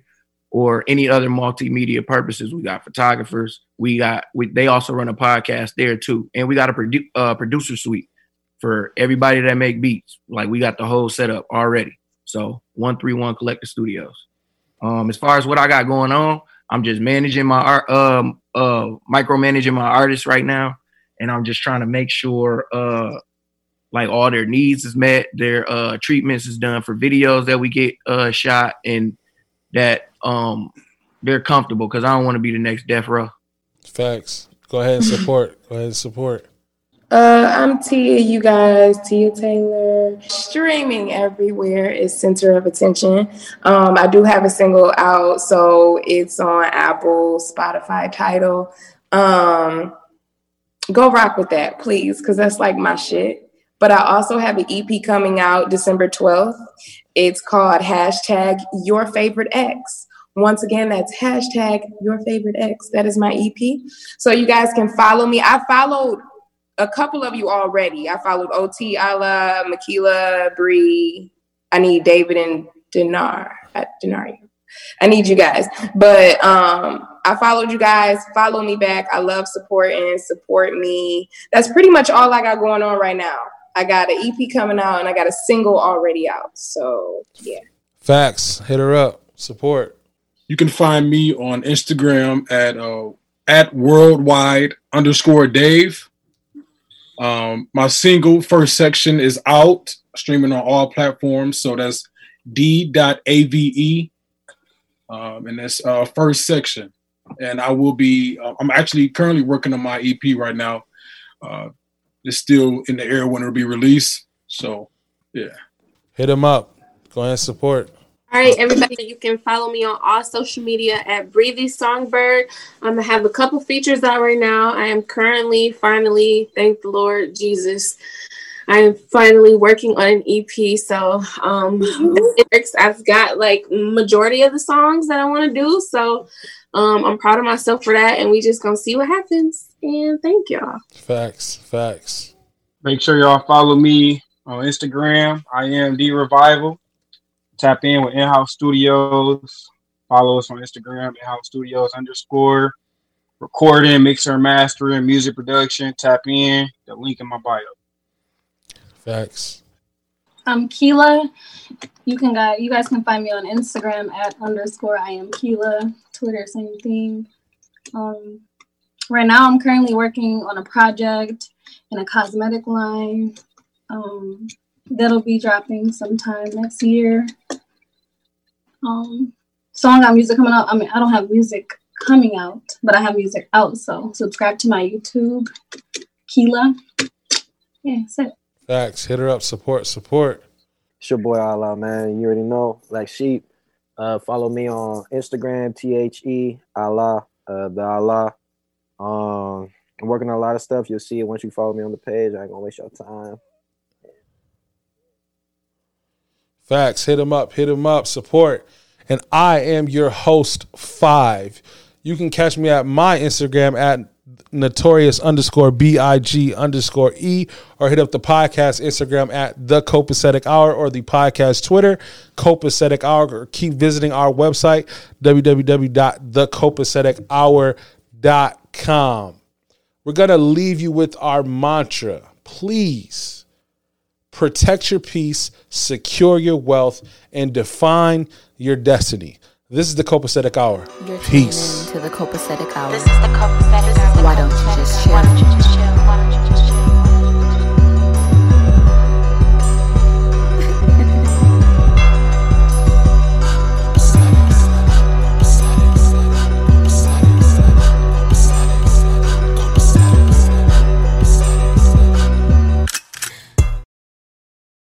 or any other multimedia purposes, we got photographers. We got we they also run a podcast there too, and we got a produ- uh, producer suite for everybody that make beats. Like we got the whole setup already. So one three one Collective Studios. Um, as far as what I got going on, I'm just managing my art, um, uh, micromanaging my artists right now, and I'm just trying to make sure, uh, like all their needs is met, their uh treatments is done for videos that we get uh shot, and that um they're comfortable because I don't want to be the next death row. Facts. Go ahead and support. Go ahead and support. Uh, I'm Tia, you guys. Tia Taylor. Streaming everywhere is center of attention. Um, I do have a single out, so it's on Apple, Spotify, title. Um, go rock with that, please, because that's like my shit. But I also have an EP coming out December 12th. It's called hashtag your favorite X. Once again, that's hashtag your favorite X. That is my EP. So you guys can follow me. I followed a couple of you already. I followed OT, Ala, Makila, Bri. I need David and Dinar. Uh, Dinar. I need you guys. But um, I followed you guys. Follow me back. I love supporting. Support me. That's pretty much all I got going on right now. I got an EP coming out and I got a single already out. So yeah. Facts. Hit her up. Support. You can find me on Instagram at uh, at worldwide underscore Dave. Um, my single first section is out, streaming on all platforms. So that's d.ave, um, and that's uh, first section. And I will be. Uh, I'm actually currently working on my EP right now. Uh, it's still in the air when it'll be released. So yeah, Hit them up. Go ahead and support. All right, everybody, you can follow me on all social media at Bri the Songbird. I'm gonna have a couple features out right now. I am currently, finally, thank the Lord Jesus, I am finally working on an EP. So, um, the lyrics, I've got like majority of the songs that I want to do. So, um, I'm proud of myself for that, and we just gonna see what happens. And thank y'all. Facts. Facts. Make sure y'all follow me on Instagram. I am the revival. Tap in with in-house studios. Follow us on Instagram, in-house studios underscore. Recording, mixer, mastering, music production. Tap in. The link in my bio. Facts. I'm Kela. You can guys, you guys can find me on Instagram at underscore I am Kela. Twitter, same thing. Um, right now, I'm currently working on a project in a cosmetic line. Um, that'll be dropping sometime next year. Um, so I got music coming out. I mean, I don't have music coming out, but I have music out. So subscribe to my YouTube, Kela. Yeah, that's it. Facts. Hit her up. Support. Support. It's your boy Allah, man. You already know, like sheep. Uh, follow me on Instagram, T H E Allah, uh, the Allah. Um, I'm working on a lot of stuff. You'll see it once you follow me on the page. I ain't gonna waste your time. Facts. Hit him up. Hit him up. Support. And I am your host, Five. You can catch me at my Instagram at notorious underscore B-I-G underscore E or hit up the podcast Instagram at the Copacetic Hour or the podcast Twitter, Copacetic Hour, or keep visiting our website, www.thecopacetichour.com gmail.com. We're going to leave you with our mantra. Please protect your peace, secure your wealth, and define your destiny. This is the Copacetic Hour. You're Peace. To the Copacetic Hour. This is the Copacetic Hour. Why don't you just chill?